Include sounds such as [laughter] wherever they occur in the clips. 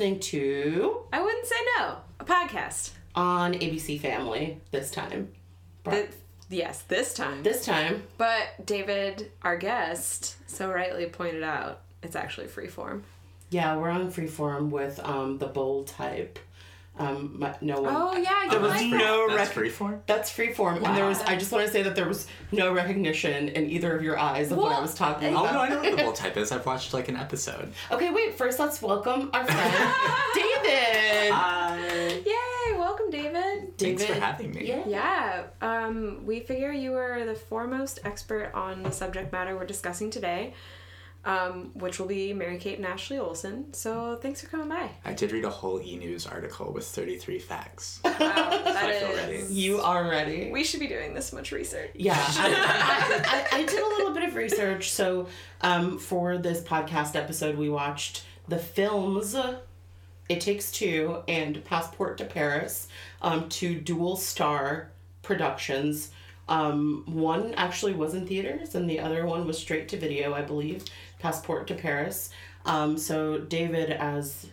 listening to I wouldn't say no. A podcast. on ABC Family this time. Th- yes, this time. This time, But David, our guest, so rightly pointed out, it's actually freeform. yeah, we're on Freeform with um, the bold type. Um, my, no one. Oh yeah, you There was like no that. That's rec- freeform. That's freeform, and there was. I just want to say that there was no recognition in either of your eyes of what I was talking about. Oh no, I know what the [laughs] bold type is. I've watched like an episode. Okay, wait. First, let's welcome our friend [laughs] David. Hi. Yay! Welcome, David. Thanks for having me. Yeah. Yeah, um, we figure you are the foremost expert on the subject matter we're discussing today, um, which will be Mary Kate and Ashley Olsen. So thanks for coming by. I did read a whole E News article with 33 facts. Wow, that I feel is- ready. You are ready. We should be doing this much research. Yeah, [laughs] I, I, I, I did a little bit of research. So, um, for this podcast episode, we watched the films It Takes Two and Passport to Paris, um, two dual star productions. Um, one actually was in theaters, and the other one was straight to video, I believe. Passport to Paris. Um, so, David, as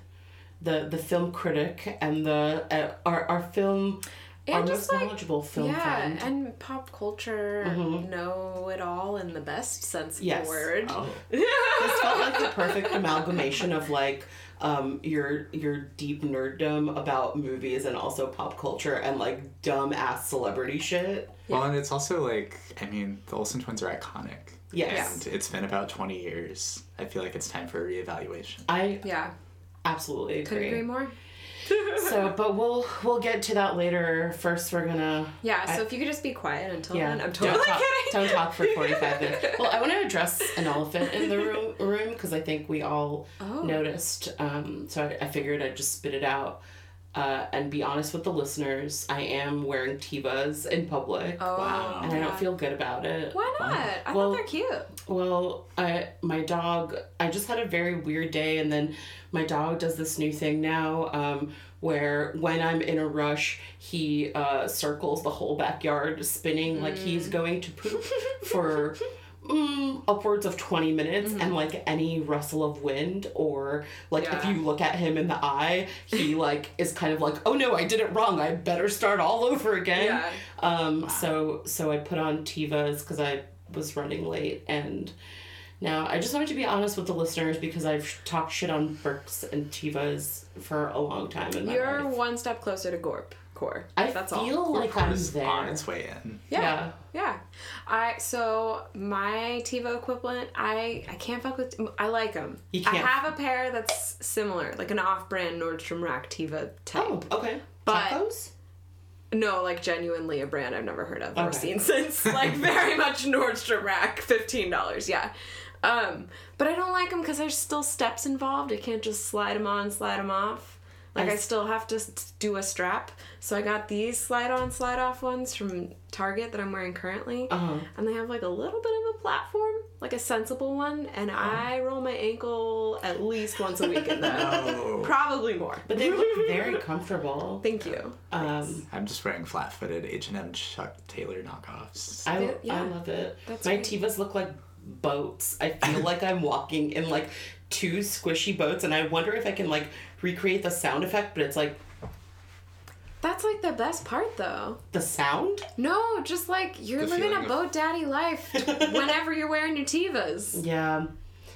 the the film critic and the uh, our our film. our And most just, like, knowledgeable film yeah, friend. and pop culture know it all in the best sense of Yes. the word. Oh. [laughs] this felt like the perfect amalgamation of like um your your deep nerddom about movies and also pop culture and like dumb ass celebrity shit. Well, and it's also like, I mean, the Olsen twins are iconic. Yes. And it's been about 20 years. I feel like it's time for a reevaluation. I Yeah, absolutely couldn't agree. agree more. [laughs] So, but we'll we'll get to that later. First, we're gonna Yeah, so I- if you could just be quiet until yeah. then, I'm don't totally talk, kidding. [laughs] don't talk for forty five [laughs] minutes. Well, I want to address an elephant in the room room because I think we all Oh. noticed. Um, so I, I figured I'd just spit it out. Uh, and be honest with the listeners, I am wearing Tevas in public. Oh, Wow. and I don't feel good about it. Why not? I Well- thought they're cute. Well, I my dog. I just had a very weird day, and then my dog does this new thing now, um, where when I'm in a rush, he uh, circles the whole backyard, spinning like he's going to poop for. [laughs] Mm, upwards of 20 minutes and like any rustle of wind or like if you look at him in the eye he [laughs] like is kind of like oh no i did it wrong. I better start all over again. Yeah. um, so so I put on Tevas because I was running late, and now I just wanted to be honest with the listeners because I've talked shit on Birks and Tevas for a long time in my You're life. one step closer to Gorp core. I That's feel all. like I'm It's there. on its way in. Yeah. Yeah. Yeah. I so my Teva equivalent, I I can't fuck with I like them. You I can't. I have a pair that's similar, like an off-brand Nordstrom Rack Teva type. Oh, okay. But- Tacos? No, like genuinely a brand I've never heard of or seen [laughs] since. Like [laughs] very much Nordstrom Rack, fifteen dollars. Yeah. Um, but I don't like them because there's still steps involved. I can't just slide them on, slide them off. Like I I, s- still have to do a strap. So I got these slide on, slide off ones from Target that I'm wearing currently, Uh-huh. and they have like a little bit of a platform, like a sensible one. And I roll my ankle at least once a week in them. No. [laughs] Probably more. But they look [laughs] very comfortable. Thank you. Um, I'm just wearing flat-footed H&M Chuck Taylor knockoffs. I, Yeah. I love it. That's My great. Tevas look like boats. I feel [laughs] like I'm walking in like two squishy boats, and I wonder if I can like recreate the sound effect, but it's like That's like the best part, though. the sound. No, just like you're The living a of- boat daddy life [laughs] whenever you're wearing your Tevas. Yeah.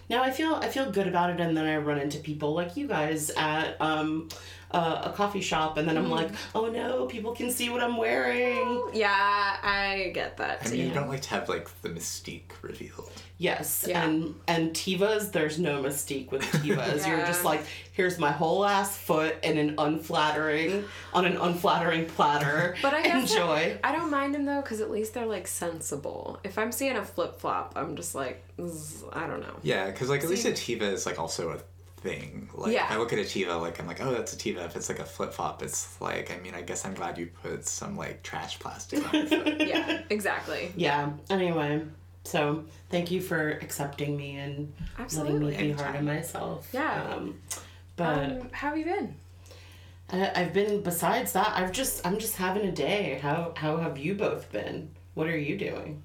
Now I feel I feel good about it, and then I run into people like you guys at um, uh, a coffee shop, and then I'm like, oh no, people can see what I'm wearing. Yeah, I get that I too. mean, you don't like to have like the mystique revealed. Yes, Yeah. and and Tevas, there's no mystique with [laughs] Tevas. You're just like, here's my whole ass foot in an unflattering on an unflattering platter. But I guess enjoy. I don't mind them though, because at least they're like sensible. If I'm seeing a flip flop, I'm just like, I don't know. Yeah, because like at least a Teva is like also a thing. Like Yeah. I look at a Teva, like I'm like, oh, that's a Teva. If it's like a flip flop, it's like, I mean, I guess I'm glad you put some like trash plastic on your foot. [laughs] Yeah, exactly. Yeah. Anyway, so thank you for accepting me and letting me Absolutely. be hard on myself. Yeah. Um, but Um, how have you been? I, I've been. Besides that, I've just. I'm just having a day. How How have you both been? What are you doing?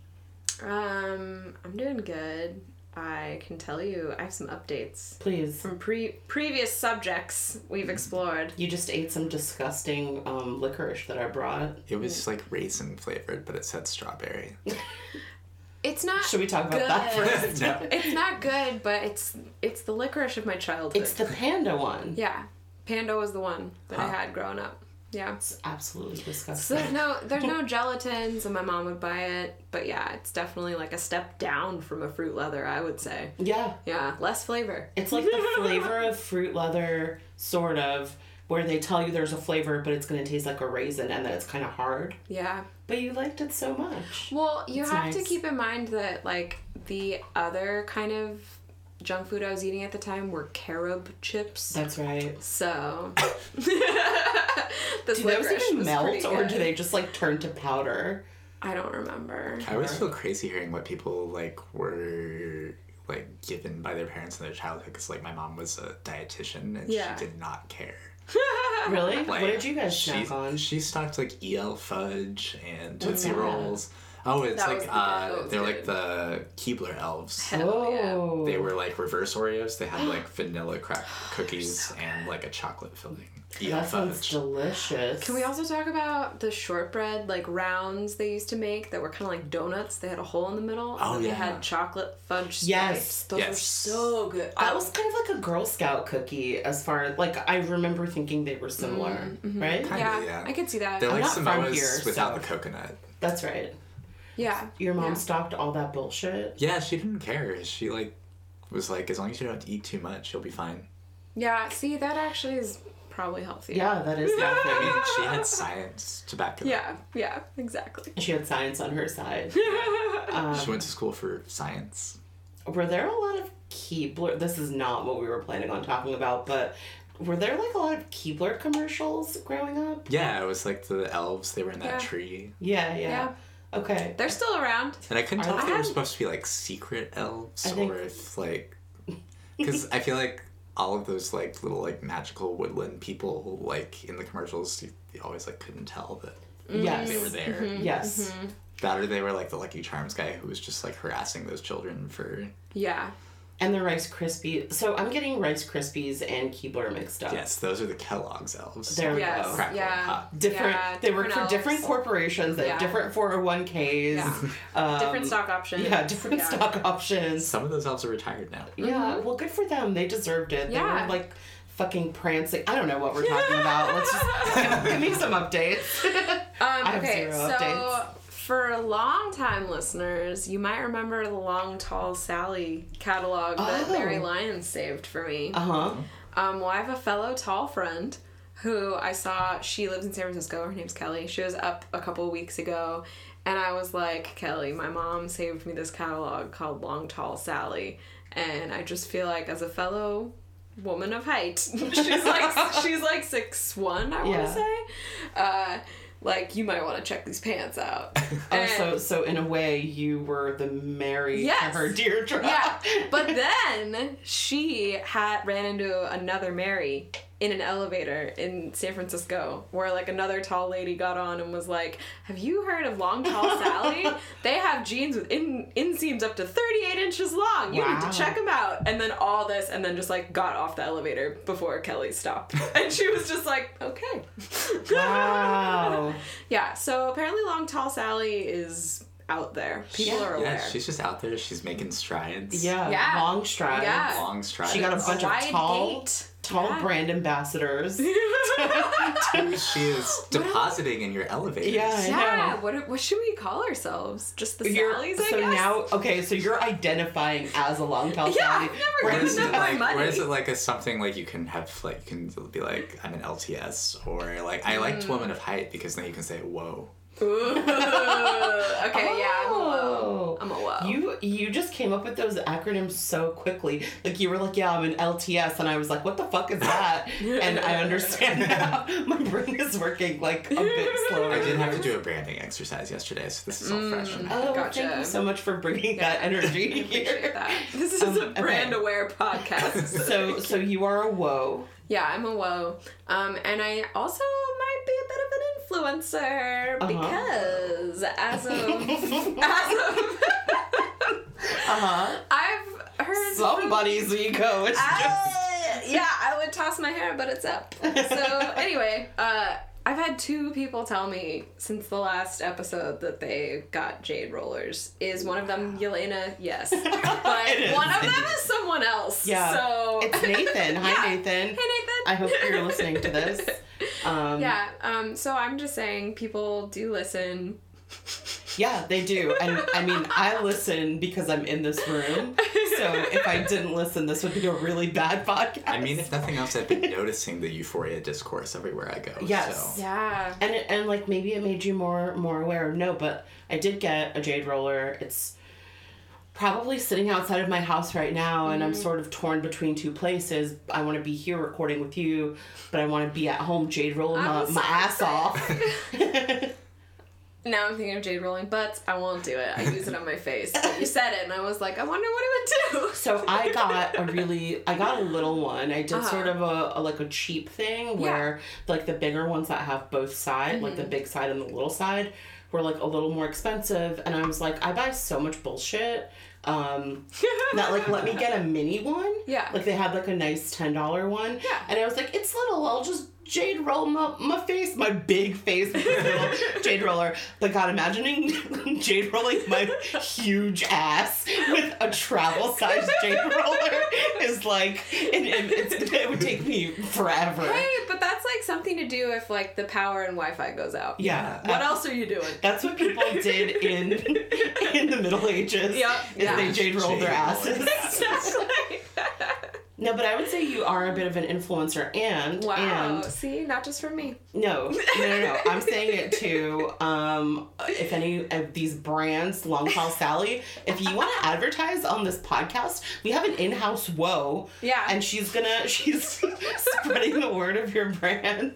Um, I'm doing good. I can tell you I have some updates Please. from pre previous subjects we've explored. You just ate some disgusting um, licorice that I brought. It was like raisin flavored, but it said strawberry. [laughs] It's not. Should we talk about that first? [laughs] no. It's not good, but it's it's the licorice of my childhood. It's the panda one. yeah, Panda was the one that I had growing up. Yeah. It's absolutely disgusting. there's no there's no gelatins, and my mom would buy it. But yeah, it's definitely like a step down from a fruit leather, I would say. yeah. Yeah, less flavor. It's like the flavor of fruit leather, sort of, where they tell you there's a flavor, but it's going to taste like a raisin and that it's kind of hard. Yeah. But you liked it so much. Well, you It's have to keep in mind that like the other kind of junk food I was eating at the time were carob chips. That's right. So [laughs] this Do those even melt pretty or do they just like turn to powder? I don't remember. I always feel crazy hearing what people like were like given by their parents in their childhood because like my mom was a dietitian and Yeah. she did not care. [laughs] Really? Like, what did you guys she, snack on? She stocked like EL fudge and oh What's Tootsie that? Rolls. Oh, it's That like the- uh, they're like the Keebler elves. Hell yeah. oh. They were like reverse Oreos. They had like [gasps] vanilla crack cookies and like a chocolate filling. EL That sounds delicious. Can we also talk about the shortbread like rounds they used to make that were kind of like donuts? They had a hole in the middle. and Oh, then They yeah. had chocolate fudge. Yes. stripes. those Yes. were so good. That I was kind of like a Girl Scout cookie, as far as like I remember thinking they were similar, right? Kinda, yeah, yeah. I could see that. They're I'm like not from Samoas here, without so- the coconut. That's right. Yeah, Your mom Yeah. stocked all that bullshit. Yeah, she didn't care. She like was like, as long as you don't eat too much, you'll be fine. yeah. See, that actually is probably healthy. Yeah, that is I mean, she had [laughs] science to back it up. Yeah, yeah, exactly. She had science on her side. [laughs] Um, She went to school for science. were there a lot of Keebler? This is not what we were planning on talking about, but were there like a lot of Keebler commercials growing up? Yeah, it was like the elves. They were in that Yeah. tree, Yeah, yeah. Yeah. Okay. They're still around. and I couldn't Are tell if they? they were supposed to be like secret elves I think- or if like, [laughs] because I feel like all of those like little like magical woodland people like in the commercials, you, you always like couldn't tell that Yes. they were there. Mm-hmm. Yes. That or they were like the Lucky Charms guy who was just like harassing those children for Yeah. And the Rice Krispies. So I'm getting Rice Krispies and Keebler mixed up. yes, those are the Kellogg's elves. There we Yes. go. Crackling Yeah. Pop. Different. Yeah, they work for different different corporations. They Yeah. have different 401ks. Yeah. [laughs] Um, Different stock options. Yeah, different Yeah. stock options. Some of those elves are retired now. Yeah, well, good for them. They deserved it. Yeah. They were like fucking prancing. I don't know what we're talking [laughs] about. Let's just give, [laughs] give me some updates. Um, have okay, zero so updates. For long time listeners, you might remember the Long Tall Sally catalog that Oh. Mary Lyons saved for me. Uh huh. Um, well, I have a fellow tall friend who I saw. She lives in San Francisco. Her name's Kelly. She was up a couple weeks ago, and I was like, Kelly, my mom saved me this catalog called Long Tall Sally, and I just feel like as a fellow woman of height, [laughs] she's like [laughs] she's like six one. I want Yeah. to say. Uh, like you might want to check these pants out. [laughs] Oh, so so in a way, you were the Mary Yes. to her Deirdre. yeah. But [laughs] then she had ran into another Mary in an elevator in San Francisco where like another tall lady got on and was like, Have you heard of Long Tall Sally? [laughs] they have jeans with in inseams up to 38 inches long. You need to check them out. And then all this and then just like got off the elevator before Kelly stopped. [laughs] and she was just like, Okay. Wow. [laughs] yeah, so apparently Long Tall Sally is out there. People Yeah. are aware. Yeah, she's just out there. She's making strides. Yeah. Yeah. Long strides. Yeah. Long strides. She got a bunch of tall, gate. tall Yeah. brand ambassadors. [laughs] she is depositing in your elevator. Yeah, I Yeah, know. what what should we call ourselves? Just the You're- Sallys, I so guess. now, okay, so you're identifying as a long tall Yeah, Sally. I've never Where given is them it my like? money. Where is it like a something like you can have like you can be like I'm an LTS or like I liked Mm. woman of height because then you can say whoa. Ooh. [laughs] okay, yeah, I'm a whoa. Oh. I'm a whoa. You you just came up with those acronyms so quickly. Like you were like, yeah, I'm an LTS, and I was like, what the fuck is that? and I understand [laughs] now. My brain is working like a bit slower. I didn't have to do a branding exercise yesterday, so this is all fresh. Mm. for me. Oh, Gotcha. thank you so much for bringing that I energy appreciate here. that. This is Um, a brand okay. aware podcast. [laughs] So so you are a whoa. Yeah, I'm a whoa. Um, and I also might be a bit of an influencer Uh-huh. because as of [laughs] as of Uh huh. I've bodies we go. It's just Uh, yeah, I would toss my hair, but it's up. So [laughs] anyway, uh, I've had two people tell me since the last episode that they got jade rollers. Is one of them Yelena? Yes, [laughs] but one of them is someone else. Yeah. So it's Nathan. [laughs] Hi Yeah. Nathan. Hey Nathan. I hope you're listening to this. [laughs] Um, Yeah. Um. So I'm just saying, people do listen. Yeah, they do. And I mean, I listen because I'm in this room. So if I didn't listen, this would be a really bad podcast. I mean, if nothing else, I've been noticing the euphoria discourse everywhere I go. Yes. So. Yeah. and it, and like maybe it made you more more aware. No, but I did get a jade roller. It's probably sitting outside of my house right now, and I'm mm. sort of torn between two places. I want to be here recording with you, but I want to be at home jade rolling my, I'm my ass off. [laughs] [laughs] Now I'm thinking of jade rolling butts. I won't do it. I use it on my face. But you said it, and I was like, I wonder what it would do. So I got a really, I got a little one. I did Uh-huh. sort of a, a like a cheap thing where like the bigger ones that have both sides, like the Mm-hmm. big side and the little side, were like a little more expensive. And I was like, I buy so much bullshit. Um, [laughs] that like let me get a mini one. Yeah. Like they had like a nice ten dollar one. Yeah. And I was like, it's little. I'll just jade roll my, my face, my big face with this [laughs] jade roller. But God, imagining [laughs] jade rolling my huge ass with a travel size [laughs] jade roller is like it, it, it's, it would take me forever. Hey, but that's like something to do if like the power and Wi-Fi goes out. Yeah. What else are you doing? That's what people did in in the Middle Ages. Yep. Is Yeah. they jade rolled their Jade rolling. asses. Exactly. No, but I would say you are a bit of an influencer and wow. and See, not just for me. No, no, no, no. [laughs] I'm saying it to um, if any of these brands, Long Tall Sally, if you want to advertise on this podcast, we have an in-house whoa. Yeah. And she's gonna [laughs] she's spreading the word of your brand.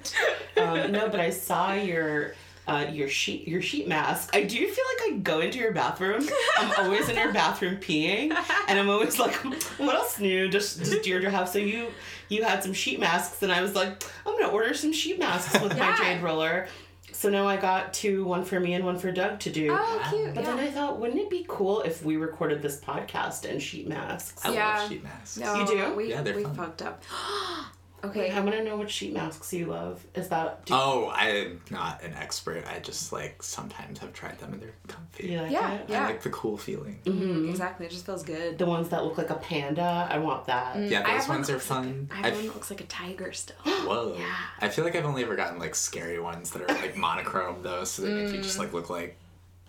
Um, no, but I saw your. Uh, your sheet your sheet mask. I do feel like I go into your bathroom. I'm [laughs] always in your bathroom peeing, and I'm always like, "What else new? Just just Deirdre have?" So you you had some sheet masks, and I was like, "I'm gonna order some sheet masks with Yeah. my jade roller." So now I got two, one for me and one for Doug to do. Oh, cute. But yeah. then I thought, wouldn't it be cool if we recorded this podcast in sheet masks? I Yeah. love sheet masks. no, You do? We, Yeah, they're we fun. fucked up. [gasps] Wait, okay. I want to know what sheet masks you love. Is that do Oh, I'm not an expert. I just like sometimes have tried them and they're comfy. you like Yeah, it? yeah. I like the cool feeling. Mm-hmm. Exactly. It just feels good. The ones that look like a panda. I want that. Yeah, those have one ones that are looks like- fun. I have one that looks like a tiger still. [gasps] Whoa. Yeah. I feel like I've only ever gotten like scary ones that are like monochrome though, so they make you just like look like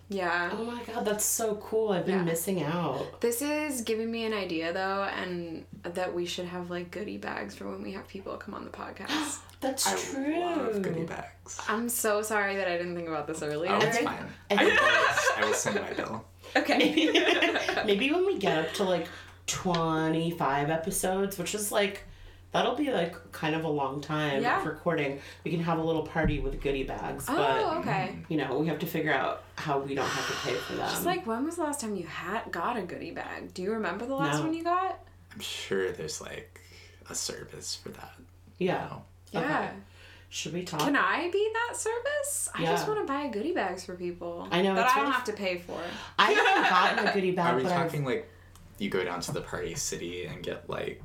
Yeah. Oh my god, that's so cool. I've been Yeah. missing out. This is giving me an idea though, and that we should have like goodie bags for when we have people come on the podcast. [gasps] That's I true. love goodie bags. I'm so sorry that I didn't think about this oh, earlier. Oh, it's fine. I I, think- will, I will send my bill. Okay. [laughs] Maybe when we get up to like 25 episodes, which is like, that'll be like kind of a long time Yeah. of recording, we can have a little party with goodie bags. oh, but, okay. you know, we have to figure out how we don't have to pay for them. Just like when was the last time you had got a goodie bag? Do you remember the last No. one you got? I'm sure there's like a service for that. yeah. Oh. Okay. Yeah. Should we talk? Can I be that service? I just want to buy goodie bags for people. I know, that I don't really- have to pay for. I haven't gotten a goodie [laughs] bag, Are we but I've- talking like you go down to the party city and get like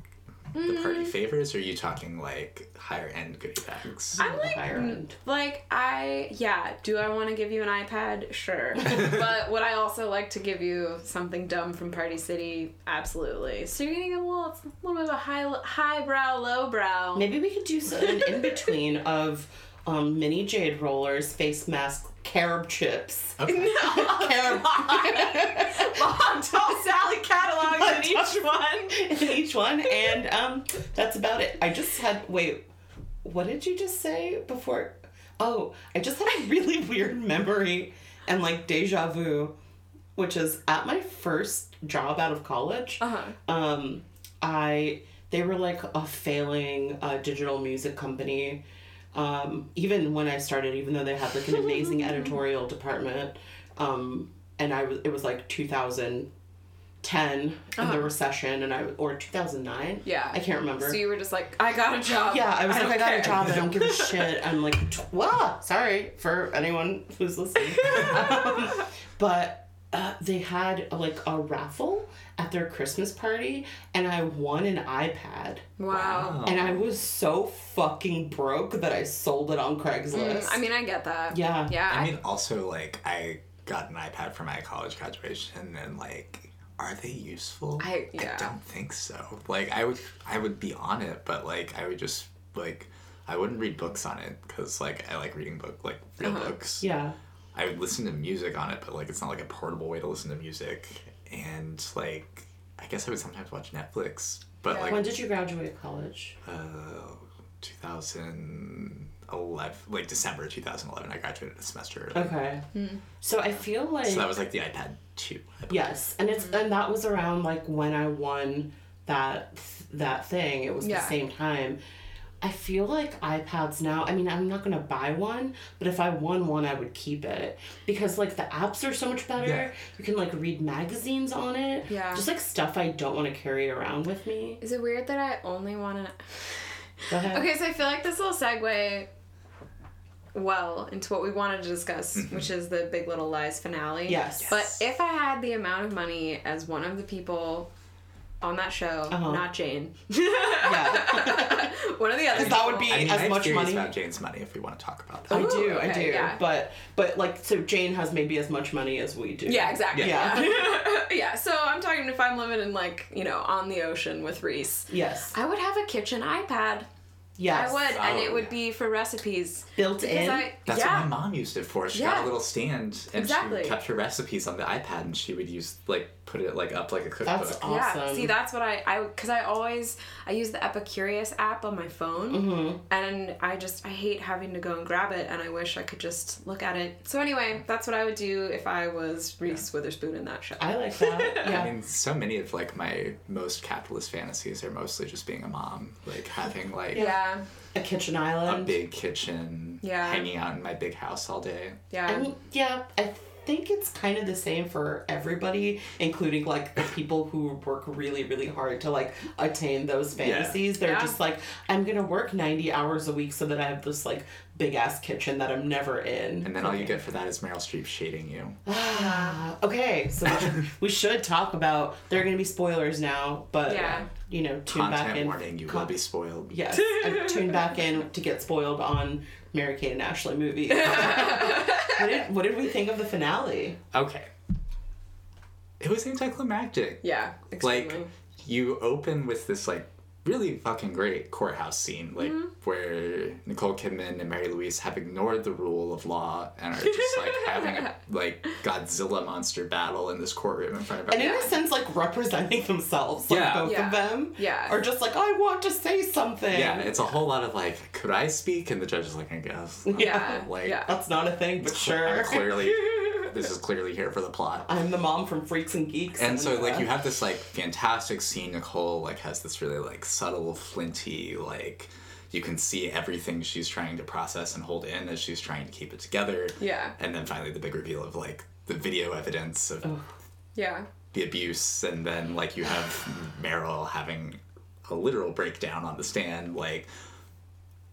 the Mm. party favors, or are you talking like higher end goodie bags? I'm like, higher mm, end. like I yeah. Do I want to give you an iPad? Sure, [laughs] but would I also like to give you something dumb from Party City? Absolutely. So you're getting a little, a little bit of a high, high brow, low brow. Maybe we could do some, an in between of um, mini jade rollers, face mask, carob chips. Okay. [laughs] Carob. Long tall Sally catalogs in each one. [laughs] in each one, and um, that's about it. I just had wait, what did you just say before? Oh, I just had a really [laughs] weird memory and like deja vu, which is at my first job out of college. Uh huh. Um, I they were like a failing uh, digital music company. Um, even when I started, even though they had like an amazing [laughs] editorial department, um, and I was it was like 2010 in Uh-huh. the recession, and I or 2009. Yeah. I can't remember. So you were just like, I got a job. yeah, I was like, I got care. a job. I don't give a [laughs] shit. I'm like, tw- wow, sorry for anyone who's listening. [laughs] um, but uh, they had like a raffle at their Christmas party, and I won an iPad. Wow. And I was so fucking broke that I sold it on Craigslist. Mm, I mean, I get that. Yeah. Yeah. I mean, also like I got an iPad for my college graduation, and like, are they useful? I- yeah. I don't think so. Like, I would, I would be on it, but like, I would just like, I wouldn't read books on it because like I like reading book like real Uh-huh. books. yeah. I would listen to music on it, but like, it's not like a portable way to listen to music. And like, I guess I would sometimes watch Netflix, but Yeah. like, When did you graduate college? uh, 2011, like December 2011, I graduated a semester early. Okay. Hmm. So I feel like So that was like the iPad 2. Yes, and it's and that was around like when I won that that thing. It was Yeah. the same time. I feel like iPads now. I mean, I'm not gonna buy one, but if I won one, I would keep it because like the apps are so much better. Yeah. You can like read magazines on it. Yeah. Just like stuff I don't want to carry around with me. Is it weird that I only want to? Go ahead. Okay, so I feel like this will segue well into what we wanted to discuss, mm-hmm. which is the Big Little Lies finale. Yes. But if I had the amount of money as one of the people on that show, Uh-huh. not Jane, Yeah. [laughs] one of the other, that would be I mean, as I'm much curious money. about Jane's money if we want to talk about that. I do, Ooh, I do. yeah. But but like so Jane has maybe as much money as we do. Yeah, exactly. Yeah. Yeah. [laughs] yeah. So I'm talking if I'm living in like you know on the ocean with Reese, Yes. I would have a kitchen iPad. Yes. I would, and it Oh. would be for recipes. Built in. I That's yeah. what my mom used it for. She Yeah. got a little stand and Exactly. she kept her recipes on the iPad and she would use like put it like up like a cookbook. That's awesome. Yeah, see, that's what I I because I always I use the Epicurious app on my phone, Mm-hmm. and I just I hate having to go and grab it, and I wish I could just look at it. So anyway, that's what I would do if I was Reese Witherspoon in that show. I like that. [laughs] Yeah. I mean, so many of like my most capitalist fantasies are mostly just being a mom, like having like yeah, a kitchen island. a big kitchen, Yeah. hanging out in my big house all day. yeah, I mean, yeah, I think it's kind of the same for everybody, including like the people who work really, really hard to like attain those fantasies. They're Yeah. just like, I'm gonna work 90 hours a week so that I have this like big ass kitchen that I'm never in. And then all you get for that is Meryl Streep shading you. Ah, [sighs] okay, so we should, [laughs] we should talk about. There are gonna be spoilers now, but Yeah. you know, tune back in. Content in. warning, you con- will be spoiled. Yes, tune back in to get spoiled on Mary Kate and Ashley movie. [laughs] what did what did we think of the finale? Okay. It was anticlimactic. yeah, extremely. like you open with this like really fucking great courthouse scene like Mm-hmm. where nicole kidman and mary louise have ignored the rule of law and are just like [laughs] having a like godzilla monster battle in this courtroom in front of And in a sense, like representing themselves, like Yeah. both Yeah. of them, Yeah. are just like, I want to say something. yeah it's a whole lot of like could i speak and the judge is like i guess yeah, [laughs] like yeah. That's not a thing, but [laughs] I'm sure. clearly this is clearly here for the plot. I'm the mom from Freaks and Geeks. and so like uh, you have this like fantastic scene. Nicole like has this really like subtle flinty like you can see everything she's trying to process and hold in as she's trying to keep it together. Yeah. and then finally the big reveal of like the video evidence of yeah, the abuse. And then like you have meryl having a literal breakdown on the stand like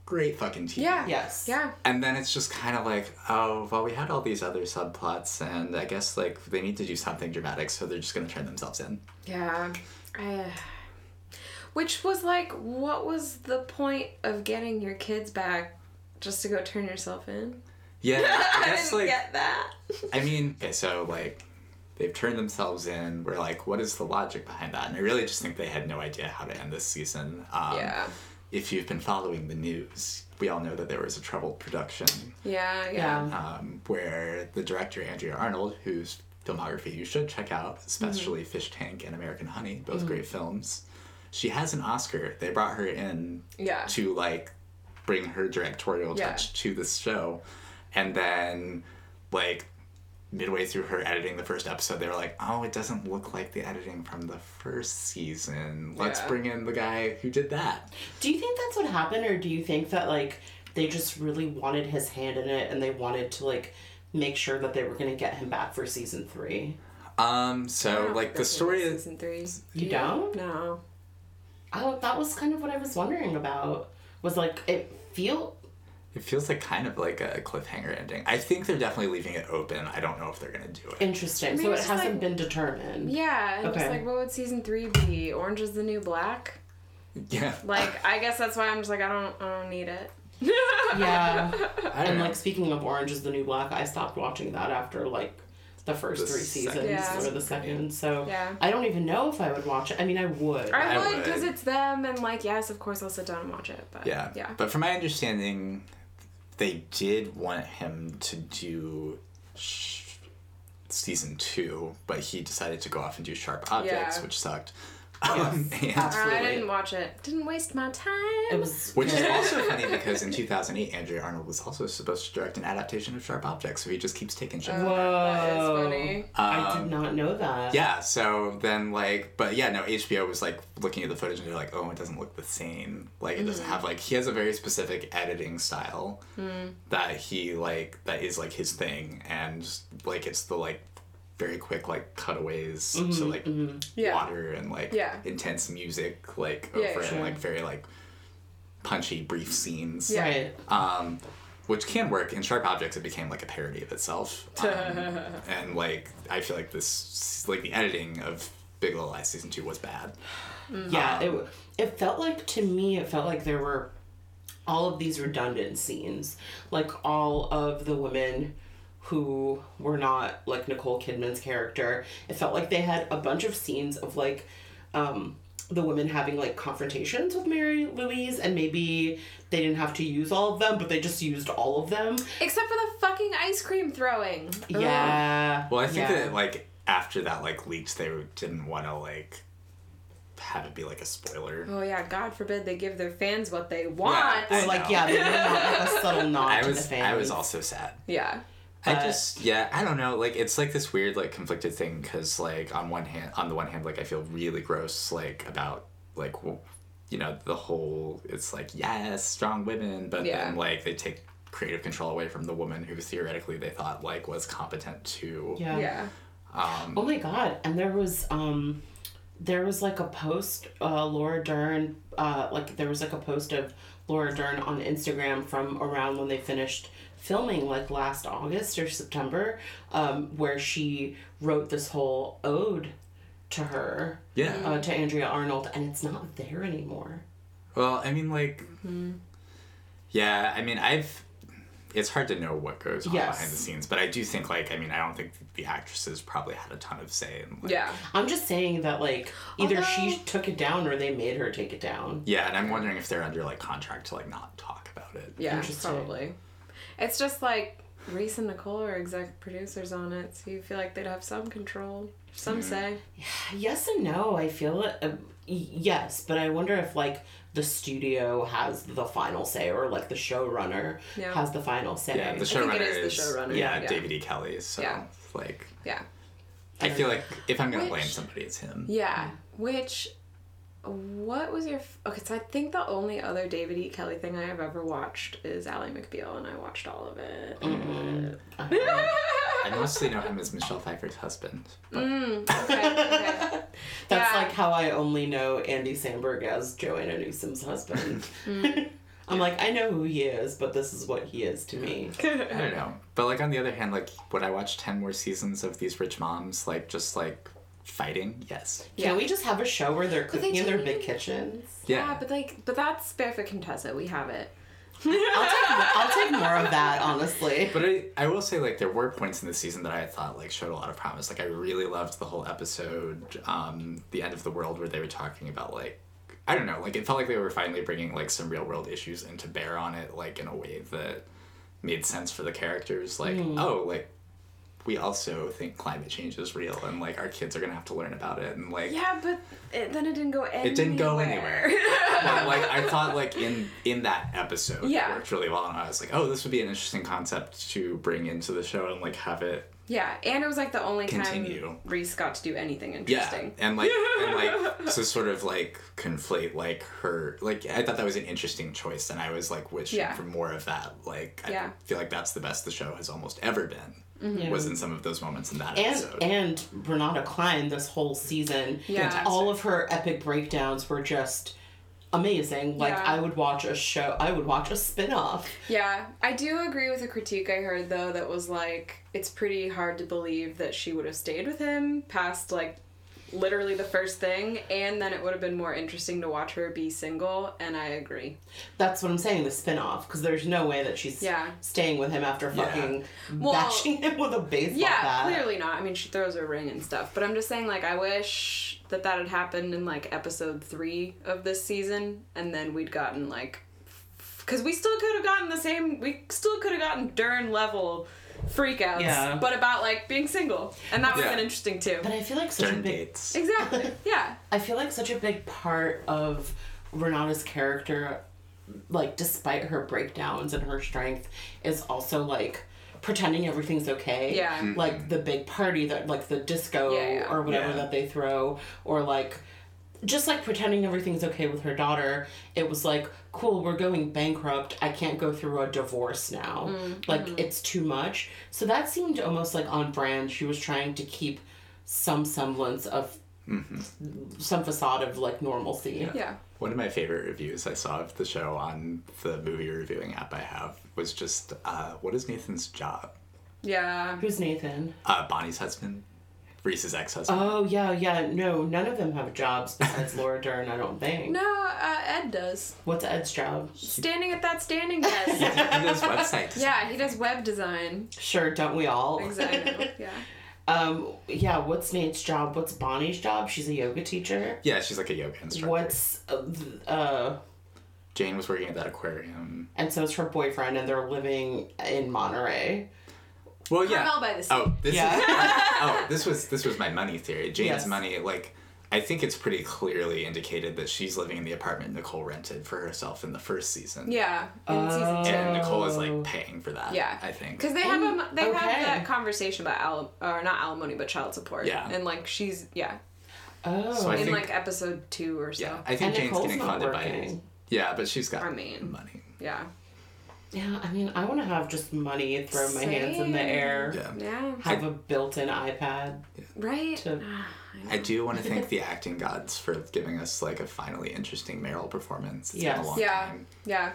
great fucking TV. yeah, Yes. yeah. And then it's just kind of like, oh, well, we had all these other subplots, and I guess like they need to do something dramatic, so they're just gonna turn themselves in. Yeah. I, uh, which was like, what was the point of getting your kids back just to go turn yourself in? Yeah, I [laughs] I guess didn't like get that. I mean, okay, so like they've turned themselves in. We're like, what is the logic behind that? And I really just think they had no idea how to end this season. Um, Yeah. If you've been following the news, we all know that there was a troubled production Yeah, yeah. Yeah. um, where the director Andrea Arnold, whose filmography you should check out, especially Mm-hmm. Fish Tank and American Honey, both great films. She has an Oscar. They brought her in Yeah. to like bring her directorial Yeah. touch to this show, and then like midway through her editing the first episode, they were like, "Oh, it doesn't look like the editing from the first season. Let's Yeah. bring in the guy who did that." Do you think that's what happened, or do you think that like they just really wanted his hand in it and they wanted to like make sure that they were gonna get him back for season three? Um, so like the story in is season three. You don't? No. Oh, that was kind of what I was wondering about. Was like it feel It feels like kind of like a cliffhanger ending. I think they're definitely leaving it open. I don't know if they're gonna do it. Interesting. Maybe so it hasn't like- been determined. Yeah, and just Okay. like what would season three be? Orange is the new black. [laughs] Yeah. Like I guess that's why I'm just like I don't I don't need it. [laughs] Yeah. I [laughs] don't and know. like speaking of Orange is the New Black, I stopped watching that after like the first The three second seasons Yeah. or the second. So Yeah. I don't even know if I would watch it. I mean, I would. I, I would would. because it's them and like yes, of course I'll sit down and watch it. But Yeah. yeah. But from my understanding, they did want him to do sh- season two, but he decided to go off and do Sharp Objects, Yeah. which sucked. Yes, [laughs] Um, and- absolutely. I didn't watch it. Didn't waste my time. It was which is also funny [laughs] because in 2008, Andrea Arnold was also supposed to direct an adaptation of Sharp Objects, so he just keeps taking shit. Oh, that is Whoa. funny. I Um, did not know that. Yeah, so then like, but yeah, no, HBO was like looking at the footage and they're like, oh, it doesn't look the same. Like, it doesn't have like he has a very specific editing style that he like that is like his thing, and like it's the like very quick like cutaways to like Yeah. water and like Yeah. intense music like over it, sure. and like very like punchy brief scenes. Yeah. Right. Um, which can work in Sharp Objects. It became like a parody of itself, [laughs] um, and like I feel like this, like the editing of Big Little Lies season two was bad. Yeah, Um, it w- it felt like to me it felt like there were all of these redundant scenes, like all of the women who were not like Nicole Kidman's character. It felt like they had a bunch of scenes of like um the women having like confrontations with Mary Louise and maybe they didn't have to use all of them, but they just used all of them. Except for the fucking ice cream throwing. Ugh. Yeah. Well, I think yeah. that like after that like leaked, they didn't want to like have it be like a spoiler. Oh yeah, God forbid they give their fans what they want. I Or, like know. yeah, they [laughs] did not like a subtle nod I to was the fans. I was also sad. Yeah. I But- just yeah I don't know like it's like this weird like conflicted thing because like on one hand on the one hand like I feel really gross like about like you know the whole it's like yes strong women but Yeah. then like they take creative control away from the woman who theoretically they thought like was competent to Yeah. Yeah. um Oh my god! And there was um, there was like a post. Uh, Laura Dern. Uh, like there was like a post of Laura Dern on Instagram from around when they finished filming, like last August or September, um, where she wrote this whole ode to her, yeah uh, to Andrea Arnold, and it's not there anymore. well I mean like yeah I mean I've it's hard to know what goes on Yes. behind the scenes but I do think like I mean I don't think the actresses probably had a ton of say in like, Yeah. I'm just saying that like either she took it down or they made her take it down. Yeah, and I'm wondering if they're under like contract to like not talk about it. Yeah. Interesting. Probably. It's just like Reese and Nicole are exec producers on it, so you feel like they'd have some control. Some say. Yes and no. I feel it. Uh, yes, but I wonder if like the studio has the final say, or like the showrunner Yeah. has the final say. Yeah, the think showrunner it is the is, showrunner, Yeah, yeah. David E. Kelley. So Yeah. like, Yeah. I feel like if I'm gonna Which- blame somebody, it's him. Yeah. Which what was your f- okay so i think the only other david e kelley thing i have ever watched is ally mcbeal and i watched all of it [laughs] I mostly know him as Michelle Pfeiffer's husband. But Mm, okay, [laughs] okay. That's Yeah. like how I only know Andy Samberg as Joanna Newsom's husband. Mm. [laughs] I'm like, I know who he is, but this is what he is to me. I don't know. But like on the other hand, like would I watch ten more seasons of these rich moms like just like fighting? Yes. Yeah. Can we just have a show where they're But they cooking in their big even- kitchens? yeah. Yeah. but like but that's barefoot contessa we have it I'll take, I'll take more of that, honestly. But I, I will say like there were points in the season that I thought like showed a lot of promise. Like I really loved the whole episode, um, the end of the world, where they were talking about like I don't know, like it felt like they were finally bringing like some real world issues into bear on it, like in a way that made sense for the characters. Like oh, like we also think climate change is real, and like our kids are gonna have to learn about it, and like yeah but it, then it didn't go anywhere it didn't go anywhere. [laughs] but like I thought like in in that episode Yeah. it worked really well and I was like, oh this would be an interesting concept to bring into the show and like have it yeah and it was like the only Continue. time reese got to do anything interesting yeah and like and like [laughs] to sort of like conflate like her like I thought that was an interesting choice and I was like wishing Yeah. for more of that like I Yeah. feel like that's the best the show has almost ever been Yeah. was in some of those moments in that and episode and Renata Klein this whole season. Yeah. All of her epic breakdowns were just amazing. Like Yeah. I would watch a show. I would watch a spin-off. Yeah, I do agree with a critique I heard though that was like it's pretty hard to believe that she would have stayed with him past like literally the first thing and then it would have been more interesting to watch her be single and I agree. That's what I'm saying. The spin-off because there's no way that she's Yeah. staying with him after Yeah. fucking Well, bashing him with a baseball Yeah, bat. Yeah, clearly not. I mean, she throws her ring and stuff, but I'm just saying like I wish that that had happened in like episode 3 of this season and then we'd gotten like cuz we still could have gotten the same we still could have gotten Dern level freakouts Yeah. but about like being single and that would have Yeah. been interesting too. But I feel like such Turn a big dates. Exactly. [laughs] Yeah. I feel like such a big part of Renata's character, like despite her breakdowns and her strength, is also like pretending everything's okay. Yeah. Mhm. Like the big party that like the disco Yeah, yeah. or whatever Yeah. that they throw, or like just like pretending everything's okay with her daughter. It was like, cool, we're going bankrupt. I can't go through a divorce now. Mm, Like mm-hmm. it's too much. So that seemed almost like on brand. She was trying to keep some semblance of some facade of like normalcy. Yeah. One of my favorite reviews I saw of the show on the movie reviewing app I have was just, uh, what is Nathan's job? Yeah. Who's Nathan? Uh, Bonnie's husband, Reese's ex-husband. Oh yeah, yeah. No, none of them have jobs besides [laughs] Laura Dern. I don't think. No, uh, Ed does. What's Ed's job? Standing at that standing [laughs] desk. he does website design. yeah, he does web design. Sure, don't we all? Exactly. [laughs] Yeah. um, yeah. What's Nate's job? What's Bonnie's job? She's a yoga teacher. Yeah, she's like a yoga instructor. What's uh, uh Jane was working at that aquarium. and so is her boyfriend, and they're living in Monterey. Well, yeah. Carmel by the oh, sea. Oh, this Yeah. is [laughs] oh, this was this was my money theory. Jane's Yes. money, like I think it's pretty clearly indicated that she's living in the apartment Nicole rented for herself in the first season. Yeah. In season two. And Nicole is Oh. like paying for that. Yeah. I think. Because they have a they okay. have that conversation about al- or not alimony but child support. Yeah. And like she's yeah Oh, So in think- like episode two or so. Yeah, I think And Jane's Nicole's getting not funded by working. Yeah, but she's got I mean. money. Yeah. Yeah. I mean, I want to have just money, throw my hands in the air, Yeah. Yeah. have a built-in iPad. Right. To- ah, I do want to thank the [laughs] acting gods for giving us like a finally interesting Meryl performance. It's been a long Yeah. time. Yeah.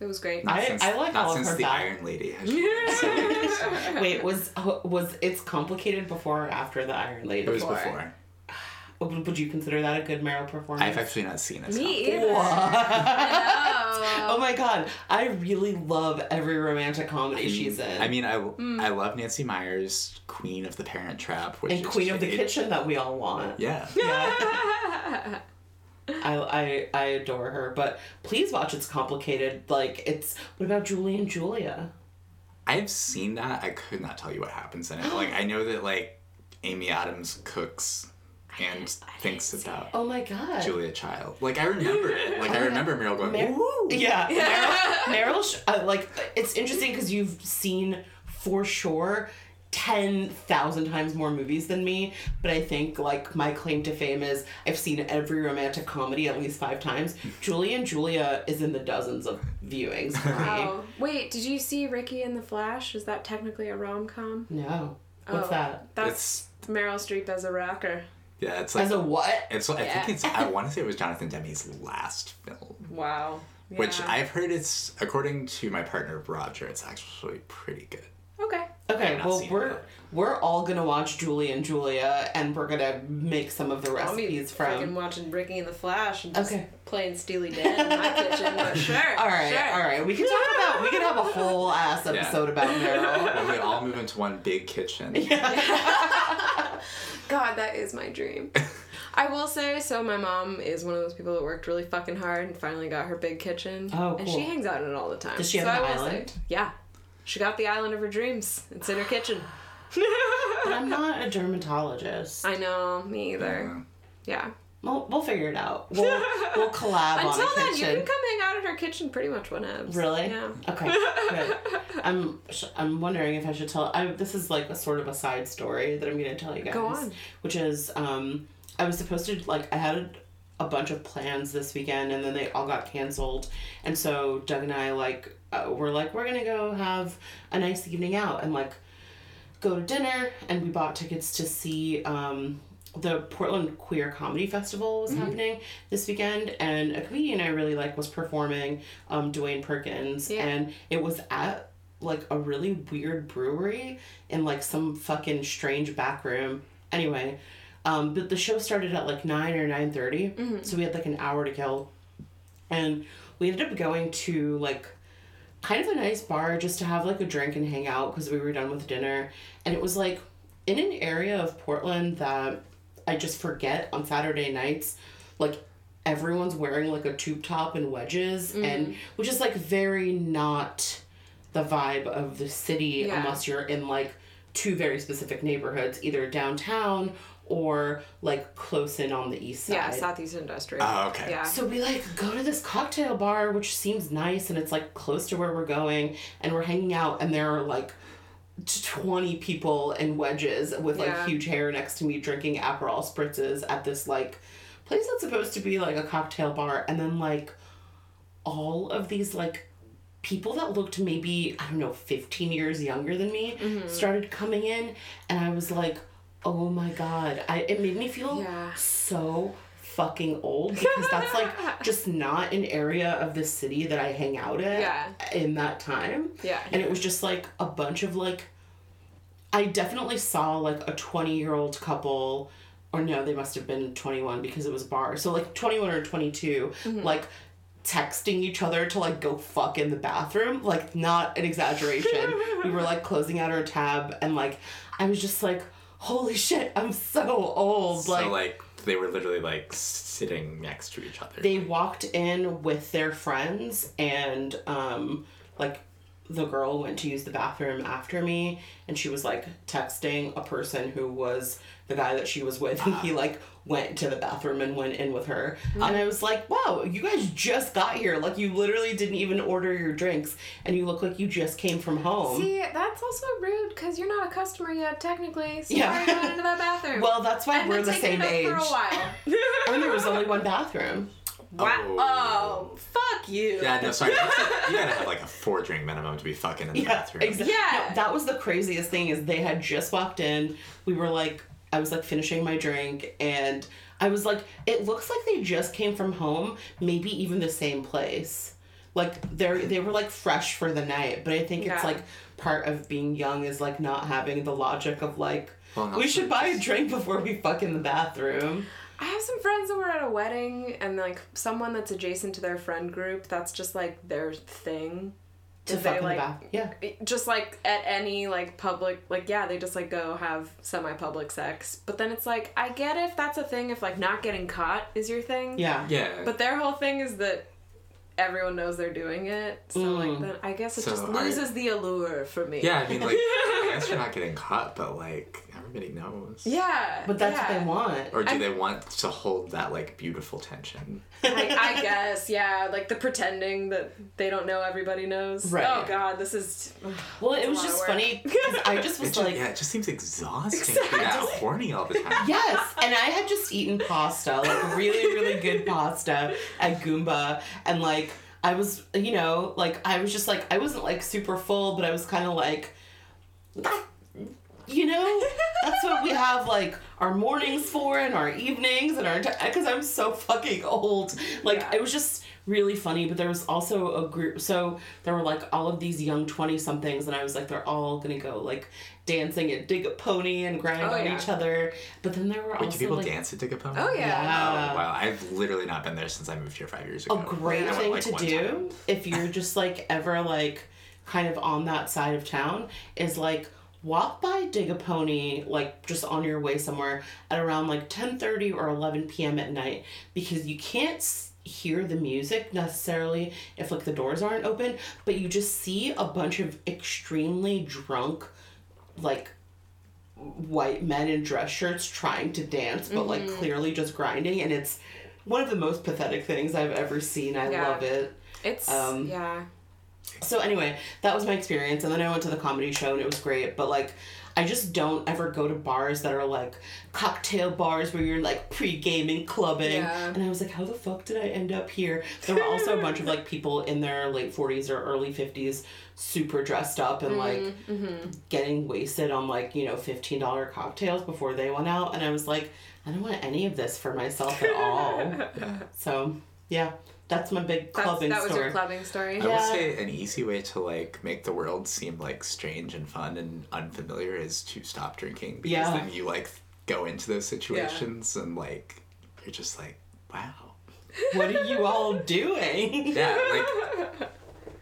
It was great. Not I- since, I like not all of since her the back- Iron Lady. [laughs] has so. Wait, was uh, was it's complicated before or after the Iron Lady? It was Before. before. Would would you consider that a good Meryl performance? I've actually not seen it. Me either. [laughs] oh Oh. my god, I really love every romantic comedy she's in. I mean, I, Mm. I love Nancy Meyers, Queen of the Parent Trap, which and is Queen of the it- Kitchen that we all want. Yeah. Yeah. [laughs] I, I I adore her, but please watch. It's complicated. Like it's. What about Julie and Julia? I've seen that. I could not tell you what happens in it. Like I know that like Amy Adams cooks and thinks about Oh my god. Julia Child. Like I remember it. Like I remember Meryl going, Mer- "Ooh." Yeah, Meryl. [laughs] Meryl sh- uh, like it's interesting because you've seen for sure ten thousand times more movies than me. But I think like my claim to fame is I've seen every romantic comedy at least five times. Julie and Julia is in the dozens of viewings for me. Oh [laughs] wait, did you see Ricki and the Flash? Is that technically a rom com? No, what's Oh. that? That's Meryl Streep as a rocker. Yeah, it's like As a what? it's. I Yeah. think it's. I want to say it was Jonathan Demme's last film, Wow. which I've heard it's according to my partner Roger. It's actually pretty good. Okay. Okay, well we're. We're all gonna watch Julie and Julia, and we're gonna make some of the I'll be recipes freaking from. watching Ricki and the Flash and just Okay. playing Steely Dan in my kitchen. [laughs] But sure. All right, sure. all right. We can talk about. We can have a whole ass Yeah. episode about Meryl. [laughs] When we all move into one big kitchen. [laughs] God, that is my dream. I will say, so my mom is one of those people that worked really fucking hard and finally got her big kitchen. Oh, cool. And she hangs out in it all the time. Does she have an I island? Say, yeah. She got the island of her dreams. It's in her kitchen. But I'm not a dermatologist. I know, me either. Yeah. We'll, we'll figure it out. We'll we'll [laughs] collab Until on a then, you can come hang out at her kitchen pretty much whenever. Really? Yeah. Okay. Good. I'm I'm wondering if I should tell. I this is like a sort of a side story that I'm going to tell you guys. Go on. Which is um I was supposed to like I had a, a bunch of plans this weekend and then they all got canceled and so Doug and I like uh, were like we're gonna go have a nice evening out and like go to dinner and we bought tickets to see um the Portland Queer Comedy Festival was happening this weekend, and a comedian I really like was performing, um, Dwayne Perkins, Yeah. and it was at like a really weird brewery in like some fucking strange back room. Anyway, um, but the show started at like nine or nine so we had like an hour to kill, and we ended up going to like kind of a nice bar just to have like a drink and hang out because we were done with dinner. And it was like in an area of Portland that I just forget on Saturday nights, like everyone's wearing like a tube top and wedges, and mm-hmm. which is like very not the vibe of the city Yeah. unless you're in like two very specific neighborhoods, either downtown or like close in on the east side. Yeah, Southeast Industrial. Oh, okay. Yeah. So we like go to this cocktail bar, which seems nice, and it's like close to where we're going, and we're hanging out, and there are like twenty people in wedges with like Yeah. huge hair next to me drinking Aperol spritzes at this like place that's supposed to be like a cocktail bar, and then like all of these like people that looked maybe I don't know 15 years younger than me Mm-hmm. started coming in and I was like oh my god I it made me feel Yeah. so fucking old because that's like [laughs] just not an area of the city that I hang out at Yeah. in that time Yeah. and it was just like a bunch of like I definitely saw like a 20 year old couple or no they must have been 21 because it was bar so like 21 or 22 Mm-hmm. like texting each other to like go fuck in the bathroom like not an exaggeration [laughs] we were like closing out our tab and like i was just like holy shit i'm so old So like, like, they were literally like sitting next to each other. they walked in with their friends and um like the girl went to use the bathroom after me and she was like texting a person who was the guy that she was with and he ah. like went to the bathroom and went in with her and i was like wow you guys just got here like you literally didn't even order your drinks and you look like you just came from home See, that's also rude because you're not a customer yet, technically. So Yeah. why are you going into that bathroom? [laughs] well that's why and we're then the same age for a while. [laughs] and there was only one bathroom Wow. Oh. Oh, fuck you. Yeah, no, sorry. That's [laughs] like, you gotta have like a four drink minimum to be fucking in the Yeah, bathroom. exactly. Yeah. No, that was the craziest thing is they had just walked in. We were like, I was like finishing my drink, and I was like, it looks like they just came from home, maybe even the same place. Like they're they were like fresh for the night, but I think it's like part of being young is like not having the logic of like Well, we should buy a drink before we fuck in the bathroom. I have some friends that were at a wedding and like someone that's adjacent to their friend group, that's just like their thing. To Is fuck they in like the bath. Yeah. just like at any like public like yeah they just like go have semi public sex but then it's like i get if that's a thing if like not getting caught is your thing Yeah. Yeah. but their whole thing is that everyone knows they're doing it so Mm. like then i guess it So just are- loses the allure for me yeah, I mean, like, I guess you're not [laughs] getting caught, but like, everybody knows. yeah But that's yeah. what they want. Or do I- they want to hold that like beautiful tension? I, I [laughs] guess yeah like the pretending that they don't know everybody knows Right. oh god this is Well, it was just funny [laughs] because I just was just, like, yeah, it just seems exhausting to be that Exactly. horny all the time. [laughs] Yes, and I had just eaten pasta, like really, really good pasta at Gumba, and like I was, you know, like I was just like I wasn't like super full, but I was kind of like, "Ah, you know, [laughs] that's what we have like our mornings for and our evenings and our because I'm so fucking old. Like Yeah. it was just really funny, but there was also a group. So there were like all of these young twenty somethings, and I was like, they're all gonna go like dancing and dig a pony and grind Oh, on yeah. each other. But then there were Wait, also do people like dance at dig a pony oh yeah, Yeah. Oh, wow. I've literally not been there since I moved here five years ago a great went, thing like, to do time. if you're just like ever like kind of on that side of town is like walk by dig a pony like just on your way somewhere at around like 10:30 or 11 p.m. at night because you can't hear the music necessarily if like the doors aren't open but you just see a bunch of extremely drunk like white men in dress shirts trying to dance but like Mm-hmm. clearly just grinding and it's one of the most pathetic things I've ever seen. I Yeah. love it. it's Um, yeah So anyway, that was my experience, and then I went to the comedy show, and it was great. But like, I just don't ever go to bars that are like cocktail bars where you're like pre-gaming, clubbing. Yeah. And I was like, how the fuck did I end up here? There were also a [laughs] bunch of like people in their late forties or early fifties, super dressed up and like Mm-hmm. getting wasted on like you know fifteen dollar cocktails before they went out, and I was like, I don't want any of this for myself at all. [laughs] So yeah, that's my big That's, clubbing that was story. your clubbing story. I will Yeah. say an easy way to like make the world seem like strange and fun and unfamiliar is to stop drinking because Yeah. then you like go into those situations and like you're just like wow what are you all doing? [laughs] yeah like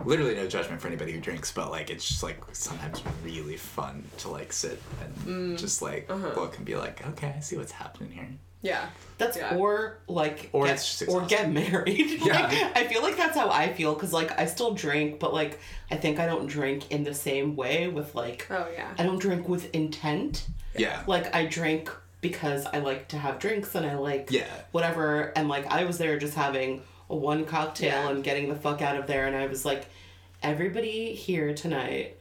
literally no judgment for anybody who drinks but like it's just like sometimes really fun to like sit and mm. just like uh-huh. look and be like okay I see what's happening here Yeah. That's Yeah. or like Or get, it's just or get married. [laughs] Yeah. Like, I feel like that's how I feel because like I still drink, but like I think I don't drink in the same way with like Oh yeah. I don't drink with intent. yeah Like I drink because I like to have drinks and I like Yeah. whatever and like I was there just having a one cocktail Yeah. and getting the fuck out of there and I was like everybody here tonight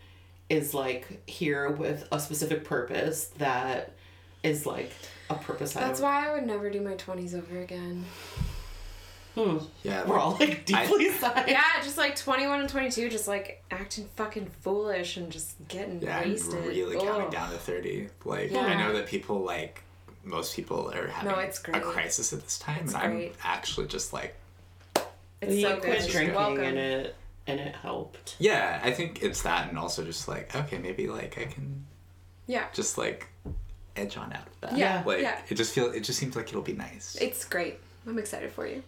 is like here with a specific purpose that is like a purpose I That's don't why I would never do my twenties over again. Hmm. yeah We're all like deeply [laughs] sad. Yeah, just like twenty one and twenty two, just like acting fucking foolish and just getting Yeah, I'm wasted. really counting Ugh. down to 30. Like, Yeah. I know that people, like, most people are having it's a great. crisis at this time, It's and I'm actually just like, It's you so quit good. drinking Welcome. and it and it helped. yeah, I think it's that, and also just like, okay, maybe, like, I can Yeah. just, like, edge on out of that. Yeah, Like, yeah. it just feel it just seems like it'll be nice. It's great. I'm excited for you.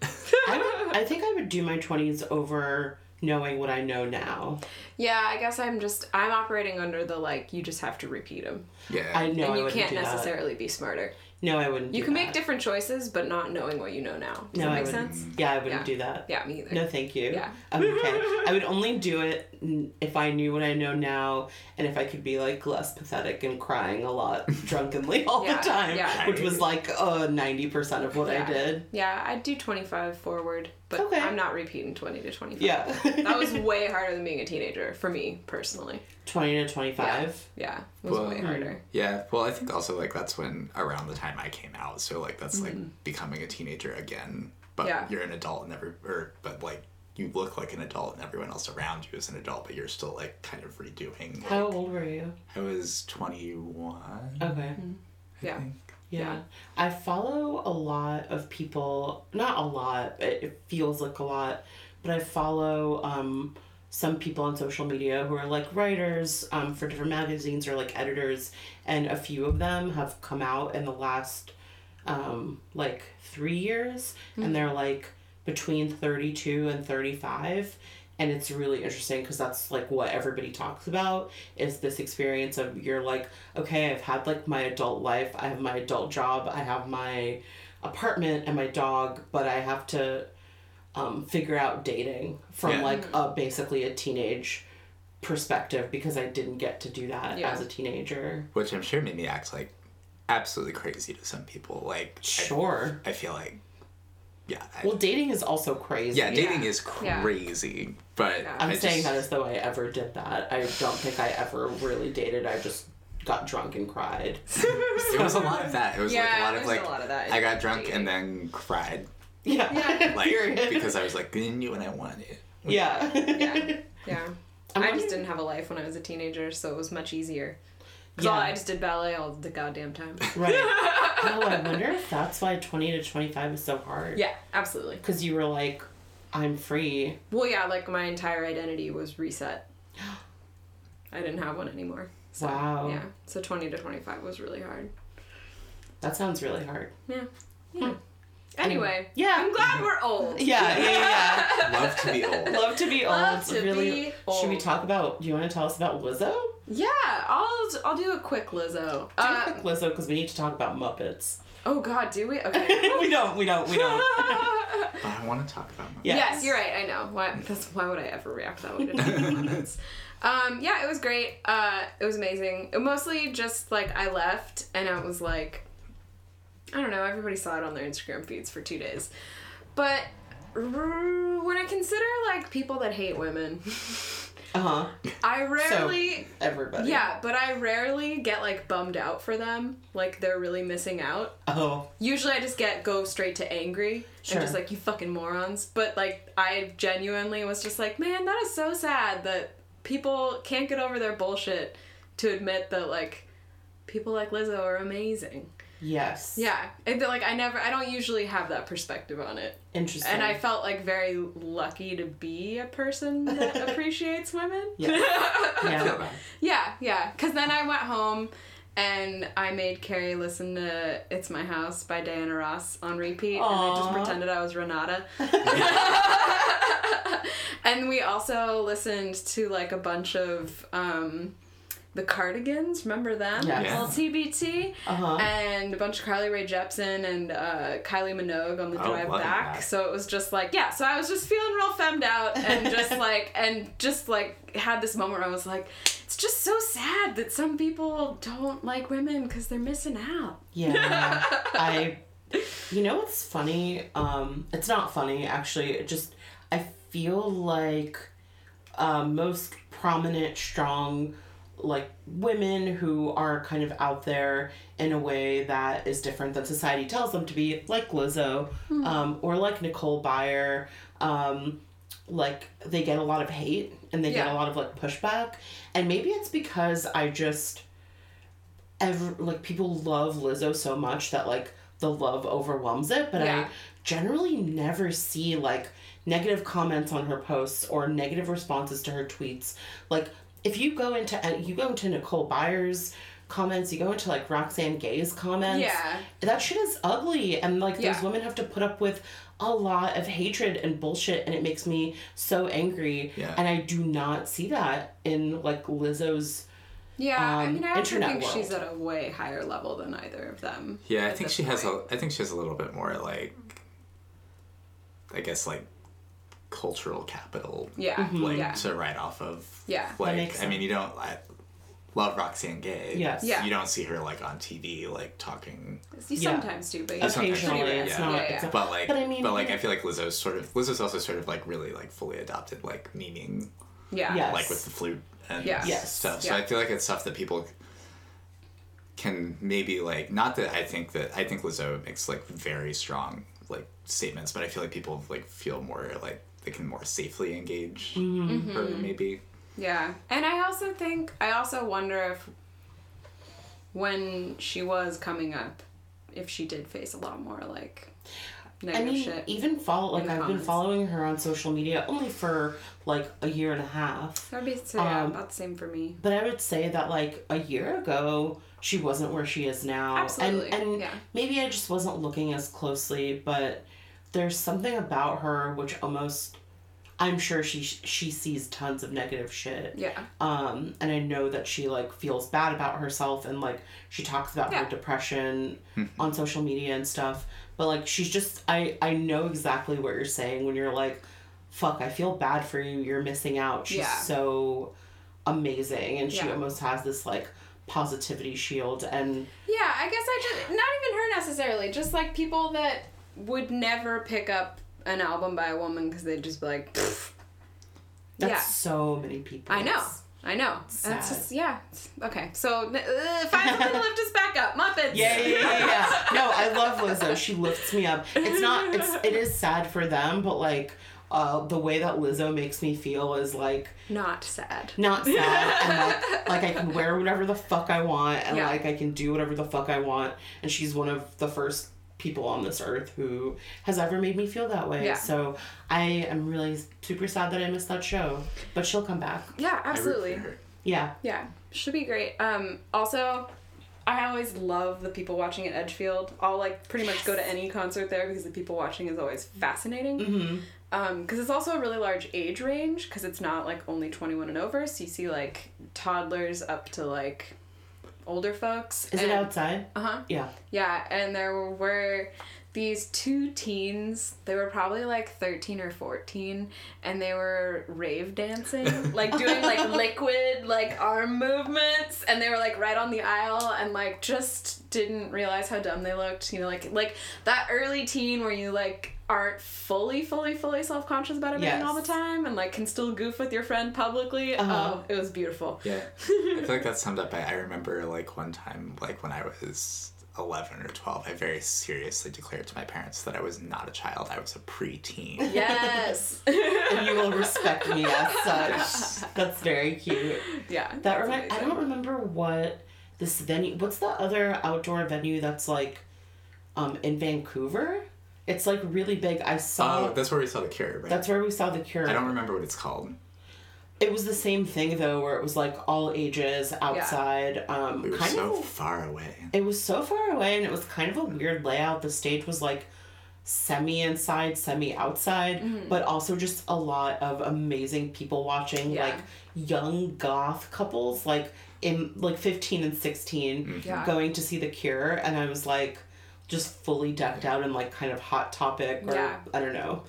I, would, [laughs] I think I would do my twenties over knowing what I know now. Yeah, I guess I'm just I'm operating under the like you just have to repeat them, yeah. I know and you wouldn't can't do that. necessarily be smarter. No, I wouldn't. You do can that. make different choices, but not knowing what you know now. Does No, that make wouldn't. sense? Yeah, I wouldn't Yeah. do that. Yeah, me either. No, thank you. Yeah. I'm okay. [laughs] I would only do it n- if I knew what I know now, and if I could be like less pathetic and crying a lot [laughs] drunkenly all Yeah, the time, yeah. which was like uh ninety percent of what I did. Yeah, I'd do 25 forward, but Okay. I'm not repeating 20 to 25. Yeah. that was [laughs] way harder than being a teenager for me personally. twenty to twenty five. Yeah, it was Well, way harder. Yeah, well, I think also like that's when around the time I came out, so like that's like becoming a teenager again, but Mm-hmm. Yeah. you're an adult and every or but like you look like an adult and everyone else around you is an adult, but you're still like kind of redoing. How old were you? I was twenty one. Okay. Yeah. Yeah. Yeah. I follow a lot of people, not a lot, but it feels like a lot, but I follow um, some people on social media who are like writers um, for different magazines or like editors, and a few of them have come out in the last um, like three years, and they're like between 32 and 35 and it's really interesting because that's like what everybody talks about is this experience of you're like okay i've had like my adult life i have my adult job i have my apartment and my dog but i have to um, figure out dating from Yeah. like a basically a teenage perspective because i didn't get to do that Yeah. as a teenager which I'm sure made me act like absolutely crazy to some people. Like, I- sure I, feel like, yeah, well dating is also crazy yeah, dating Yeah. is Yeah. crazy, but Yeah. I'm I saying just, that as though I ever did that. I don't think I ever really dated. I just got drunk and cried. [laughs] it was a lot of that. It was like a lot of like a lot of that I got drunk dating. and then cried, Yeah. Yeah. [laughs] like because I was like, I knew what I wanted. yeah. Yeah. [laughs] Yeah. I'm I just didn't have a life when I was a teenager, so it was much easier. Yeah. I just did ballet all the goddamn time. Right. [laughs] Oh, I wonder if that's why 20 to 25 is so hard. yeah, absolutely. Because you were like, I'm free. Well, yeah, like my entire identity was reset. [gasps] I didn't have one anymore. So, Wow. Yeah. So 20 to 25 was really hard. That sounds really hard. Yeah. Hmm. Yeah. Anyway. Yeah. I'm glad we're old. [laughs] Yeah, yeah, yeah. [laughs] Love to be old. Love to be Love old. to really. be Should we talk about? Do you want to tell us about Lizzo? Yeah, I'll I'll do a quick Lizzo. Do Uh, a quick Lizzo because we need to talk about Muppets. oh God, do we? [laughs] Okay. we don't. We don't. We don't. But I want to talk about my Yeah. Yes, you're right. I know. Why? That's why would I ever react that way to comments? Um, yeah, it was great. Uh, it was amazing. It mostly just like I left and I was like, I don't know. Everybody saw it on their Instagram feeds for two days, but when I consider like people that hate women, [laughs] Uh huh. I rarely Everybody. Yeah, but I rarely get like bummed out for them, like they're really missing out. Oh. Usually I just get go straight to angry Sure. and just like you fucking morons. But like I genuinely was just like, man, that is so sad that people can't get over their bullshit to admit that like people like Lizzo are amazing. Yes. Yeah, and like I never, I don't usually have that perspective on it, Interesting. and I felt like very lucky to be a person that [laughs] appreciates women. Yeah. [laughs] Yeah. Yeah, yeah. Because then I went home and I made Carrie listen to It's My House by Diana Ross on repeat. And I just pretended I was Renata. [laughs] and we also listened to like a bunch of um, the Cardigans. Remember them? Yes. Yeah. Little Uh huh. And a bunch of Carly Rae Jepsen and uh, Kylie Minogue on the drive loving back. that. So it was just like, yeah. So I was just feeling real femmed out and just [laughs] like, and just like had this moment where I was like, it's just so sad that some people don't like women because they're missing out. Yeah. [laughs] I. You know what's funny? Um, it's not funny actually. It just I feel like uh, most prominent, strong, like women who are kind of out there in a way that is different than society tells them to be, like Lizzo, um, or like Nicole Byer. Um, like they get a lot of hate and they get a lot of like pushback, and maybe it's because I just ever like people love Lizzo so much that like the love overwhelms it, but Yeah. I generally never see like negative comments on her posts or negative responses to her tweets. Like if you go into uh, you go into Nicole Byer's comments, you go into like Roxane Gay's comments. Yeah. That shit is ugly and like Yeah. those women have to put up with a lot of hatred and bullshit and it makes me so angry. Yeah. And I do not see that in like Lizzo's Yeah, I Um, mean, I also internet think world. she's at a way higher level than either of them. Yeah, I think this she has a. I think she has a little bit more like. I guess like, cultural capital. Yeah, Like yeah, to write off of. yeah. Like makes I mean, you don't. I love Roxane Gay. Yes. Yeah. You don't see her like on TV like talking. You Yeah. sometimes do, but Sometimes occasionally rare. it's yeah. not Yeah, yeah. But like, But I mean, but like. I feel like Lizzo's sort of Lizzo's also sort of like really like fully adopted like memeing, Yeah. Yes. like with the flute and Yes. stuff. So Yeah. I feel like it's stuff that people can maybe like not that I think that I think Lizzo makes like very strong like statements, but I feel like people like feel more like they can more safely engage Mm-hmm. her maybe. Yeah. And I also think, I also wonder if when she was coming up, if she did face a lot more like I mean, shit. even follow like I've been following her on social media only for like a year and a half. That would be so, yeah, um, about the same for me. But I would say that like a year ago, she wasn't where she is now. Absolutely, And and yeah. maybe I just wasn't looking as closely, but there's something about her which almost I'm sure she she sees tons of negative shit. Yeah. Um, and I know that she like feels bad about herself and like she talks about her depression [laughs] on social media and stuff. But like she's just I I know exactly what you're saying when you're like, fuck, I feel bad for you. You're missing out. She's Yeah. so amazing and she Yeah. almost has this like positivity shield and Yeah, I guess I just, not even her necessarily, just like people that would never pick up an album by a woman because they'd just be like, "Pfft." that's Yeah. so many people. I know. I know. Sad. That's just yeah. Okay, so uh, find something to lift us back up, Muppets. Yeah, yeah, yeah, yeah. No, I love Lizzo. She lifts me up. It's not. It's. It is sad for them, but like, uh, the way that Lizzo makes me feel is like Not sad. not sad and like [laughs] like I can wear whatever the fuck I want and Yeah. like I can do whatever the fuck I want. And she's one of the first people on this earth who has ever made me feel that way. Yeah. So I am really super sad that I missed that show, but she'll come back. Yeah, I root for absolutely. her. Yeah. Yeah, should be great. Um, also, I always love the people watching at Edgefield. I'll like pretty much go to any concert there because the people watching is always fascinating. Mm-hmm. Um, because it's also a really large age range because it's not like only twenty one and over. So you see like toddlers up to like older folks. Is it outside? Uh huh. Yeah. Yeah, and there were these two teens. They were probably like 13 or 14 and they were rave dancing, [laughs] like doing like liquid like arm movements and they were like right on the aisle and like just didn't realize how dumb they looked, you know, like like that early teen where you like aren't fully, fully, fully self conscious about everything all the time and like can still goof with your friend publicly. Uh-huh. Oh, it was beautiful. Yeah. [laughs] I feel like that's summed up by I remember like one time, like when I was 11 or 12, I very seriously declared to my parents that I was not a child, I was a preteen. [laughs] Yes. [laughs] and you will respect me as [laughs] such. That's very cute. yeah. That that's remind, I don't remember what this venue. What's the other outdoor venue that's like, um, in Vancouver? It's like really big. I saw. Oh, that's where we saw the cure, right? that's where we saw the Cure. I don't remember what it's called. It was the same thing though, where it was like all ages outside. Um, We were kind so of. far away. It was so far away, and it was kind of a weird layout. The stage was like semi inside, semi outside, Mm-hmm. but also just a lot of amazing people watching, Yeah. like young goth couples, like in like fifteen and sixteen, Yeah. going to see The Cure, and I was like, just fully decked out in like kind of hot topic or Yeah. I don't know.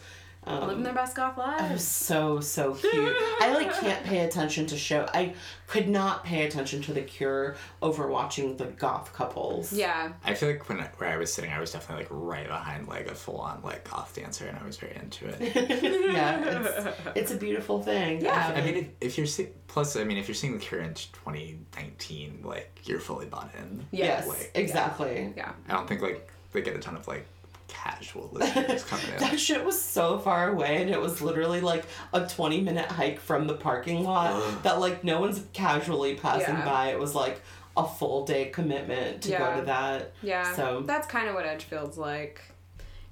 Um, Living their best golf it was lives. so so cute. I like can't pay attention to show. I could not pay attention to The Cure over watching the goth couples. Yeah. I feel like when I, where I was sitting, I was definitely like right behind like a full on like goth dancer, and I was very into it. [laughs] yeah, it's, it's a beautiful thing. Yeah. I mean, if, if you're see- plus, I mean, if you're seeing the Cure in 2019, like you're fully bought in. yes, like, exactly. Yeah. I don't think like they get a ton of like casual listeners [laughs] coming in. That shit was so far away, and it was literally like a 20 minute hike from the parking lot that like no one's casually passing Yeah. by. It was like a full day commitment to Yeah. go to that. Yeah. So- that's kind of what Edgefield's like.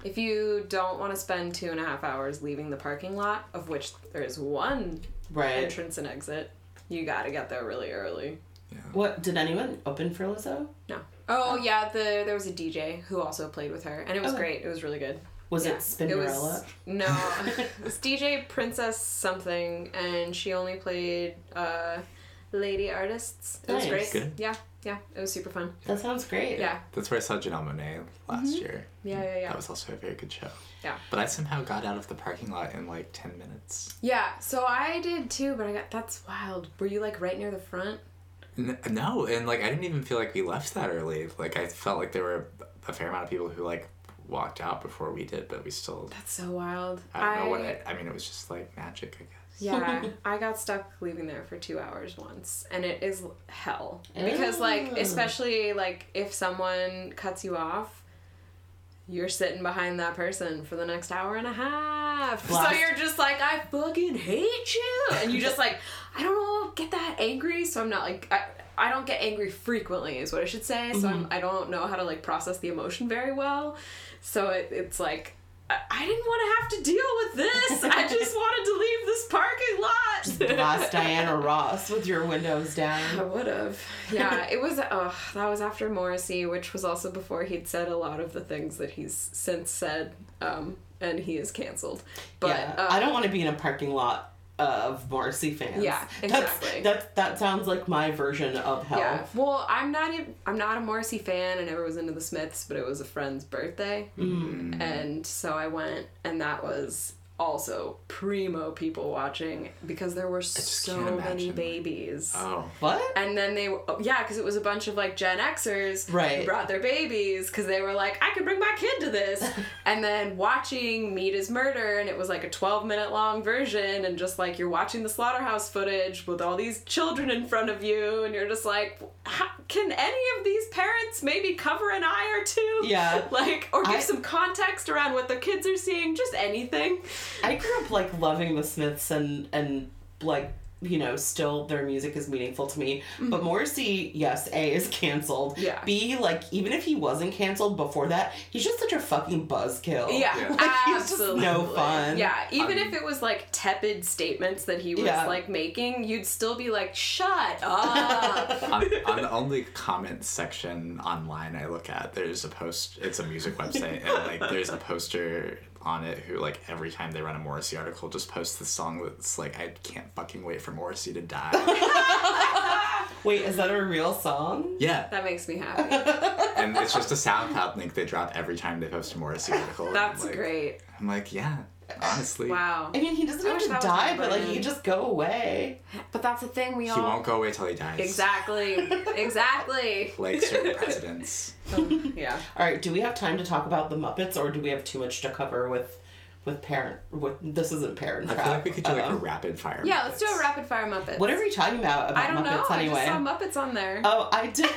If you don't want to spend two and a half hours leaving the parking lot, of which there is one Right. entrance and exit, you got to get there really early. Yeah. What did anyone open for Lizzo? No. Oh yeah, the there was a DJ who also played with her, and it was Okay. great. It was really good. Was Yeah. it Spinderella? was- no, [laughs] it's DJ Princess something, and she only played uh, lady artists. It was Nice. great. Good. Yeah, yeah, it was super fun. That sounds great. Yeah, That's where I saw Janelle Monáe last year. yeah, yeah, yeah. That was also a very good show. Yeah. But I somehow got out of the parking lot in like 10 minutes. Yeah, so I did too, but I got that's wild. Were you like right near the front? N- no, and like I didn't even feel like we left that early. Like I felt like there were a fair amount of people who like walked out before we did, but we still. That's so wild. I don't know what I. I mean, it was just like magic, I guess. Yeah, [laughs] I got stuck leaving there for two hours once, and it is hell. Because, like, ah. especially, like, if someone cuts you off, you're sitting behind that person for the next hour and a half. So you're just like, I fucking hate you. And you just, like, I don't know, get that angry. So I'm not, like, I, I don't get angry frequently, is what I should say. So I'm, I don't know how to, like, process the emotion very well. So it, it's like, I, I didn't want to have to deal with this. I [laughs] just wanted to leave this parking lot. Blast [laughs] Diana Ross with your windows down. I would have. Yeah, it was. Oh, that was after Morrissey, which was also before he'd said a lot of the things that he's since said, um, and he is canceled. But yeah, uh, I don't want to be in a parking lot of Morrissey fans. Yeah, exactly. That's, that that sounds like my version of hell. Yeah. Well, I'm not. Even, I'm not a Morrissey fan. I never was into the Smiths, but it was a friend's birthday, Mm. and so I went, and that was also primo people watching because there were so many babies. Oh. What? And then they, oh, yeah, because it was a bunch of like Gen Xers Right. who brought their babies because they were like, I could bring my kid to this. [laughs] and then watching Meat is Murder, and it was like a 12 minute long version, and just like you're watching the slaughterhouse footage with all these children in front of you, and you're just like, can any of these parents maybe cover an eye or two? Yeah. [laughs] like, or give I- some context around what the kids are seeing, just anything. I grew up like loving the Smiths and and like you know still their music is meaningful to me. But Morrissey, yes, a is canceled. Mm-hmm. Yeah. B like even if he wasn't canceled before that, he's just such a fucking buzzkill. Yeah, Yeah. [laughs] Like, he's just absolutely. no fun. Yeah, even Um, if it was like tepid statements that he was Yeah. like making, you'd still be like, "Shut up." [laughs] on, on the only comment section online I look at, there's a post. It's a music website, and like there's a poster on it who like every time they run a Morrissey article, just posts the song that's like I can't fucking wait for Morrissey to die. [laughs] Wait, is that a real song? yeah, that makes me happy. [laughs] and it's just a SoundCloud link they drop every time they post a Morrissey article. and, That's like, great. I'm like, yeah, Honestly, Wow. I mean, he doesn't I have to die, but like he could just go away. But that's the thing. We he all won't go away till he dies. exactly, [laughs] exactly. Like certain presidents. [laughs] Yeah. All right, do we have time to talk about the Muppets, or do we have too much to cover with with parent? With this isn't Parent I Trap. feel like we could do like a Uh-oh. rapid fire. Yeah. Let's do a rapid fire Muppets. What are we talking about about I don't know. Muppets anyway? I just saw Muppets on there. Oh, I did.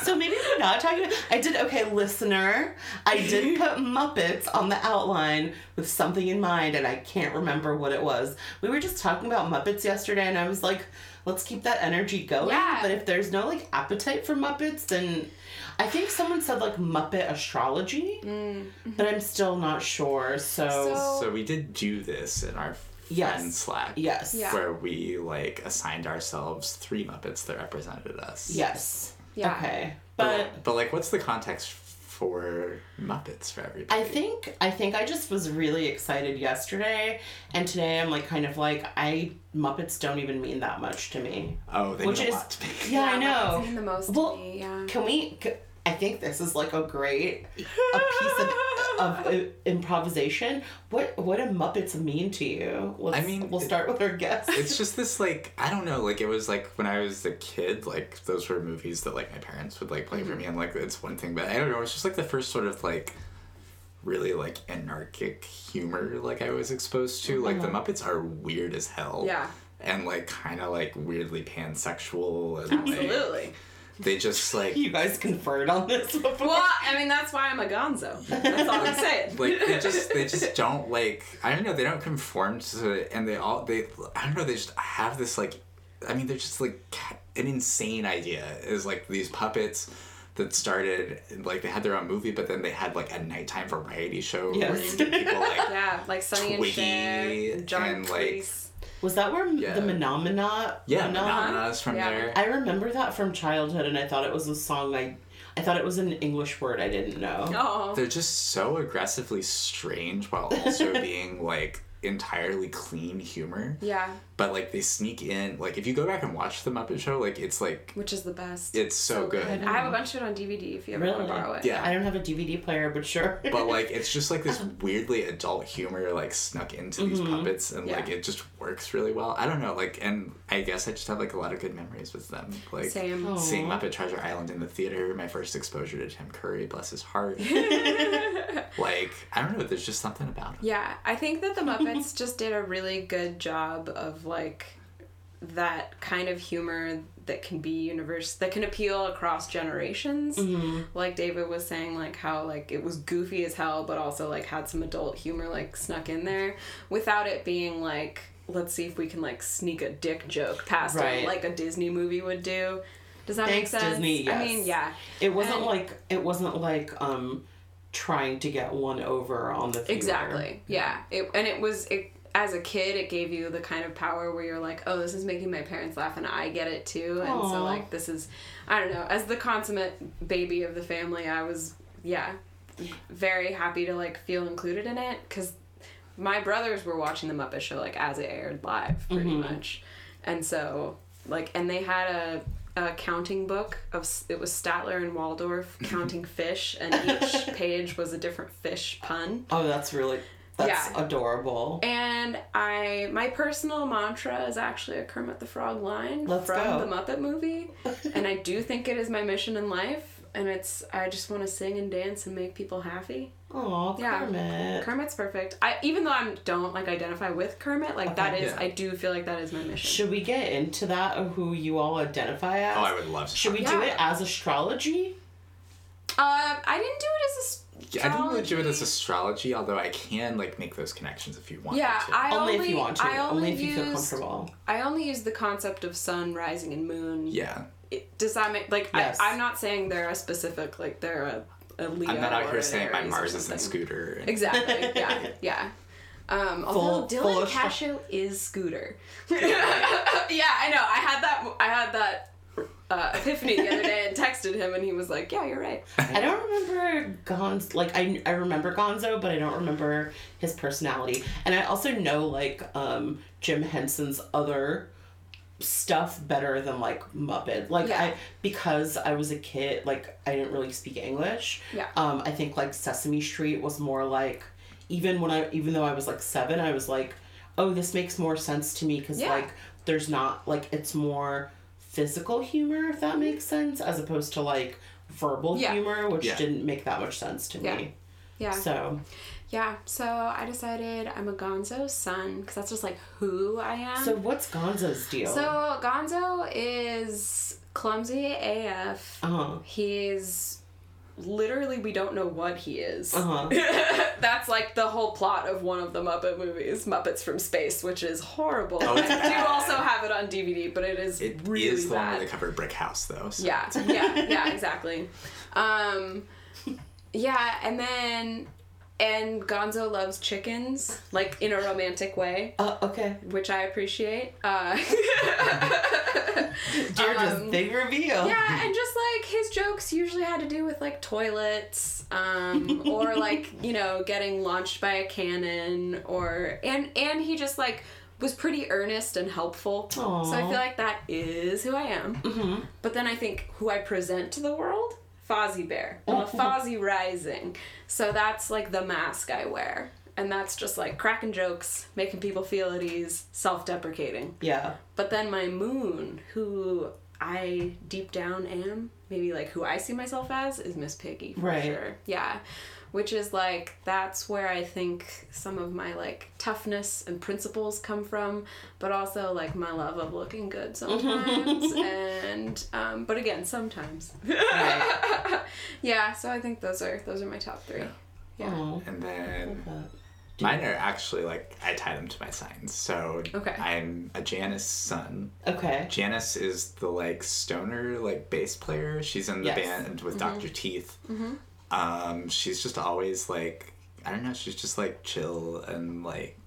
[laughs] so maybe we're not talking. About, I did. Okay, listener, I did put Muppets on the outline with something in mind, and I can't remember what it was. We were just talking about Muppets yesterday, and I was like, let's keep that energy going. Yeah. But if there's no like appetite for Muppets, then I think someone said like Muppet astrology, mm-hmm. but I'm still not sure. So, So- So we did do this in our Yes. friend Slack. yes, Yeah. Where we like assigned ourselves three Muppets that represented us. yes, Yeah. okay, but. But, but like, what's the context for Muppets for everybody? I think I think I just was really excited yesterday, and today I'm like kind of like I Muppets don't even mean that much to me. Oh, they Which mean a is- lot to me. Yeah, I know. mean the most Well, to me. Yeah. Can we? c I think this is like a great a piece of, of uh, improvisation. What what do Muppets mean to you? Let's, I mean, we'll it- start with our guest. It's just this like I don't know like it was like when I was a kid like those were movies that like my parents would like play for me and like it's one thing but I don't know it's just like the first sort of like really like anarchic humor like I was exposed to like the Muppets are weird as hell Yeah. and like kind of like weirdly pansexual and like, Absolutely. They just [laughs] like you guys conferred on this before. Well, I mean, that's why I'm a gonzo. That's all I'm saying. like they just [laughs] they just don't like I don't know they don't conform to it and they all they I don't know they just have this like I mean they're just like an insane idea is like these puppets that started like they had their own movie but then they had like a nighttime variety show where you get people like [laughs] yeah, like Sonny and Twiggy Cher, John and, like, Was that where Yeah. the Menomina? yeah Menom- Madonna's from Yeah. there I remember that from childhood, and I thought it was a song I, I thought it was an English word I didn't know. Oh. they're just so aggressively strange while also [laughs] being like entirely clean humor Yeah, but like they sneak in like if you go back and watch the Muppet Show like it's like which is the best. it's so, good. I have a bunch of it on DVD if you ever Really? want to borrow it. Yeah. I don't have a DVD player, but sure. [laughs] but like it's just like this [laughs] weirdly adult humor like snuck into these mm-hmm. puppets and like it just works really well i don't know like and i guess i just have like a lot of good memories with them like Same. Seeing muppet treasure island in the theater my first exposure to tim curry bless his heart [laughs] like i don't know there's just something about it Yeah, I think that the Muppets just did a really good job of like that kind of humor that can be universe that can appeal across generations. Like David was saying like how like it was goofy as hell but also like had some adult humor like snuck in there without it being like let's see if we can like sneak a dick joke past Right. it like a Disney movie would do. Does that Thanks, make sense? Disney, I mean, yeah. It wasn't And- like it wasn't like um trying to get one over on the viewer. Exactly. Yeah. It and it was it as a kid it gave you the kind of power where you're like, "Oh, this is making my parents laugh and I get it too." And so like this is I don't know, as the consummate baby of the family, I was yeah, very happy to like feel included in it cuz my brothers were watching the Muppet Show like as it aired live pretty mm-hmm. much. And so like and they had a a counting book of it was Statler and Waldorf [laughs] counting fish and each [laughs] page was a different fish pun. Oh, that's really that's Yeah. adorable. And I, my personal mantra is actually a Kermit the Frog line Let's from go. the Muppet movie, [laughs] and I do think it is my mission in life. And it's I just want to sing and dance and make people happy. Oh, Yeah. Kermit. Kermit's perfect. I even though I don't like identify with Kermit, like that Okay. is Yeah. I do feel like that is my mission. Should we get into that of who you all identify as? oh i would love to Should we talk do it as astrology? Uh, I didn't do it as a. Yeah, I didn't really do it as astrology. astrology, although I can like make those connections if you want. Yeah, to. I only, only, if you want to. I Only, only, if you feel comfortable. I only use the concept of sun rising and moon. yeah. It, does that make like Yes. I, I'm not saying they're a specific like they're a, a Leo. I'm not out here saying my Mars is in. Scooter. and- Exactly. [laughs] Yeah. Yeah. Um, although Full- Dylan full astro- Cascio is Scooter. [laughs] yeah, I know. I had that. I had that uh, epiphany the other day and texted him, and he was like, "Yeah, you're right." I don't remember Gonzo. Like I, I remember Gonzo, but I don't remember his personality. And I also know like um, Jim Henson's other stuff better than like Muppet. Like Yeah. I because I was a kid, like I didn't really speak English. Yeah. Um, I think like Sesame Street was more like even when I even though I was like seven, I was like, oh, this makes more sense to me because Yeah. like there's not like it's more physical humor if that makes sense as opposed to like verbal Yeah. humor which Yeah. didn't make that much sense to Yeah. me. Yeah. So Yeah. So I decided I'm a Gonzo sun because that's just like who I am. so what's Gonzo's deal? So Gonzo is clumsy AF. uh-huh. He's literally we don't know what he is. Uh-huh. [laughs] That's like the whole plot of one of the Muppet movies, Muppets from Space, which is horrible. Oh, I do also have it on DVD, but it is It is really the one bad. where they covered Brick House, though. So. Yeah, yeah, yeah, [laughs] exactly. Um, yeah, and then and Gonzo loves chickens, like in a romantic way, Uh, okay. which I appreciate. Uh, [laughs] Dear, just Um, big reveal. yeah, and just like his jokes usually had to do with like toilets, um, or [laughs] like you know getting launched by a cannon, or and and he just like was pretty earnest and helpful. So I feel like that is who I am. Mm-hmm. But then I think who I present to the world, Fozzie Bear. I'm a oh. Fozzie Rising. So that's like the mask I wear. And that's just like cracking jokes, making people feel at ease, self deprecating. Yeah. But then my moon, who I deep down am, maybe like who I see myself as, is Miss Piggy for Right. sure. Yeah. Which is like that's where I think some of my like toughness and principles come from, but also like my love of looking good sometimes [laughs] and um but again sometimes. Right. [laughs] yeah, so I think those are those are my top three. Yeah. And then mine are actually like I tie them to my signs. So Okay. I'm a Janice sun. Okay. Janice is the like stoner like bass player. She's in the Yes. band with Dr. Teeth. Um, she's just always like I don't know. She's just like chill and like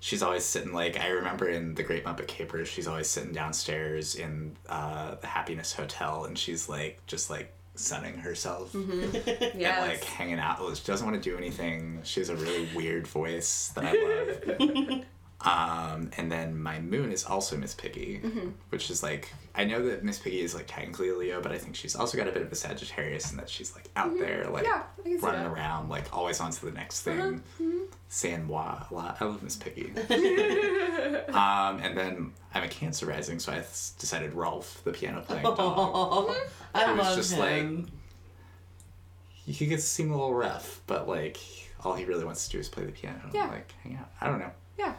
she's always sitting like I remember in the Great Muppet Capers. She's always sitting downstairs in uh, the Happiness Hotel, and she's like just like sunning herself [laughs] [laughs] Yes. and like hanging out. She doesn't want to do anything. She has a really weird voice that I love. [laughs] um, and then my moon is also Miss Piggy, Mm-hmm. which is like I know that Miss Piggy is like technically a Leo, but I think she's also got a bit of a Sagittarius and that she's like out there, like Mm-hmm. Yeah, I can see running that. Uh-huh. around, like always on to the next thing. Mm-hmm. Saying wah a lot. I love Miss Piggy. [laughs] [laughs] um, and then I'm a Cancer rising, so I decided Rowlf, the piano playing dog. Oh, I It was love just him. he gets to seem a little rough, but like all he really wants to do is play the piano, and, Yeah. like hang out. I don't know. Yeah.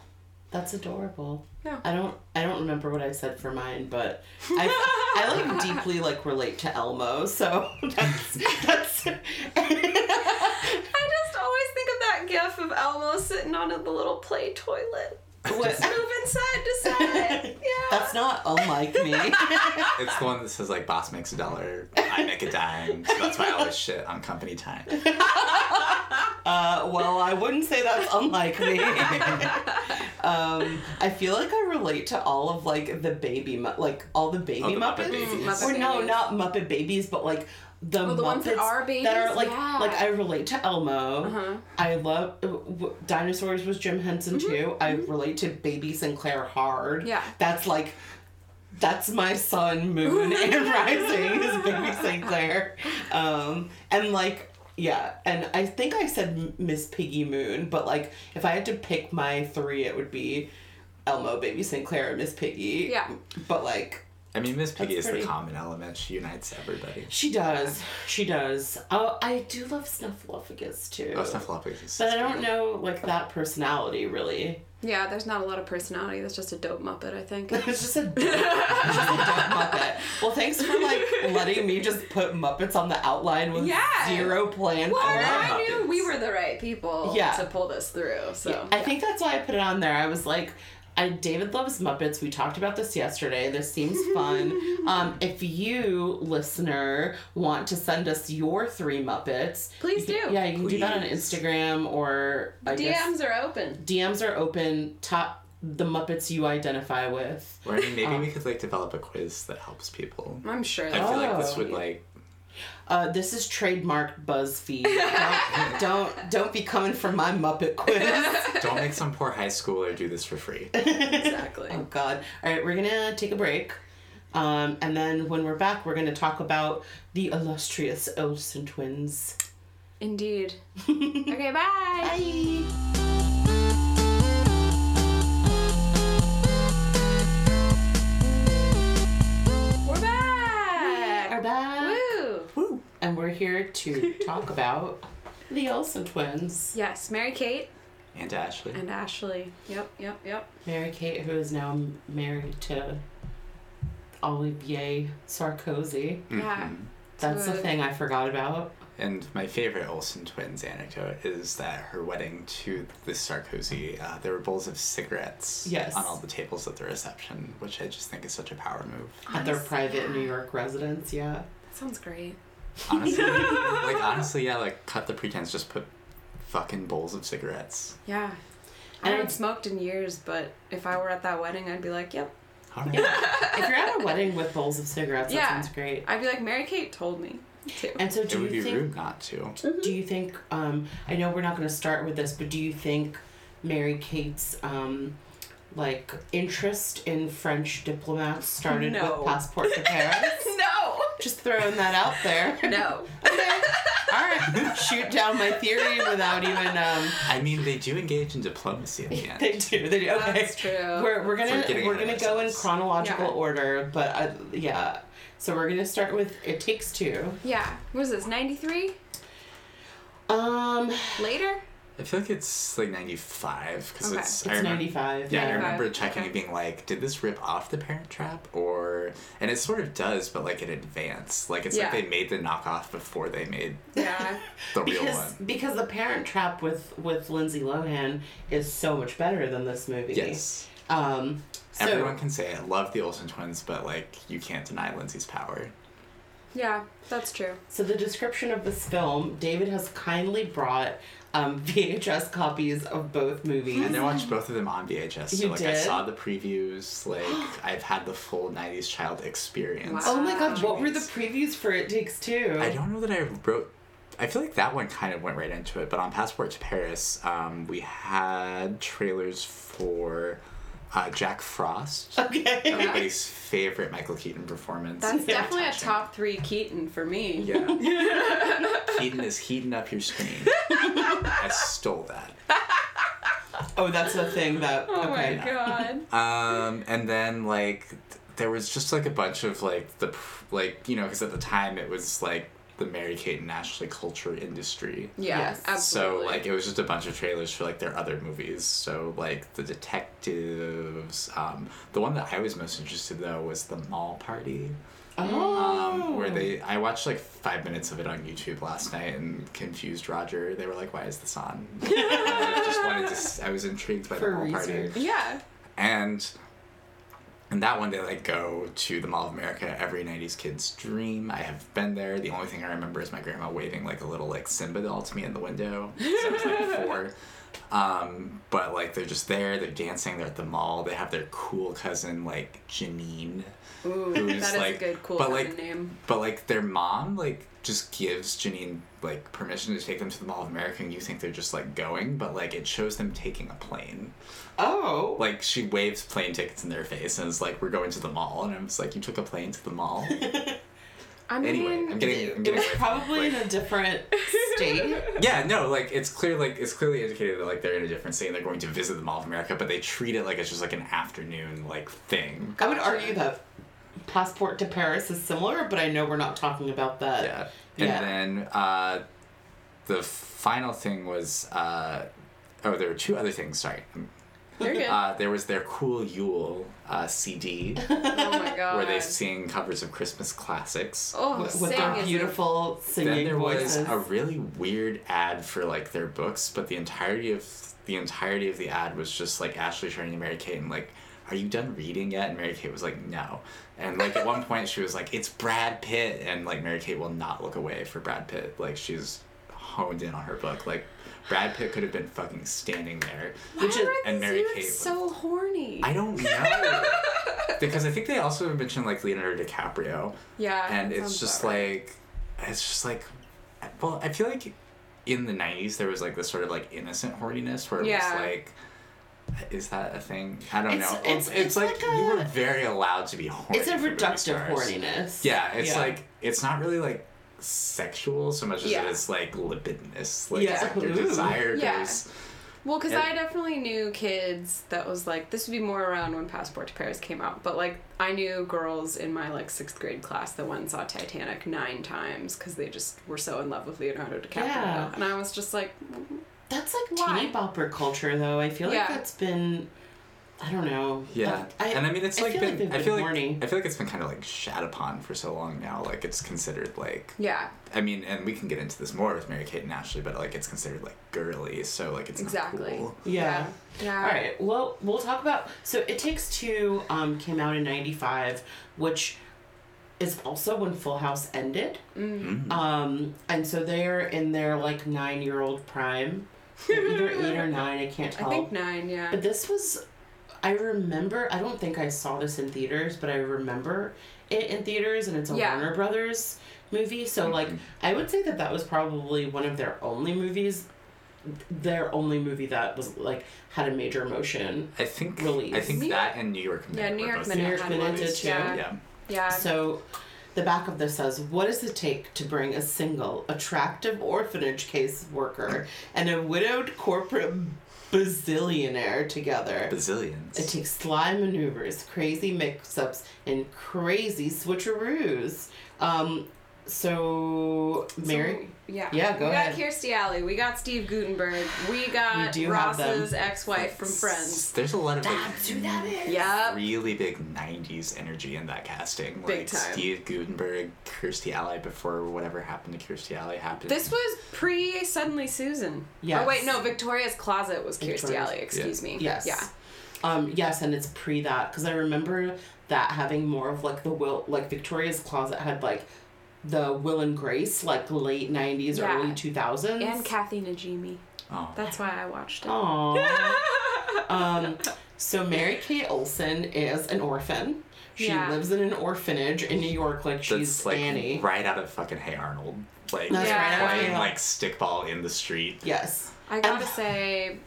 That's adorable. Yeah. I don't I don't remember what I said for mine, but I, I like [laughs] deeply like relate to Elmo, so [laughs] that's that's [laughs] I just always think of that gif of Elmo sitting on the little play toilet. What, Just moving side to side. [laughs] Yeah. that's not unlike me. [laughs] It's the one that says like boss makes a dollar, I make a dime. So that's why I always shit on company time. [laughs] Uh, well, I wouldn't say that's unlike me. um, I feel like I relate to all of like the baby, Mu- like all the baby Oh, the Muppet Muppets. Babies. Muppet or no, Babies. not Muppet babies, but like the Oh, the ones that are babies? that are like Yeah. like I relate to Elmo. Uh-huh. I love uh, w- dinosaurs was Jim Henson too. I relate to Baby Sinclair hard. Mm-hmm. Yeah. that's like. That's my sun, moon, [laughs] and rising is Baby Sinclair, um, and like yeah, and I think I said Miss Piggy Moon, but like if I had to pick my three, it would be Elmo, Baby Sinclair, and Miss Piggy. Yeah. but like I mean, Miss Piggy That's is pretty- the common element. She unites everybody. she does, she does. Oh, I do love Snuffleupagus too. Oh, Snuffleupagus. is But I don't great. know like that personality really. Yeah, there's not a lot of personality. That's just a dope Muppet, I think. [laughs] It's just a dope, just a dope [laughs] Muppet. Well, thanks for like letting me just put Muppets on the outline with Yeah. zero plan Well, I it. love I knew we were the right people Yeah. to pull this through. So I think that's why I put it on there. I was like, I David loves Muppets. We talked about this yesterday. This seems fun. [laughs] um, if you, listener, want to send us your three Muppets, Please you can- do. Yeah, you can do that on Instagram or I guess DMs are open. DMs are open. Top the Muppets you identify with. Or I mean, maybe Um, we could like develop a quiz that helps people. I'm sure. I That's feel like this Oh. would like Uh, this is trademark BuzzFeed. don't, [laughs] don't don't be coming for my Muppet quiz. [laughs] don't make some poor high schooler do this for free. exactly. Oh God! All right, we're gonna take a break, um, and then when we're back, we're gonna talk about the illustrious Olsen twins. Indeed. [laughs] okay, bye. Bye. And we're here to [laughs] talk about the Olsen twins. Yes, Mary Kate And Ashley. and Ashley. Yep, yep, yep. Mary Kate, who is now married to Olivier Sarkozy. Yeah. Mhm. That's the thing I forgot about. And my favorite Olsen twins anecdote is that her wedding to the Sarkozy, uh, there were bowls of cigarettes Yes. on all the tables at the reception, which I just think is such a power move. At their private yeah. New [gasps] York residence, yeah. That sounds great. Honestly, [laughs] like honestly, yeah, like cut the pretense, just put fucking bowls of cigarettes. Yeah. I haven't smoked in years, but if I were at that wedding, I'd be like, yep. All right. if you're at a wedding with bowls of cigarettes, Yeah. that sounds great. I'd be like, Mary Kate told me to. And so, It do would you be think? rude not to. Do you think? Um, I know we're not going to start with this, but do you think Mary Kate's um, like interest in French diplomats started No. with Passport to Paris? [laughs] no. Just throwing that out there. [laughs] No. okay. All right. Shoot down my theory without even. Um, I mean, they do engage in diplomacy at the [laughs] end. they do. They do. Okay. That's true. We're, we're gonna We're we're gonna go in chronological Yeah. order, but uh, yeah. So we're gonna start with It Takes Two. yeah. What is this, 93? Um, Later? I feel like it's like 95 because Okay. it's. it's I remember, ninety five. Yeah, I remember checking okay. and being like, did this rip off the Parent Trap or? And it sort of does, but like in advance. Like it's Yeah. like they made the knockoff before they made Yeah. [laughs] the real because one. because the Parent Trap with with Lindsay Lohan is so much better than this movie. Yes. Um. So Everyone can say I love the Olsen twins, but like you can't deny Lindsay's power. yeah, that's true. so the description of this film, David has kindly brought um, [laughs] VHS copies of both movies. And I watched both of them on VHS. So You like I saw the previews, like [gasps] I've had the full '90s child experience. Oh my god, what were the previews for It Takes Two? I don't know that I wrote. I feel like that one kind of went right into it, but on Passport to Paris, um, we had trailers for uh, Jack Frost, Okay. everybody's favorite Michael Keaton performance. That's Yeah. definitely a top three Keaton for me. Yeah. [laughs] Keaton is heating up your screen. [laughs] I stole that. Oh, that's the thing that. Oh okay. my god. Um, and then like there was just like a bunch of like the like you know because at the time it was like the Mary Kate and Ashley culture industry. Yeah, Yes. absolutely. So like it was just a bunch of trailers for like their other movies. So like the detectives. Um, the one that I was most interested though was the Mall Party. Oh. Um, where they I watched like five minutes of it on YouTube last night and confused Roger. They were like, "Why is this on?" [laughs] I just wanted to. s- I was intrigued by For the Mall Party yeah. and and that one day, like go to the Mall of America every '90s kid's dream. I have been there. The only thing I remember is my grandma waving like a little like Simba doll to me in the window. 'cause I was like four. Um, but like they're just there. They're dancing. They're at the mall. They have their cool cousin like Janine. Ooh, Who's, that is like- a good cool but, like, name. But like their mom like just gives Janine like permission to take them to the Mall of America, and you think they're just like going, but like it shows them taking a plane. Oh. Like she waves plane tickets in their face and is like, "We're going to the mall," and I was like, "You took a plane to the mall." [laughs] I mean, anyway, I'm getting. I'm it getting was away from probably in a different state. [laughs] Yeah, no, like it's clear, like it's clearly indicated that like they're in a different state and they're going to visit the Mall of America, but they treat it like it's just like an afternoon like thing. I would argue that Passport to Paris is similar, but I know we're not talking about that. Yeah. And Yeah. then uh, the final thing was uh, oh, there were two other things. Sorry. You're good. Uh, there was their Cool Yule uh, CD [laughs] oh my god. where they sing covers of Christmas classics. Oh, With, sing with their is a- beautiful singing then there voices. was a really weird ad for like their books, but the entirety of the entirety of the ad was just like Ashley turning to Mary Kate and like, "Are you done reading yet?" And Mary Kate was like, "No." And like at one point she was like, "It's Brad Pitt," and like Mary Kate will not look away for Brad Pitt. Like she's honed in on her book. Like Brad Pitt could have been fucking standing there. Why Which is- are and Mary dudes Kate so horny? I don't [laughs] know. because I think they also mentioned like Leonardo DiCaprio yeah. and it's just about right. like it's just like well i feel like in the 90s there was like this sort of like innocent horniness where it Yeah. was like is that a thing i don't It's- know it's- it's, it's like, like you were very allowed to be horny it's a for movie reductive horniness. yeah it's Yeah. like it's not really like sexual so much as Yeah. it is like libidinous. Like Yeah. your Ooh. desire Yeah. goes. Well, because I definitely knew kids that was like this would be more around when Passport to Paris came out, but like I knew girls in my like sixth grade class that went and saw Titanic nine times because they just were so in love with Leonardo DiCaprio, Yeah. and I was just like, mm, That's like Why? teeny bopper culture, though. I feel like that's been, I don't know. Yeah, I, and I mean it's I like feel like been, they've I feel like horny. I feel like it's been kind of like shat upon for so long now. Like it's considered like yeah, I mean, and we can get into this more with Mary Kate and Ashley, but like it's considered like girly, so like it's exactly. not cool. Yeah. yeah. All right. Well, we'll talk about. So, It Takes Two um, came out in '95, which is also when Full House ended. Mm. Um, and so they're in their like nine-year-old prime, either eight or nine. I can't tell. [laughs] I think nine. Yeah. But this was, I remember. I don't think I saw this in theaters, but I remember it in theaters, and it's a Yeah. Warner Brothers movie. So like, Mhm. I would say that that was probably one of their only movies. Their only movie that was like had a major emotion. I think Release. I think New that and New York Yeah, Minute New York Minute New York had Minute did too. Yeah. Yeah. Yeah. So, the back of this says, "What does it take to bring a single, attractive orphanage case worker and a widowed corporate bazillionaire together?" Bazillions. It takes sly maneuvers, crazy mix-ups, and crazy switcheroos. Um, so Mary, So, yeah. Yeah, go we ahead. got Kirstie Alley. We got Steve Guttenberg. We got We do have them. Ross's ex-wife from Friends. There's a lot of like, that's who that is. Yep. really big '90s energy in that casting. Big like time. Steve Guttenberg, Kirstie Alley before whatever happened to Kirstie Alley happened. This was pre Suddenly Susan. Yes. Oh wait, no, Victoria's Closet was Kirstie Victoria's- Alley. Excuse me. Yes. Yeah. Um, yes, and it's pre that because I remember that having more of like the will like Victoria's Closet had like the Will and Grace like late nineties, Yeah. early two thousands. And Kathy Najimy. oh. That's why I watched it. Aww. [laughs] um, so Mary Kate Olsen is an orphan. She Yeah. lives in an orphanage in New York, like she's That's like Annie. right out of fucking Hey Arnold. Like That's right playing like stickball in the street. Yes. I gotta And- say,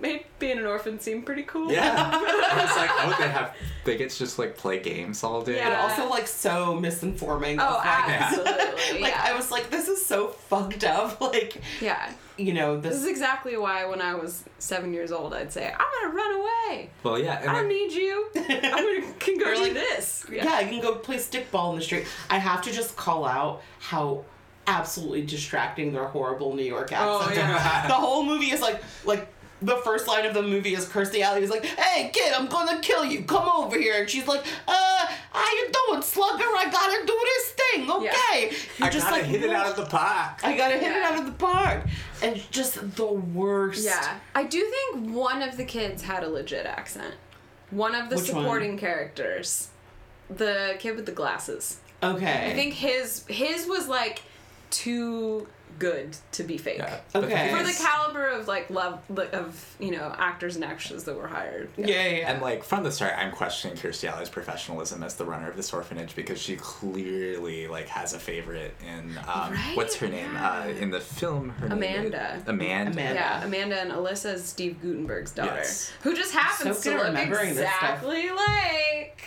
made being an orphan seem pretty cool. Yeah. [laughs] I was like, oh, they have they get to just like play games all day. But Yeah. also like so misinforming. Oh, of, like, absolutely. [laughs] like yeah. I was like, this is so fucked up. [laughs] Like yeah. you know This this. is exactly why when I was seven years old, I'd say, I'm gonna run away. Well, yeah, and I don't like, need you. I'm gonna can go do like- this. yeah. I can go play stickball in the street. I have to just call out how absolutely distracting their horrible New York accent. Oh, yeah. the whole movie is like like the first line of the movie is Kirstie Alley is like, "Hey kid, I'm gonna kill you. Come over here." And she's like, "Uh, how you doing, slugger? I gotta do this thing, okay?" You're I just gotta like, hit it out of the park. I gotta hit it out of the park, and just the worst. Yeah. I do think one of the kids had a legit accent. One of the Which one? supporting characters. The kid with the glasses. Okay. I think his his was like too good to be fake. Yeah. Okay. For the caliber of like love of you know actors and actresses that were hired. Yeah, yeah. yeah. And like from the start, I'm questioning Kirstie Alley's professionalism as the runner of this orphanage because she clearly like has a favorite in um, Right? what's her name uh, in the film. Her name Amanda. Amanda. Amanda. Yeah, Amanda and Alyssa is Steve Guttenberg's daughter, Yes. who just happens So to good look remembering this stuff. exactly like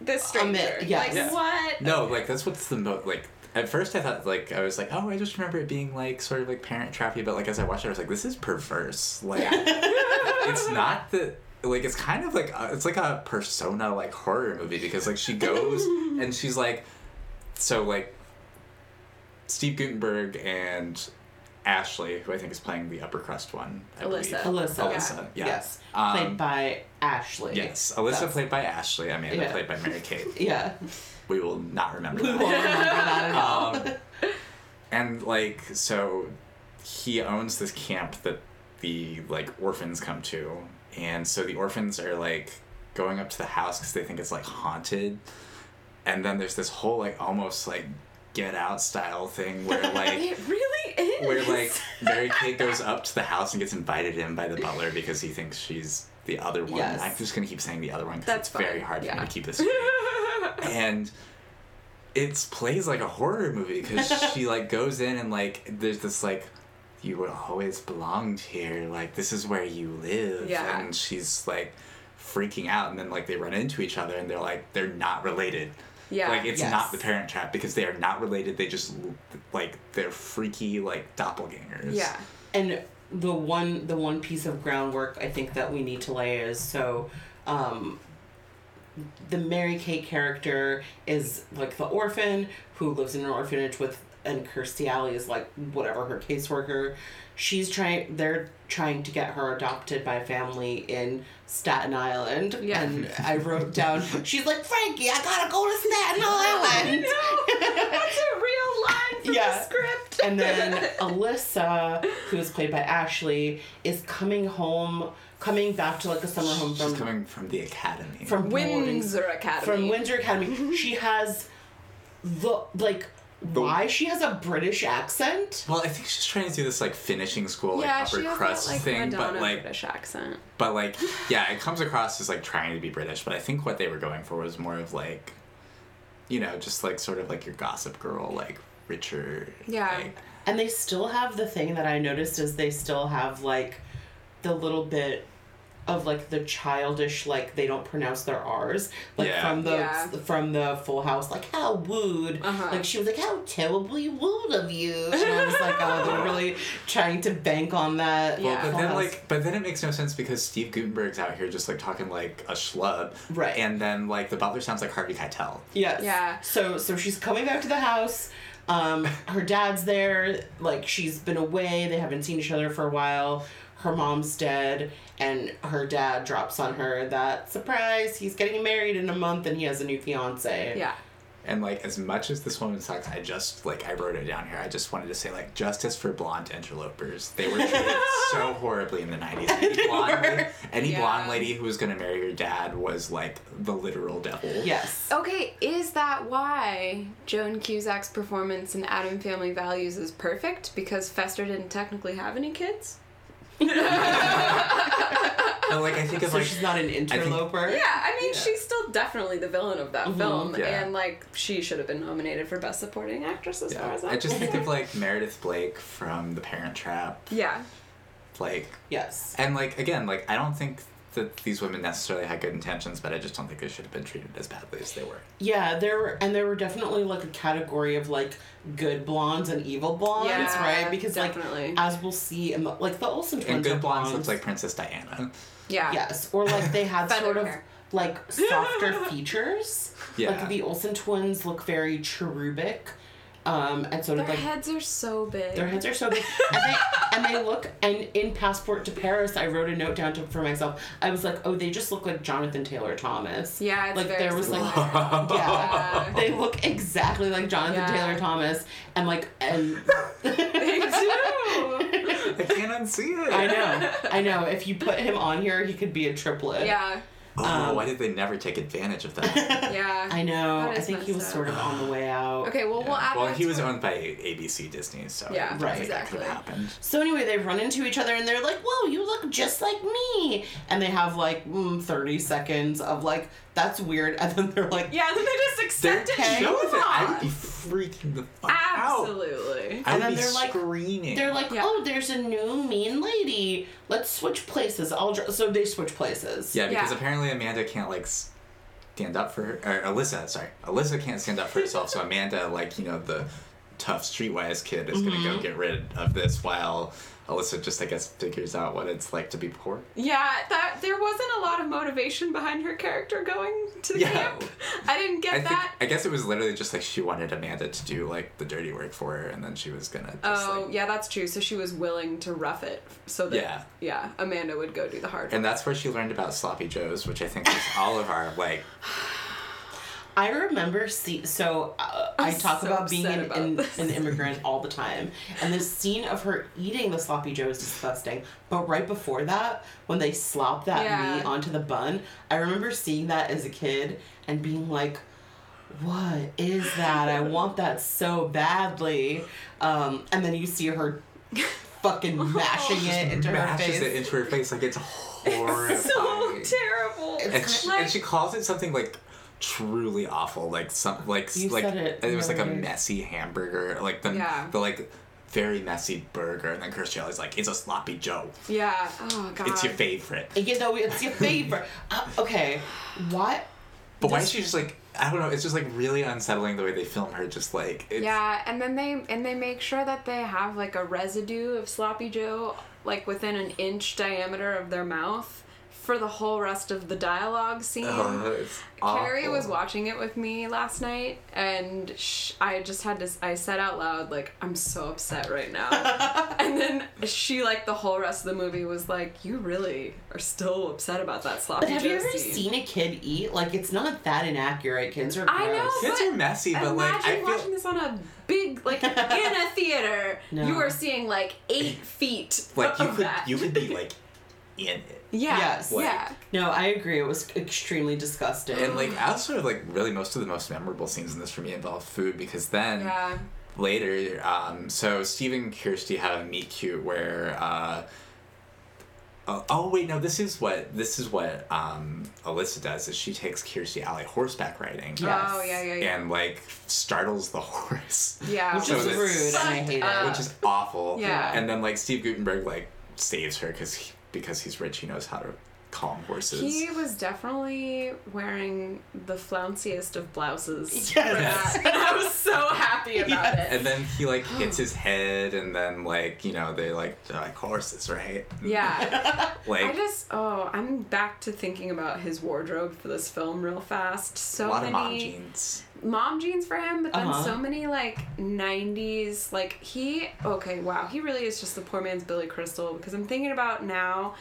this stranger. Ami- yes. Like Yeah. what? No, like that's what's the mo like. At first, I thought like I was like, oh, I just remember it being like sort of like parent trappy, but like as I watched it, I was like, this is perverse. Like, [laughs] it's not that. Like it's kind of like a, it's like a persona like horror movie because like she goes [laughs] and she's like, so like, Steve Guttenberg and Ashley, who I think is playing the upper crust one, I Alyssa. believe. Alyssa. Alyssa, yeah. Yes. Um, Played by Ashley. Yes, Alyssa That's- played by Ashley. Amanda Yeah. played by Mary Kate. [laughs] Yeah. We will not remember We that. won't remember that at [laughs] all. um, and like so he owns this camp that the like orphans come to and so the orphans are like going up to the house because they think it's like haunted and then there's this whole like almost like get out style thing where [laughs] like It really is. where like Mary Kate goes up to the house and gets invited in by the butler because he thinks she's the other one. Yes. I'm just gonna keep saying the other one because That's it's very fine, hard for yeah. me to keep this [laughs] and it plays like a horror movie because [laughs] she like goes in and like there's this like you would always belonged here like this is where you live Yeah. and she's like freaking out and then like they run into each other and they're like they're not related Yeah. Like it's Yes. not the Parent Trap because they are not related. They just like they're freaky like doppelgangers. Yeah. and the one the one piece of groundwork I think that we need to lay is so um the Mary Kate character is like the orphan who lives in an orphanage with and Kirstie Alley is like whatever her caseworker. She's trying they're trying to get her adopted by a family in Staten Island. Yeah. And I wrote down she's like, Frankie, I gotta go to Staten Island. That's a real line from Yeah. the script. And then [laughs] Alyssa, who is played by Ashley, is coming home, coming back to like a summer home She's from coming from the academy. from Windsor Academy. from Windsor Academy. she has the like why she has a British accent. well, I think she's trying to do this like finishing school like yeah, upper she has crust that, like, thing, Madonna but like British accent. but like yeah, it comes across as like trying to be British, but I think what they were going for was more of like you know, just like sort of like your gossip girl, like Richard. Yeah. Like, And they still have the thing that I noticed is they still have like the little bit of like the childish like they don't pronounce their R's like Yeah. from the Yeah. from the Full House like how wooed Uh-huh. like she was like how terribly wooed of you and I was like oh they're [laughs] really trying to bank on that Yeah. Well, but Full then House. like, but then it makes no sense because Steve Guttenberg's out here just like talking like a schlub, Right. And then like the butler sounds like Harvey Keitel. Yes. Yeah. So so she's coming back to the house. Um, her dad's there. Like she's been away. They haven't seen each other for a while. Her mom's dead, and her dad drops on her that surprise. He's getting married in a month, and he has a new fiance. Yeah. And like as much as this woman sucks, I just like I wrote it down here. I just wanted to say like justice for blonde interlopers. They were treated [laughs] so horribly in the nineties. [laughs] Any blonde, lady, any Yeah. blonde lady who was gonna marry her dad was like the literal devil. Yes. Okay, is that why Joan Cusack's performance in Addams Family Values is perfect? Because Fester didn't technically have any kids? [laughs] And, like I think of So like she's not an interloper. Yeah, I mean, Yeah. she's still definitely the villain of that mm-hmm. film, Yeah. and like she should have been nominated for Best Supporting Actress as far as I'm I just think of like Meredith Blake from The Parent Trap. Yeah, Like Yes. and like again, like I don't think that these women necessarily had good intentions, but I just don't think they should have been treated as badly as they were. Yeah, there were, and there were definitely like a category of like good blondes and evil blondes, Yeah, right? Because definitely. like as we'll see in the like the Olsen twins And good are blondes blondes. looked like Princess Diana. yeah, Yes, or like they had [laughs] Feather sort of hair. like softer [laughs] features. Yeah. Like the Olsen twins look very cherubic, um, and so Their did like heads are so big. their heads are so big, and they and they look. And in Passport to Paris, I wrote a note down to, for myself. I was like, oh, they just look like Jonathan Taylor Thomas. Yeah, it's like very there was similar. like [laughs] yeah, Yeah. they look exactly like Jonathan Yeah. Taylor Thomas, and like and. they [laughs] do. I can't unsee it. I know, I know. If you put him on here, he could be a triplet. Yeah, Oh, Um, why did they never take advantage of that? [laughs] yeah. I know. I think he was messed sort of on the way out. Okay, well, we'll add well, he was owned by ABC Disney, so Yeah, right, think that could exactly. have happened. So anyway, they run into each other and they're like, "Whoa, you look just like me!" And they have like mm, thirty seconds of like, "That's weird," [laughs] and then they're like, Yeah, then they just accept it. Okay. Go it. I would be freaking the fuck out. Absolutely. And then be they're like- screaming. They're like, Yeah. "Oh, there's a new mean lady. Let's switch places." I'll dr-. so they switch places. yeah, because Yeah. apparently Amanda can't like stand up for her. Or Alyssa, sorry, Alyssa can't stand up for herself. so [laughs] Amanda, like you know, the tough streetwise kid, is gonna Mm-hmm. go get rid of this while Alyssa just I guess figures out what it's like to be poor. Yeah, that there wasn't a lot of motivation behind her character going to the Yeah. camp. I didn't get I think that. I guess it was literally just like she wanted Amanda to do like the dirty work for her, and then she was gonna. Just, Oh, like, yeah, that's true. So she was willing to rough it so that Yeah. yeah, Amanda would go do the hard work. And that's where she learned about sloppy joes, which I think is all of our like. [sighs] [sighs] [sighs] I remember see so uh, I talk so about being an, about an, an immigrant all the time, and the scene of her eating the sloppy joe is disgusting. But right before that, when they slop that Yeah. meat onto the bun, I remember seeing that as a kid and being like, "What is that? I want that so badly." Um, and then you see her [laughs] fucking mashing it into her mashes face. it into her face like it's horrifying. so terrible. and, she, Like- and she calls it something like truly awful, like some like You like said it was like a messy hamburger, like the Yeah. the like very messy burger, and then Kirstie Alley's like, "It's a sloppy Joe. yeah. Oh god. It's your favorite." You know, it's your [laughs] favorite. uh, okay, what? But why is she just like I don't know? It's just like really unsettling the way they film her. Just like it's, Yeah, and then they and they make sure that they have like a residue of sloppy Joe like within an inch diameter of their mouth for the whole rest of the dialogue scene. Ugh, it's Carrie was watching it with me last night, and sh- I just had to. I said out loud, like, "I'm so upset right now," [laughs] and then she, like, the whole rest of the movie was like, "You really are still upset about that sloppy But have Joe you ever scene." seen a kid eat? Like, it's not that inaccurate. Kids are gross. I know, Kids but are messy, but like Imagine I feel watching this on a big, like, [laughs] in a theater. No. You are seeing like eight feet like you could that. you could be like [laughs] in it. yeah, Yes. yeah. No, I agree. It was extremely disgusting. And like also like really most of the most memorable scenes in this for me involve food because then Yeah. later, um, so Steve and Kirstie have a meet cute where uh, oh, oh wait no this is what this is what um, Alyssa does is she takes Kirstie Alley horseback riding Yes. Oh yeah, yeah, yeah. and like startles the [laughs] horse yeah. Which So is rude, and I hate it. Which is awful Yeah. and then like Steve Guttenberg like saves her because he, because he's rich he knows how to calm horses He was definitely wearing the flounciest of blouses for Yes. that, and I was so happy about Yes. it. and then he like [gasps] hits his head and then like you know they like like horses right Yeah. [laughs] like I just oh, I'm back to thinking about his wardrobe for this film real fast. So a lot many of mom jeans mom jeans for him, but then Uh-huh. so many like '90s. Like he, okay, wow, he really is just the poor man's Billy Crystal. Because I'm thinking about now.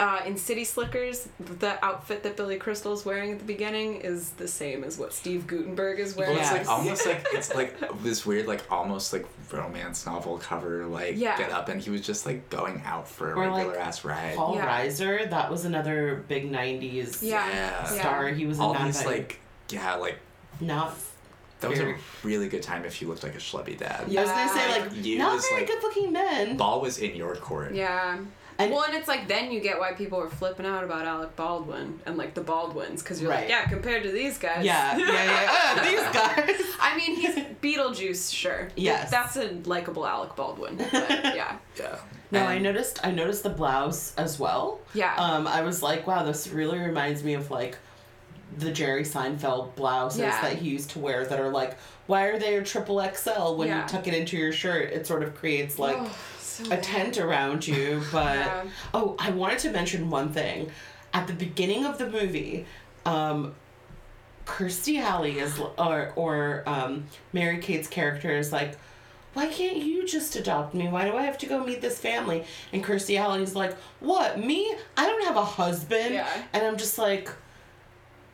Uh, in City Slickers, the outfit that Billy Crystal is wearing at the beginning is the same as what Steve Guttenberg is wearing. Well, it's like almost like it's like this weird, like almost like romance novel cover, like Yeah. get up, and he was just like going out for a Or, like, regular ass ride. Paul Yeah. Reiser, that was another big '90s Yeah. Yeah. star. He was in All that. these like yeah, like not. that was a really good time if you looked like a schlubby dad. Yeah. I was gonna say like You not was, very like- good-looking men. Ball was in your court. Yeah. And- well, and it's like then you get why people were flipping out about Alec Baldwin and like the Baldwins because you're Right. like, yeah, compared to these guys. Yeah, yeah, yeah. Uh, [laughs] these guys. [laughs] I mean, he's Beetlejuice, sure. Yes. That's a likable Alec Baldwin. But [laughs] yeah. Yeah. No, And- I noticed. I noticed the blouse as well. Yeah. Um, I was like, wow, this really reminds me of like the Jerry Seinfeld blouses Yeah. that he used to wear that are like, why are they a triple XL when Yeah. you tuck it into your shirt? It sort of creates like Oh, so a bad. tent around you. [laughs] But Yeah. oh, I wanted to mention one thing. At the beginning of the movie, um, Kirstie Alley is or or um, Mary Kate's character is like, why can't you just adopt me? Why do I have to go meet this family? And Kirstie Alley's like, what me? I don't have a husband. Yeah. And I'm just like.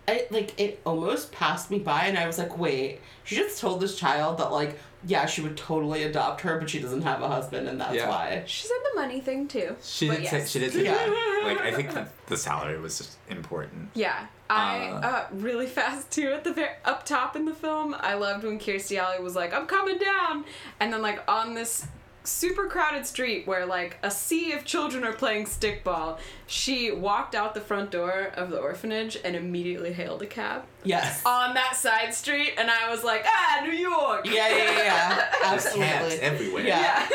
I, like it almost passed me by and I was like, wait, she just told this child that like, yeah, she would totally adopt her, but she doesn't have a husband and that's Yeah. why. She said the money thing too. She But did say yes. she did say Yeah. that. Like I think that the salary was just important. Yeah. I Uh, uh, really [laughs] fast too at the very up top in the film. I loved when Kirstie Alley was like, "I'm coming down," and then like on this super crowded street where like a sea of children are playing stickball, she walked out the front door of the orphanage and immediately hailed a cab Yes. on that side street, and I was like, "Ah, New York!" Yeah, yeah, yeah, yeah. [laughs] There's cabs Absolutely. everywhere. Yeah.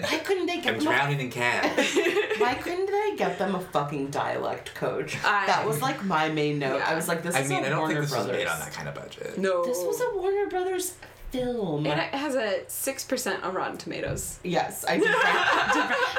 Why couldn't they get? I'm get them? A, drowning in cabs. [laughs] why couldn't they get them a fucking dialect coach? I- that was like my main note. Yeah. I was like, this I is mean, a I don't Warner think this Brothers. was made on that kind of budget. no, This was a Warner Brothers film. And it has a six percent on Rotten Tomatoes. yes, I did.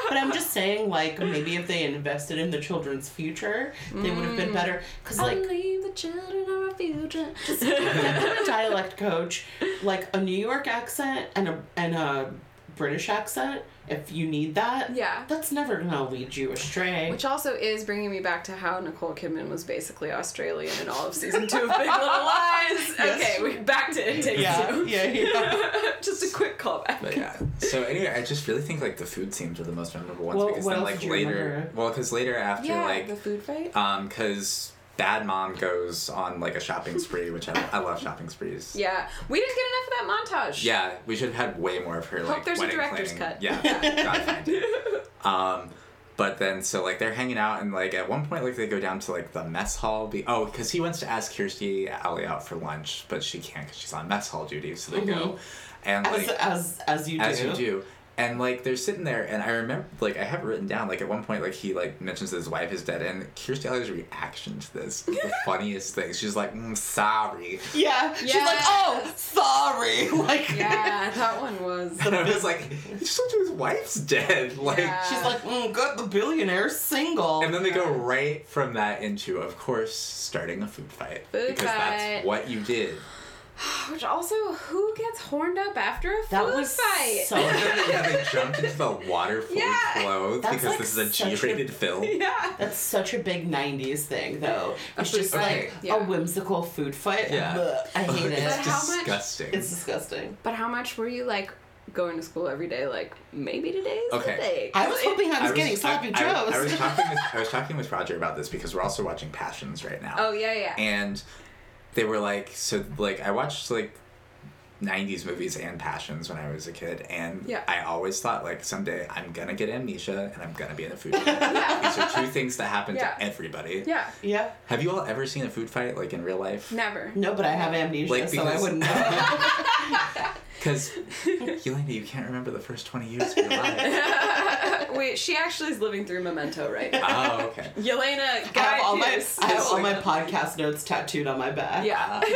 But I'm just saying, like, maybe if they invested in the children's future, they would have been better. Because, like, the children are our future. them a dialect coach, like a New York accent and a and a British accent. If you need that, Yeah. that's never gonna lead you astray. Which also is bringing me back to how Nicole Kidman was basically Australian in all of season two of Big Little Lies. [laughs] Yes. Okay, we back to it. Take yeah, two. yeah, yeah. [laughs] Just a quick callback. But yeah. So anyway, I just really think like the food scenes are the most memorable ones Well, because what then like later, remember? well, because later after Yeah, like the food fight. um, because bad mom goes on like a shopping spree, which I, I love shopping sprees. Yeah, we didn't get enough of that montage. Yeah, we should have had way more of her like there's a director's planning. cut. Yeah, gotta find it. [laughs] Um, but then so like they're hanging out and like at one point like they go down to like the mess hall. Be oh because he wants to ask Kirstie Alley out for lunch, but she can't because she's on mess hall duty. So they go, and like As, as as you do. as you do. And like they're sitting there, and I remember like I have it written down. Like at one point, like he like mentions that his wife is dead, and Kirstie Alley's reaction to this is the [laughs] funniest thing. She's like, mm, "Sorry," Yeah. She's like, oh, sorry. [laughs] Like, Yeah, that one was. [laughs] and I was like, "He just told you his wife's dead." Like, Yeah. she's like, mm, good, the billionaire single. and then they go right from that into, of course, starting a food fight Food because fight. that's what you did. Which also, who gets horned up after a that food was fight? so. yeah, [laughs] they jumped into the water fully Yeah. clothed That's because like this is a- G-rated film. [laughs] yeah. That's such a big '90s thing, though. It's just fight, like yeah. a whimsical food fight. Yeah. Ugh, I [laughs] hate It's But it. how much- disgusting. It's disgusting. But how much were you like going to school every day? Like maybe today's Okay. the day. I was hoping I was, getting sloppy I, joes. I, I was talking with I was talking with Roger about this because we're also watching Passions right now. Oh yeah, yeah. And they were like, so like I watched like. 90s movies and passions when I was a kid, and Yeah. I always thought like someday I'm gonna get amnesia and I'm gonna be in a food [laughs] fight. These are two things that happen Yeah. to everybody. yeah. yeah. Have you all ever seen a food fight like in real life? Never. No, but I have amnesia, Like, so I wouldn't know. [laughs] [laughs] Because Yelena, you can't remember the first 20 years of your life. [laughs] Wait, she actually is living through Memento right now. Oh, okay. Yelena, I have all my I have all my podcast notes tattooed on my back. Yeah. [laughs]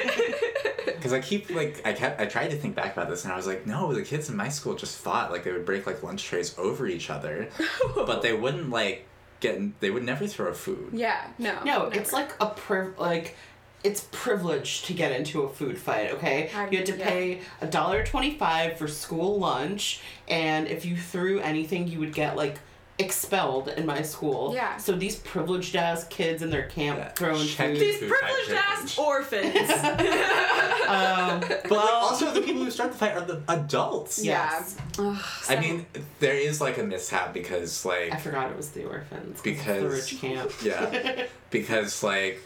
[laughs] Because I keep like I kept I tried to think back about this and I was like, no, the kids in my school just thought like they would break like lunch trays over each other, but they wouldn't like get they would never throw food. yeah. No. No, never. it's like a priv like it's privilege to get into a food fight, okay? I- you had to yeah. pay a dollar twenty five for school lunch and if you threw anything you would get like expelled in my school. Yeah. So these privileged ass kids in their camp Yeah. throwing Check food. these food privileged ass orphans. [laughs] um, But [laughs] well, like, also the people who start the fight are the adults. Yes. Yeah. Ugh, I mean, there is like a mishap because like I forgot it was the orphans. 'cause Because- the rich camp. yeah, [laughs] because like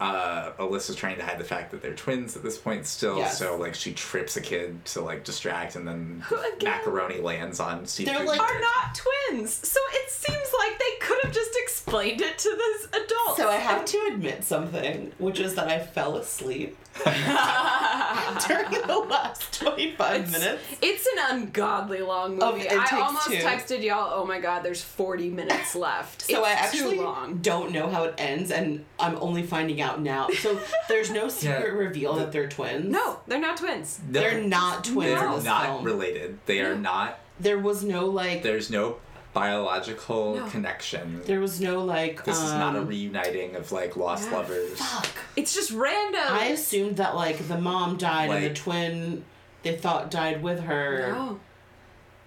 uh, Alyssa's trying to hide the fact that they're twins at this point still. Yes. So like she trips a kid to like distract, and then [laughs] macaroni lands on Steve. They're Guttenberg. like- are not twins. So it seems like they could have just explained it to this adult. So I have to admit something, which is that I fell asleep [laughs] during the last 25 minutes. It's an ungodly long movie. Oh, it I almost two. texted y'all, "Oh my god, there's 40 minutes left." So it's I actually too long. don't know how it ends, and I'm only finding out now. So there's no [laughs] secret reveal that they're twins. No, they're not twins. No, they're not twins They're not film. related. They are not. There was no like. There's no biological No. connection. There was no like. This is not a um, reuniting of like lost yeah, lovers. Fuck. It's just random. I assumed that like the mom died and the twin they thought died with her. no.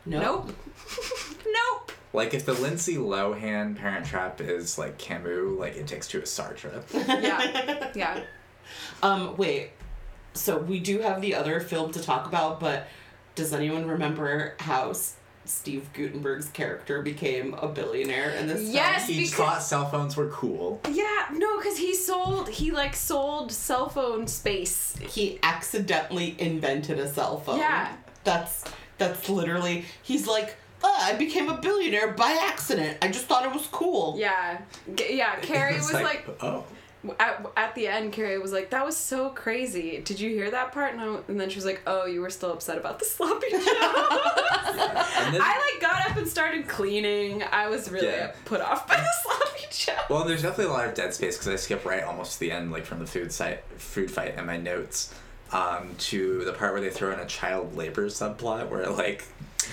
Nope. Nope. [laughs] nope. Like if the Lindsay Lohan Parent Trap is like Camus, like it takes two is Sartre. [laughs] Yeah. Yeah. Um, wait. So we do have the other film to talk about, but does anyone remember how Steve Guttenberg's character became a billionaire in this Yes. He because- thought cell phones were cool. Yeah, no, because he sold, he like sold cell phone space. He accidentally invented a cell phone. Yeah. That's that's literally he's like, oh, I became a billionaire by accident. I just thought it was cool. Yeah. G- yeah, Carrie It's was like, oh. at, at the end, Carrie was like, that was so crazy. Did you hear that part? And, I, and then she was like, oh, you were still upset about the sloppy [laughs] joe. And [laughs] I like got up and started cleaning. I was really Yeah. put off by the [laughs] sloppy joe. well, there's definitely a lot of dead space because I skip right almost to the end, like from the food site, food fight in my notes, um, to the part where they throw in a child labor subplot where like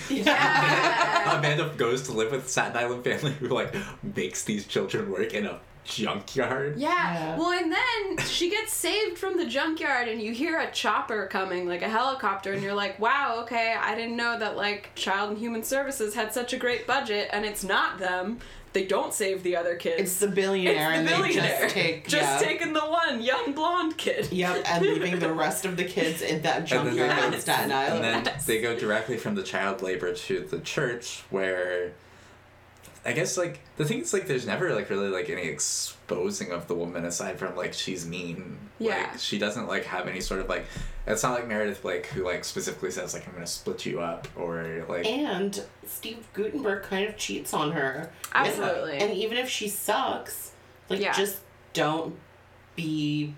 Yeah. [laughs] Amanda goes to live with a Staten Island family who like makes these children work in a junkyard. Yeah. Yeah. Well, and then she gets saved from the junkyard, and you hear a chopper coming, like a helicopter, and you're like, wow, okay, I didn't know that, like, Child and Human Services had such a great budget, and it's not them. They don't save the other kids. It's the billionaire It's and they just take Just yeah. taking the one young blonde kid. Yep, and leaving the rest of the kids in that [laughs] And then they junkyard go- in Staten Island. And then they go directly from the child labor to the church where I guess like the thing is like there's never like really like any exposing of the woman aside from like she's mean. Yeah. Like she doesn't like have any sort of like it's not like Meredith Blake who like specifically says like I'm gonna split you up or like And Steve Guttenberg kind of cheats on her. Absolutely. And, and even if she sucks, like Yeah. just don't be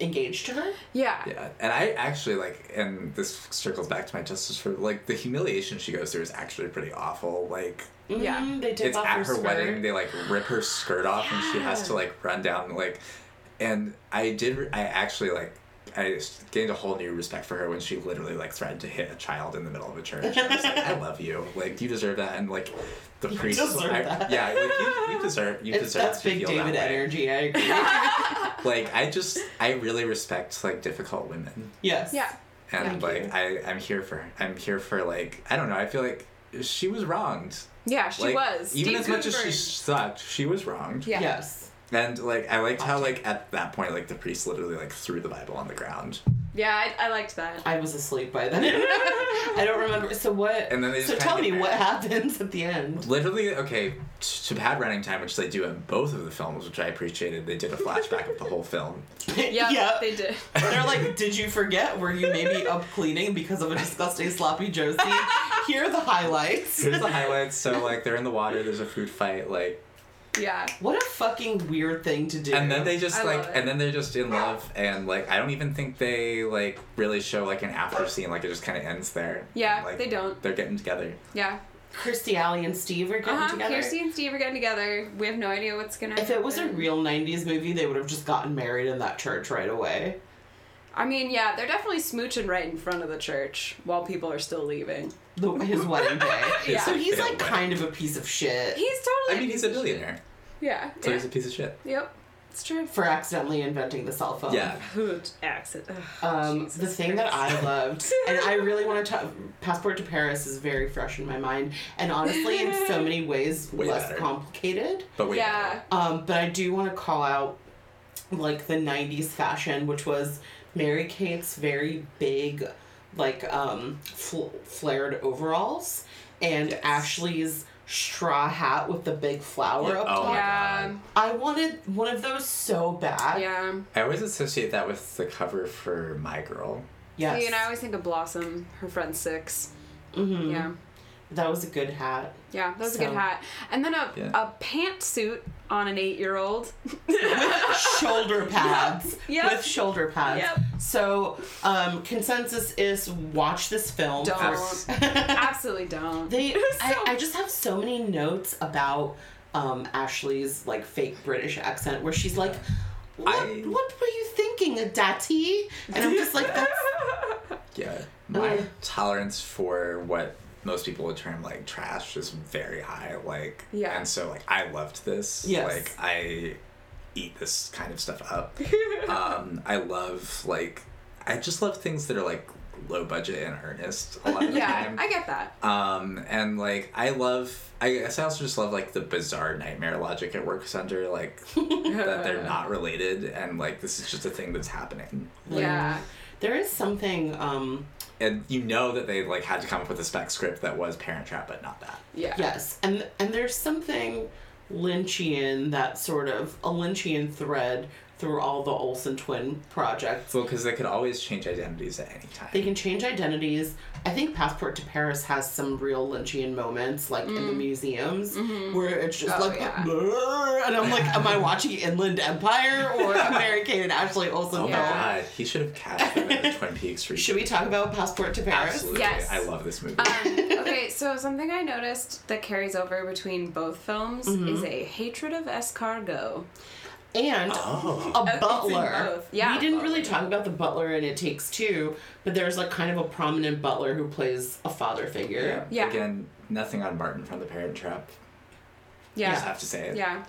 engaged to her. Yeah. Yeah, and I actually like, and this circles back to my justice for like the humiliation she goes through is actually pretty awful. Like, Yeah. Mhm, they take it's off at her, her skirt. wedding, they like rip her skirt off, and she has to like run down like, and I did, I actually like. I gained a whole new respect for her when she literally like threatened to hit a child in the middle of a church. I was like, I love you. Like you deserve that, and like the You priest. deserve I- that. Yeah, like you, you deserve. You It's, deserve that's to big feel David that way. energy. I [laughs] agree. Like I just, I really respect like difficult women yes. Yeah. and Thank like you. I, I'm here for I'm here for like I don't know I feel like she was wronged. Yeah, she Like, was. even Steve as much as she sucked, she was wronged. Yeah. Yes. And like I liked how like at that point like the priest literally like threw the Bible on the ground, Yeah, I, I liked that. I was asleep by then. [laughs] I don't remember. So what? and then they just so tell get me what happens at the end. Literally, okay, to pad running time, which they do in both of the films, which I appreciated. They did a flashback of the whole film. [laughs] Yeah, yeah. they did. They're like, did you forget? Were you maybe up cleaning because of a disgusting sloppy Josie?" [laughs] Here are the highlights. Here's the highlights. So like they're in the water. There's a food fight. Like Yeah. What a fucking weird thing to do. and then they just I like and then they're just in love and like I don't even think they like really show like an after scene. Like it just kind of ends there. Yeah, Like, they don't. They're getting together. Yeah. Kirstie Alley and Steve are getting Uh huh. together. Kirstie and Steve are getting together. We have no idea what's gonna. If it was a real '90s movie, they would have just gotten married in that church right away. I mean, yeah, they're definitely smooching right in front of the church while people are still leaving. The, his wedding day. [laughs] Yeah. So he's like Failed kind of a piece of shit He's totally. I mean, he's a piece of shit. billionaire, Yeah. so yeah. he's a piece of shit. Yep. It's true. for accidentally inventing the cell phone. Yeah. Hoot accident. Um, the thing that I loved, [laughs] and I really want to talk, Passport to Paris is very fresh in my mind, and honestly, in so [laughs] many ways, Way less better. complicated. But wait. Yeah. Um, but I do want to call out, like, the 90s fashion, which was Mary Kate's very big, like, um, fl- flared overalls, and Yes. Ashley's straw hat with the big flower Yeah. up Oh top. my Yeah. God. I wanted one of those so bad. Yeah. I always associate that with the cover for My Girl. Yes. See, and I always think of Blossom, her friend Six. hmm Yeah. That was a good hat. Yeah, that was a good hat. And then a, Yeah. a pantsuit on an eight year old. [laughs] shoulder [laughs] pads. Yep. With shoulder pads. Yep. So, um, consensus is watch this film. Don't. Yes. [laughs] Absolutely don't. They, It was I, I just have so many notes about um, Ashley's like fake British accent where she's like, "What? I- what were you thinking, Daddy?" And I'm just like, "That's Yeah. My Ugh. tolerance for what most people would term like trash is very high. Like, Yeah. And so, like, I loved this. Yes. Like, I eat this kind of stuff up. [laughs] um, I love, like, I just love things that are, like, low budget and earnest a lot of the yeah, time. I get that. Um, and like I love, I guess I also just love like the bizarre nightmare logic it works under, like [laughs] that they're not related, and like this is just a thing that's happening, Yeah. There is something." Um, and you know that they like had to come up with a spec script that was Parent Trap, but not that. Yeah. Yes, and and there's something Lynchian that sort of a Lynchian thread through all the Olsen twin projects. Well, because they could always change identities at any time. They can change identities. I think Passport to Paris has some real Lynchian moments, like in the museums, where it's just Oh, like, yeah. And I'm like, am I watching Inland Empire or a Mary Kate and Ashley Olsen oh film? my Yeah. god, he should have cast them in the Twin Peaks remake. Should we talk about Passport to Paris? Absolutely, Yes. I love this movie. Um, okay, so something I noticed that carries over between both films Mm-hmm. is a hatred of escargot. And oh, a butler. Yeah, we didn't really talk about the butler in It Takes Two, but there's like kind of a prominent butler who plays a father figure. Yeah. Again, nothing on Martin from the Parent Trap. I Yeah. just have to say it. Yeah.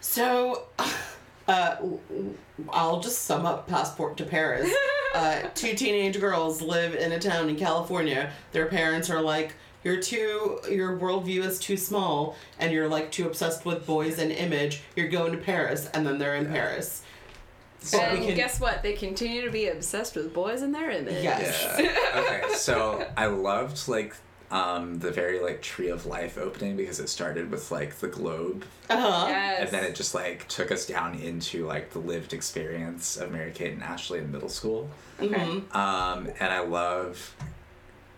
So, [laughs] uh, w- w- I'll just sum up Passport to Paris. [laughs] uh, two teenage girls live in a town in California. Their parents are like, "You're too, your worldview is too small, and you're like too obsessed with boys and image. You're going to Paris," and then they're in Paris. But and can- guess what? They continue to be obsessed with boys and their image. Yes. Yeah. [laughs] okay, so I loved like um the very like Tree of Life opening because it started with like the globe Uh-huh. Yes. and then it just like took us down into like the lived experience of Mary Kate and Ashley in middle school. Okay. Mhm. Um and I love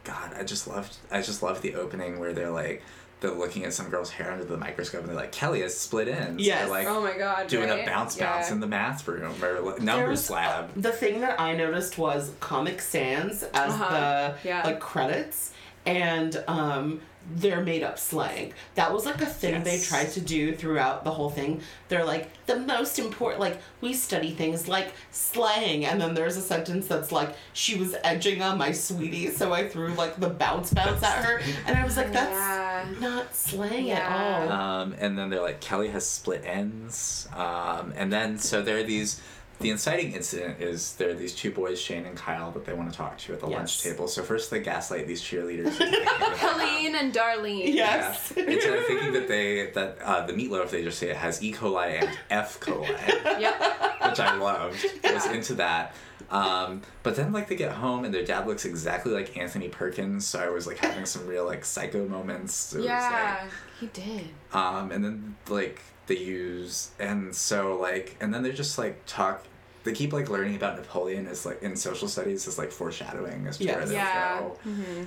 God, I just loved I just loved the opening where they're like they're looking at some girl's hair under the microscope and they're like Kelly has split ends. Yes. They're like Oh my god. doing right? a bounce bounce in the math room or like, numbers There's- lab. The thing that I noticed was Comic Sans as Uh-huh. the Yeah. like credits, and um, their made up slang. That was like a thing they tried to do throughout the whole thing. They're like the most important. Like we study things like slang, and then there's a sentence that's like she was edging on my sweetie, so I threw like the bounce bounce at her, and I was like, that's Yeah. not slang at all. Um, and then they're like Kelly has split ends. Um, and then so there are these. The inciting incident is there are these two boys, Shane and Kyle, that they want to talk to at the lunch table. So first they gaslight these cheerleaders. into thinking that- Colleen and Darlene. Yes. Yeah. Into thinking that they that uh, the meatloaf they just say it has E. coli and F. coli, [laughs] Yep. which I loved. I was into that. Um, but then like they get home and their dad looks exactly like Anthony Perkins, so I was like having some real like psycho moments. It was, Yeah. He did. um, and then like they use and so like and then they're just like talk. They keep like learning about Napoleon as like in social studies as like foreshadowing as to where Yes. they Yeah. go. Mm-hmm.